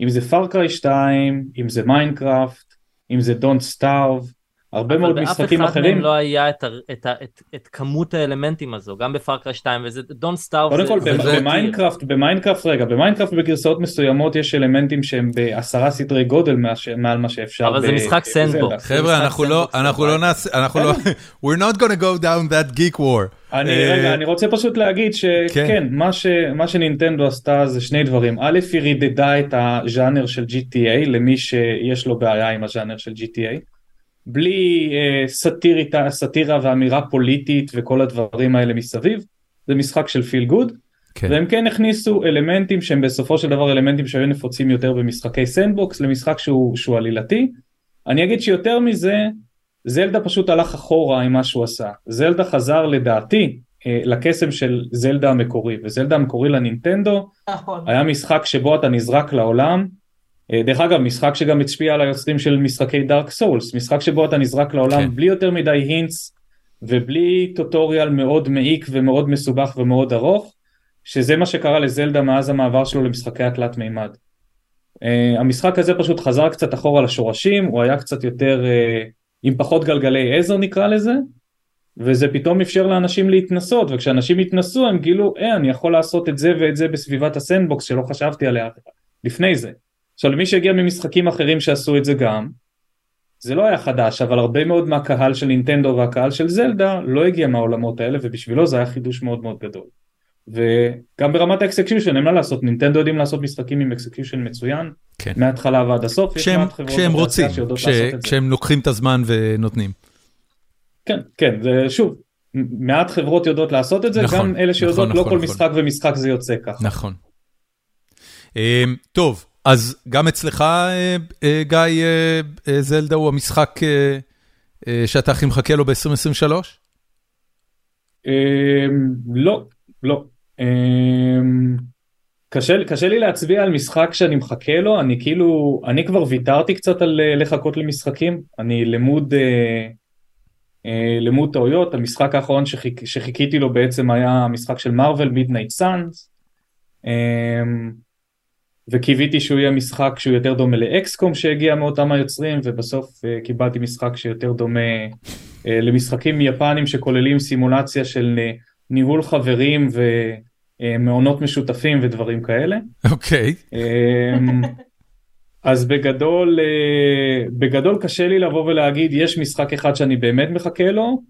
אם זה Far Cry 2, אם זה Minecraft, אם זה Don't Starve, הרבה מאוד משחקים אחרים. אבל באף אחד מהם לא היה את, את, את, את כמות האלמנטים הזו, גם ב Far Cry 2 וזה Don't Starve. קודם כל ב Minecraft, ב Minecraft רגע, ב Minecraft בגרסאות מסוימות יש אלמנטים שהם בעשרה סדרי גודל מעל מה שאפשר. אבל זה משחק sandbox. חבר'ה אנחנו לא, אנחנו לא נעשה, אנחנו לא, we're not gonna go down that geek road. אני רגע אני רוצה פשוט להגיד שכן מה מה שנינטנדו עשתה זה שני דברים א' היא רידדה את הז'אנר של GTA למי שיש לו בעיה עם הז'אנר של GTA. בלי uh, סאטיריטה, סאטירה ואמירה פוליטית וכל הדברים האלה מסביב, זה משחק של feel good, כן. והם כן הכניסו אלמנטים שהם בסופו של דבר אלמנטים שהיו נפוצים יותר במשחקי sandbox למשחק שהוא, שהוא עלילתי. אני אגיד שיותר מזה, זלדה פשוט הלך אחורה עם מה שהוא עשה. זלדה חזר לדעתי אה, לקסם של זלדה המקורי, וזלדה המקורי לנינטנדו נכון. היה משחק שבו אתה נזרק לעולם, אה, דרך אגב משחק שגם הצביע על היוצרים של משחקי דארק סולס משחק שבו אתה נזרק לעולם כן. בלי יותר מדי הינטס ובלי טוטוריאל מאוד מעיק ומאוד מסובך ומאוד ארוך שזה מה שקרה לזלדה מאז המעבר שלו למשחקי התלת מימד. Uh, המשחק הזה פשוט חזר קצת אחורה לשורשים הוא היה קצת יותר uh, עם פחות גלגלי עזר נקרא לזה וזה פתאום אפשר לאנשים להתנסות וכשאנשים התנסו הם גילו אה אני יכול לעשות את זה ואת זה בסביבת הסנדבוקס שלא חשבתי עליה לפני זה. עכשיו למי שהגיע ממשחקים אחרים שעשו את זה גם, זה לא היה חדש, אבל הרבה מאוד מהקהל של נינטנדו והקהל של זלדה לא הגיע מהעולמות האלה ובשבילו זה היה חידוש מאוד מאוד גדול. וגם ברמת ה execution אין מה לעשות, נינטנדו יודעים לעשות משחקים עם execution מצוין, כן. מההתחלה ועד הסוף, כשהם, כשהם רוצים, ש... כשהם לוקחים את הזמן ונותנים. כן, כן, זה שוב, מעט חברות יודעות לעשות את זה, נכון, גם אלה שיודעות, נכון, לא נכון, כל נכון. משחק ומשחק זה יוצא ככה. נכון. אמ, טוב, אז גם אצלך, אה, אה, גיא, אה, זלדה הוא המשחק שאתה הכי מחכה לו ב-2023? אמ, לא, לא. אמ, קשה, קשה לי להצביע על משחק שאני מחכה לו, אני כאילו, אני כבר ויתרתי קצת על לחכות למשחקים, אני למוד, למוד טעויות, המשחק האחרון שחיכ, שחיכיתי לו בעצם היה המשחק של מארוול מידנייט סאנס. וקיוויתי שהוא יהיה משחק שהוא יותר דומה ל XCOM שהגיע מאותם היוצרים ובסוף uh, קיבלתי משחק שיותר דומה uh, למשחקים יפנים שכוללים סימולציה של uh, ניהול חברים ומעונות משותפים ודברים כאלה. אוקיי. Okay. אמ, אז בגדול, אה, בגדול קשה לי לבוא ולהגיד, יש משחק אחד שאני באמת מחכה לו,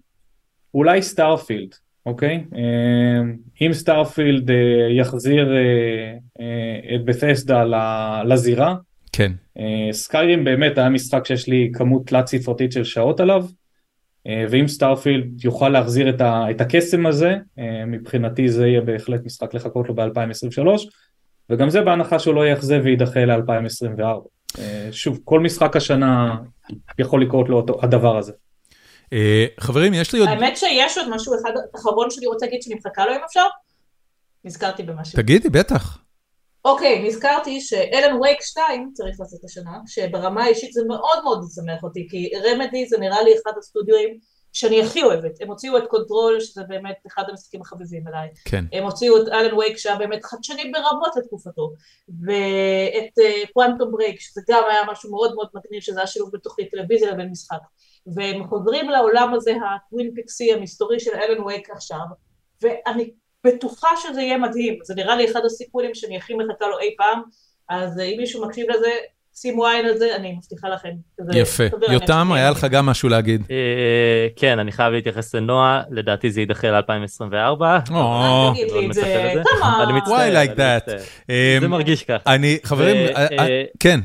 אולי Starfield, אוקיי? אה, אם Starfield אה, יחזיר את Bethesda לזירה, כן. Skyrim באמת היה משחק שיש לי כמות תלת ספרתית של שעות עליו, ואם Starfield יוכל להחזיר את הקסם הזה, מבחינתי זה יהיה בהחלט משחק לחכות לו ב-2023. וגם זה בהנחה שהוא לא יאכזב ויידחה ל-2024. אה, שוב, כל משחק השנה יכול לקרות לו הדבר הזה. אה, חברים, יש לי עוד... האמת שיש עוד משהו אחד אחרון שאני רוצה להגיד שאני מחכה לו אם אפשר. נזכרתי במשהו. תגידי, בטח. אוקיי, נזכרתי ש Alan Wake 2 צריך לצאת השנה, שברמה האישית זה מאוד מאוד משמח אותי, כי Remedy זה נראה לי אחד הסטודיואים שאני הכי אוהבת. הם הוציאו את Control, שזה באמת אחד המשחקים החביבים עליי. כן. הם הוציאו את Alan Wake, שהיה באמת חדשני ברמות לתקופתו. ואת Quantum uh, Break, שזה גם היה משהו מאוד מאוד מגניב, שזה היה שילוב בתוכנית טלוויזיה לבין משחק. והם חוזרים לעולם הזה, הטווין פיקסי המסתורי של אלן וייק עכשיו, ואני בטוחה שזה יהיה מדהים. זה נראה לי אחד הסיכולים שאני הכי מחכה לו אי פעם, אז uh, אם מישהו מקשיב לזה, שימו עין על זה, אני מבטיחה לכם. יפה. יותם, היה לך גם משהו להגיד. אה, כן, אני חייב להתייחס לנועה, לדעתי זה יידחה ל-2024. אל תגיד לי את זה, אני מצטער, זה מרגיש ככה. אני, חברים, אה, אה, כן.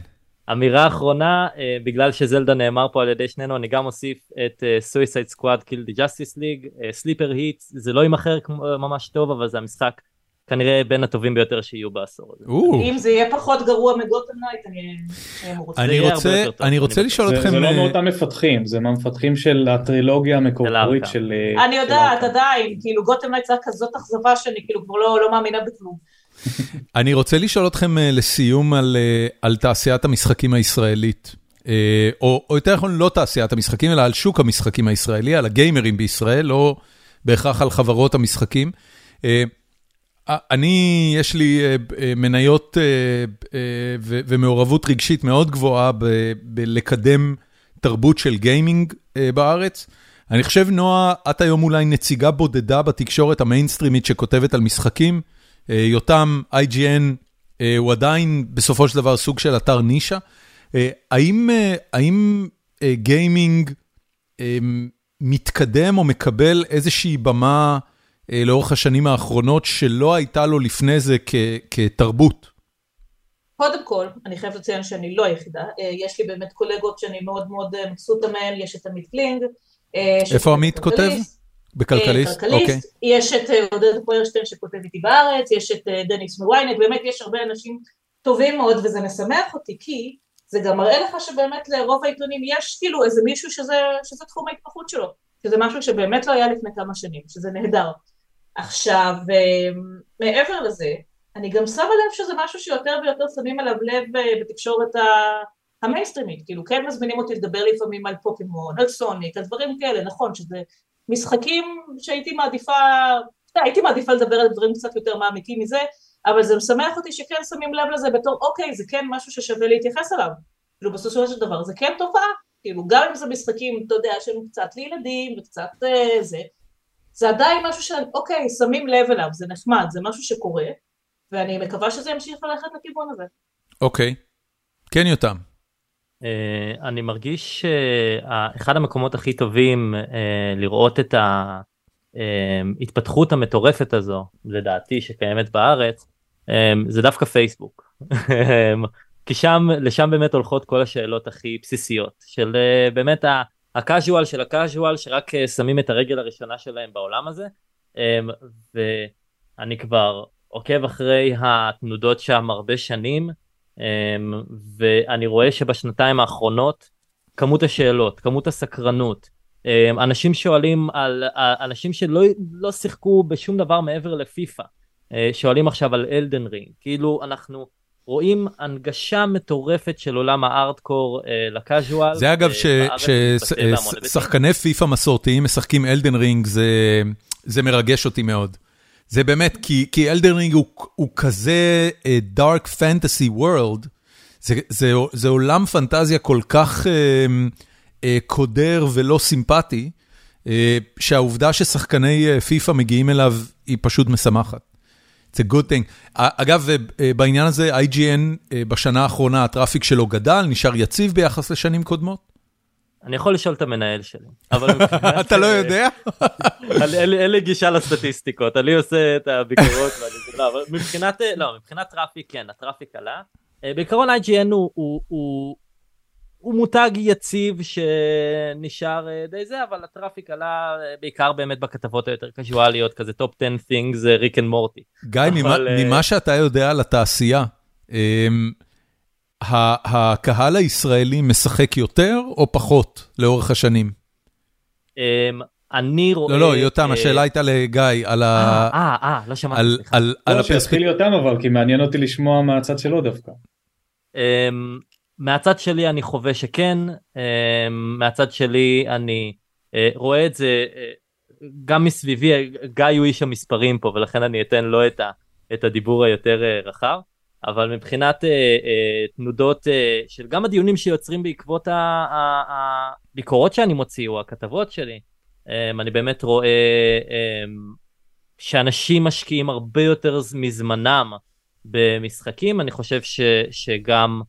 אמירה אחרונה, בגלל שזלדה נאמר פה על ידי שנינו, אני גם אוסיף את Suicide Squad Kill the Justice League, sleeper hit, זה לא יימכר ממש טוב, אבל זה המשחק כנראה בין הטובים ביותר שיהיו בעשור הזה. אם זה יהיה פחות גרוע מ Gotham Knights, אני רוצה. אני רוצה לשאול אתכם... זה לא אה, מאותם מפתחים, זה מהמפתחים של הטרילוגיה המקורית של... אה, אני יודעת, עדיין, כאילו Gotham Knights זה כזאת אכזבה שאני כאילו כבר לא, לא מאמינה בכלום. אני רוצה לשאול אתכם אה, לסיום על תעשיית המשחקים הישראלית. או יותר נכון לא תעשיית המשחקים, אלא על שוק המשחקים הישראלי, על הגיימרים בישראל, לא בהכרח על חברות המשחקים. אני, יש לי אה, אה, מניות אה, ומעורבות רגשית מאוד גבוהה בלקדם תרבות של גיימינג בארץ. אני חושב, נועה, את היום אולי נציגה בודדה בתקשורת המיינסטרימית שכותבת על משחקים. יותם, IGN, הוא עדיין בסופו של דבר סוג של אתר נישה. האם, האם גיימינג מתקדם או מקבל איזושהי במה אה, לאורך השנים האחרונות שלא הייתה לו לפני זה כתרבות? קודם כל, אני חייבת לציין שאני לא היחידה, אה, יש לי באמת קולגות שאני מאוד מאוד אה, מבסוטה מהן, יש את עמית קלינג. איפה עמית כותב? בכלכליסט? אוקיי. יש את עודד פוירשטיין שכותב איתי בארץ, יש את דניס מוויינט, באמת יש הרבה אנשים טובים מאוד וזה משמח אותי כי זה גם מראה לך שבאמת לרוב העיתונים יש כאילו איזה מישהו שזה, שזה תחום ההתמחות שלו, שזה משהו שבאמת לא היה לפני כמה שנים, שזה נהדר. עכשיו, מעבר לזה, אני גם שמה לב שזה משהו שיותר ויותר שמים עליו לב אה, בתקשורת המיינסטרימית, כאילו כן מזמינים אותי לדבר לפעמים על פוקימון, על סוניק, על דברים כאלה, נכון, שזה משחקים שהייתי מעדיפה, הייתי מעדיפה לדבר על דברים קצת יותר מעמיקים מזה, אבל זה משמח אותי שכן שמים לב לזה בתור, אוקיי, זה כן משהו ששווה להתייחס אליו, כאילו בסופו של דבר זה כן תופעה, כאילו גם אם זה משחקים, אתה יודע, שהם קצת לילדים וקצת אה, זה, זה עדיין משהו שאוקיי, שמים לב אליו, זה נחמד, זה משהו שקורה, ואני מקווה שזה ימשיך ללכת לכיוון הזה. אוקיי. כן, יותם. Uh, אני מרגיש שאחד uh, המקומות הכי טובים uh, לראות את ההתפתחות המטורפת הזו, לדעתי, שקיימת בארץ, um, זה דווקא פייסבוק. כי שם, לשם באמת הולכות כל השאלות הכי בסיסיות, של uh, באמת. הקאז'ואל של הקאז'ואל שרק אה, שמים את הרגל הראשונה שלהם בעולם הזה אמ, ואני כבר עוקב אחרי התנודות שם הרבה שנים ואני רואה שבשנתיים האחרונות כמות השאלות כמות הסקרנות אמ, אנשים שואלים על אנשים שלא לא שיחקו בשום דבר מעבר לפיפא אה, שואלים עכשיו על Elden Ring כאילו אנחנו רואים הנגשה מטורפת של עולם הארדקור אה, ל casual. זה אגב ששחקני פיפא מסורתיים משחקים Elden Ring, זה מרגש אותי מאוד. זה באמת, כי, כי Elden Ring הוא, הוא כזה דארק פנטסי וורלד, זה עולם פנטזיה כל כך uh, uh, קודר ולא סימפטי, uh, שהעובדה ששחקני פיפא מגיעים אליו היא פשוט משמחת. It's a good thing. אגב, בעניין הזה, IGN בשנה האחרונה, הטראפיק שלו גדל, נשאר יציב ביחס לשנים קודמות? אני יכול לשאול את המנהל שלי. אתה לא יודע? אין לי גישה לסטטיסטיקות, אני עושה את הביקורות, לא, מבחינת, לא, מבחינת traffic כן, ה traffic עלה. בעיקרון IGN הוא הוא מותג יציב שנשאר די זה אבל ה traffic עלה בעיקר באמת בכתבות היותר קזואליות כזה top 10 things Rick and Morty. גיא ממה שאתה יודע על התעשייה הקהל הישראלי משחק יותר או פחות לאורך השנים? אני רואה... לא, לא, יותם, השאלה הייתה לגיא על ה... אה, אה, לא שמעתי, סליחה. לא, שיתחיל יותם אבל, כי מעניין אותי לשמוע מהצד שלו דווקא. מהצד שלי אני חווה שכן, מהצד שלי אני רואה את זה גם מסביבי, גיא הוא איש המספרים פה ולכן אני אתן לו את הדיבור היותר רחב. אבל מבחינת uh, uh, תנודות uh, של גם הדיונים שיוצרים בעקבות הביקורות שאני מוציא או הכתבות שלי, um, אני באמת רואה um, שאנשים משקיעים הרבה יותר מזמנם במשחקים, אני חושב ש, שגם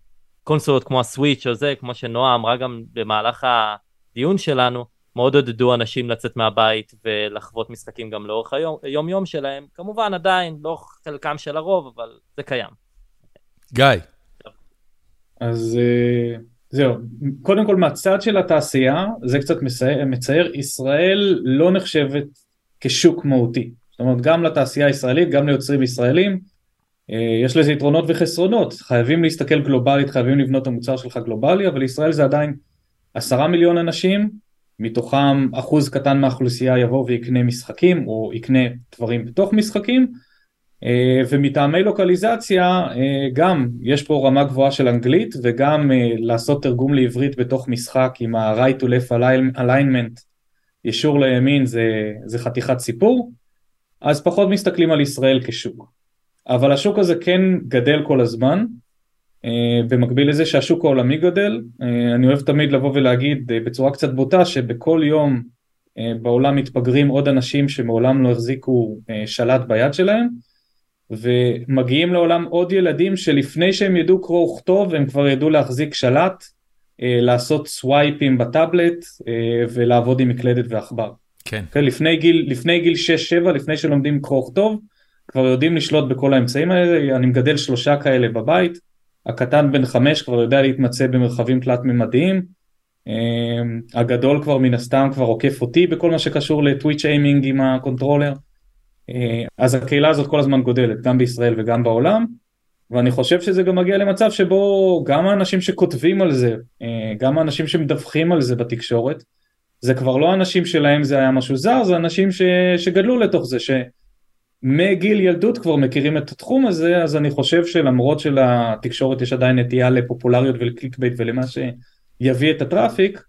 קונסולות כמו הסוויץ' או זה, כמו שנועה אמרה גם במהלך הדיון שלנו, מאוד עודדו אנשים לצאת מהבית ולחוות משחקים גם לאורך היום, היום יום שלהם, כמובן עדיין לא חלקם של הרוב, אבל זה קיים. גיא. אז אה, זהו, קודם כל מהצד של התעשייה, זה קצת מצייר, מצייר, ישראל לא נחשבת כשוק מהותי. זאת אומרת, גם לתעשייה הישראלית, גם ליוצרים ישראלים, אה, יש לזה יתרונות וחסרונות. חייבים להסתכל גלובלית, חייבים לבנות את המוצר שלך גלובלי, אבל ישראל זה עדיין עשרה מיליון אנשים, מתוכם אחוז קטן מהאוכלוסייה יבוא ויקנה משחקים, או יקנה דברים בתוך משחקים, ומטעמי לוקליזציה אה, גם יש פה רמה גבוהה של אנגלית וגם אה, לעשות תרגום לעברית בתוך משחק עם ה-right to left alignment ישור לימין זה, זה חתיכת סיפור. אז פחות מסתכלים על ישראל כשוק. אבל השוק הזה כן גדל כל הזמן במקביל לזה שהשוק העולמי גדל. אני אוהב תמיד לבוא ולהגיד בצורה קצת בוטה שבכל יום בעולם מתפגרים עוד אנשים שמעולם לא החזיקו שלט ביד שלהם ומגיעים לעולם עוד ילדים שלפני שהם ידעו קרוא וכתוב הם כבר ידעו להחזיק שלט, אה, לעשות סווייפים בטאבלט אה, ולעבוד עם מקלדת ועכבר. כן. כן לפני גיל, לפני גיל 6-7, לפני שלומדים קרוא וכתוב, כבר יודעים לשלוט בכל האמצעים האלה, אני מגדל שלושה כאלה בבית, הקטן בן חמש כבר יודע להתמצא במרחבים תלת ממדיים, אה, הגדול כבר מן הסתם כבר עוקף אותי בכל מה שקשור ל twitch aiming עם ה controller. אה, אז הקהילה הזאת כל הזמן גודלת, גם בישראל וגם בעולם, ואני חושב שזה גם מגיע למצב שבו גם האנשים שכותבים על זה, אה, גם האנשים שמדווחים על זה בתקשורת, זה כבר לא אנשים שלהם זה היה משהו זר, זה אנשים ש, שגדלו לתוך זה, שמגיל ילדות כבר מכירים את התחום הזה, אז אני חושב שלמרות שלתקשורת יש עדיין נטייה לפופולריות ול clickbait ולמה שיביא את ה traffic,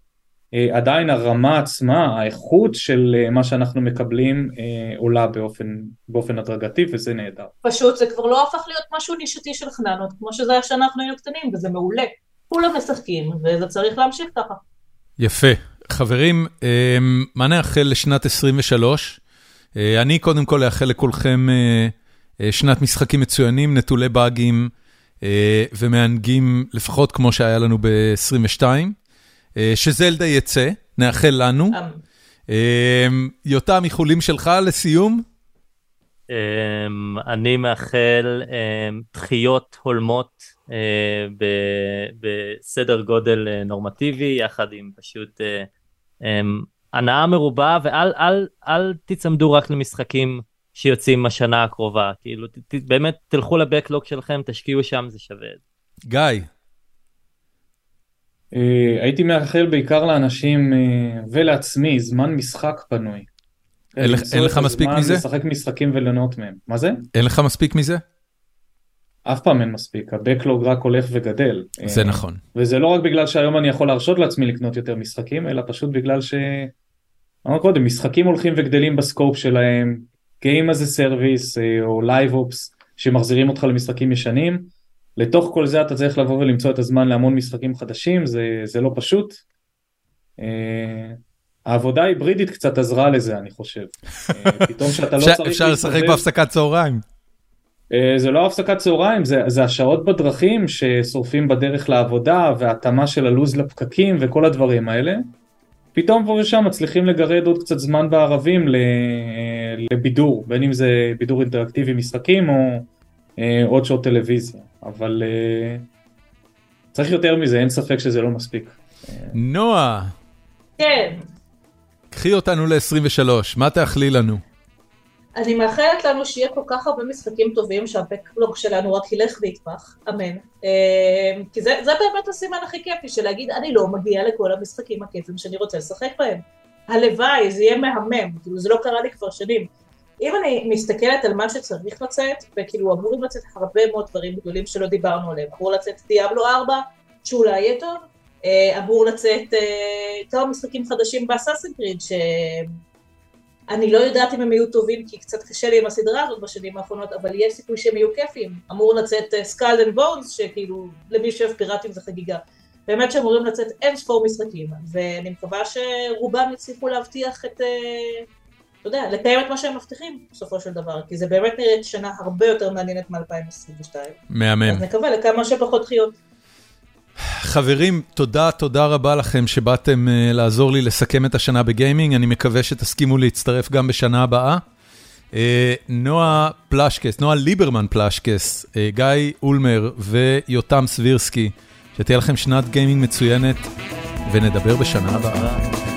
עדיין הרמה עצמה, האיכות של אה, מה שאנחנו מקבלים אה, עולה באופן, באופן הדרגתי וזה נהדר. פשוט זה כבר לא הפך להיות משהו נישתי של חננות, כמו שזה היה כשאנחנו היינו קטנים וזה מעולה. כולם משחקים וזה צריך להמשיך ככה. יפה. חברים, מה נאחל לשנת 23? אני קודם כל אאחל לכולכם שנת משחקים מצוינים, נטולי באגים ומענגים לפחות כמו שהיה לנו ב-22. אה, שזלדה יצא, נאחל לנו. אה, יותם, איחולים שלך לסיום? אמ, אני מאחל אמ, דחיות הולמות אה, בסדר גודל נורמטיבי, יחד עם פשוט אמ, הנאה מרובה, ואל אל, אל תצמדו רק למשחקים שיוצאים השנה הקרובה, כאילו באמת תלכו לבקלוג שלכם, תשקיעו שם, זה שווה. גיא. אה, הייתי מאחל בעיקר לאנשים אה, ולעצמי זמן משחק פנוי. אין לך מספיק מזה? לשחק משחקים וליהנות מהם. מה זה? אין לך מספיק מזה? אף פעם אין מספיק, הבקלוג רק הולך וגדל. זה אה, נכון. וזה לא רק בגלל שהיום אני יכול להרשות לעצמי לקנות יותר משחקים, אלא פשוט בגלל ש... אמרנו קודם, משחקים הולכים וגדלים בסקופ שלהם, Game as a Service או Live Ops שמחזירים אותך למשחקים ישנים. לתוך כל זה אתה צריך לבוא ולמצוא את הזמן להמון משחקים חדשים, זה, זה לא פשוט. Uh, העבודה ההיברידית קצת עזרה לזה, אני חושב. Uh, פתאום שאתה לא צריך... אפשר לשחק בהפסקת צהריים. זה לא הפסקת צהריים, זה, זה השעות בדרכים ששורפים בדרך לעבודה והתאמה של הלו"ז לפקקים וכל הדברים האלה. פתאום פה ושם מצליחים לגרד עוד קצת זמן בערבים לבידור, בין אם זה בידור אינטראקטיבי משחקים או עוד שעות טלוויזיה, אבל אה, צריך יותר מזה, אין ספק שזה לא מספיק. נועה. כן. קחי אותנו ל-23, מה תאכלי לנו? אני מאחלת לנו שיהיה כל כך הרבה משחקים טובים שהבקלוג שלנו רק ילך ויתפח, אמן. אה, כי זה, זה באמת הסימן הכי כיפי של להגיד אני לא מגיע לכל המשחקים הכיפים שאני רוצה לשחק בהם. הלוואי, זה יהיה מהמם, כאילו זה לא קרה לי כבר שנים. אם אני מסתכלת על מה שצריך לצאת, וכאילו אמורים לצאת הרבה מאוד דברים גדולים שלא דיברנו עליהם, אמור לצאת Diablo 4, שאולי יהיה טוב, אה, אמור לצאת אה, כמה משחקים חדשים ב Assassin's Creed, שאני לא יודעת אם הם יהיו טובים, כי קצת קשה לי עם הסדרה הזאת בשנים האחרונות, אבל יש סיכוי שהם יהיו כיפים. אמור לצאת Skull and Bones, שכאילו למי שאוהב פיראטים זה חגיגה. באמת שאמורים לצאת אין ספור משחקים, ואני מקווה שרובם יצליחו להבטיח את... אה, אתה יודע, לקיים את מה שהם מבטיחים בסופו של דבר, כי זה באמת נראית שנה הרבה יותר מעניינת מ-2022. מהמם. אז נקווה לכמה שפחות דחיות. חברים, תודה, תודה רבה לכם שבאתם uh, לעזור לי לסכם את השנה בגיימינג, אני מקווה שתסכימו להצטרף גם בשנה הבאה. Uh, נועה פלשקס, נועה ליברמן פלשקס, uh, גיא אולמר ויותם סבירסקי, שתהיה לכם שנת גיימינג מצוינת, ונדבר בשנה הבאה.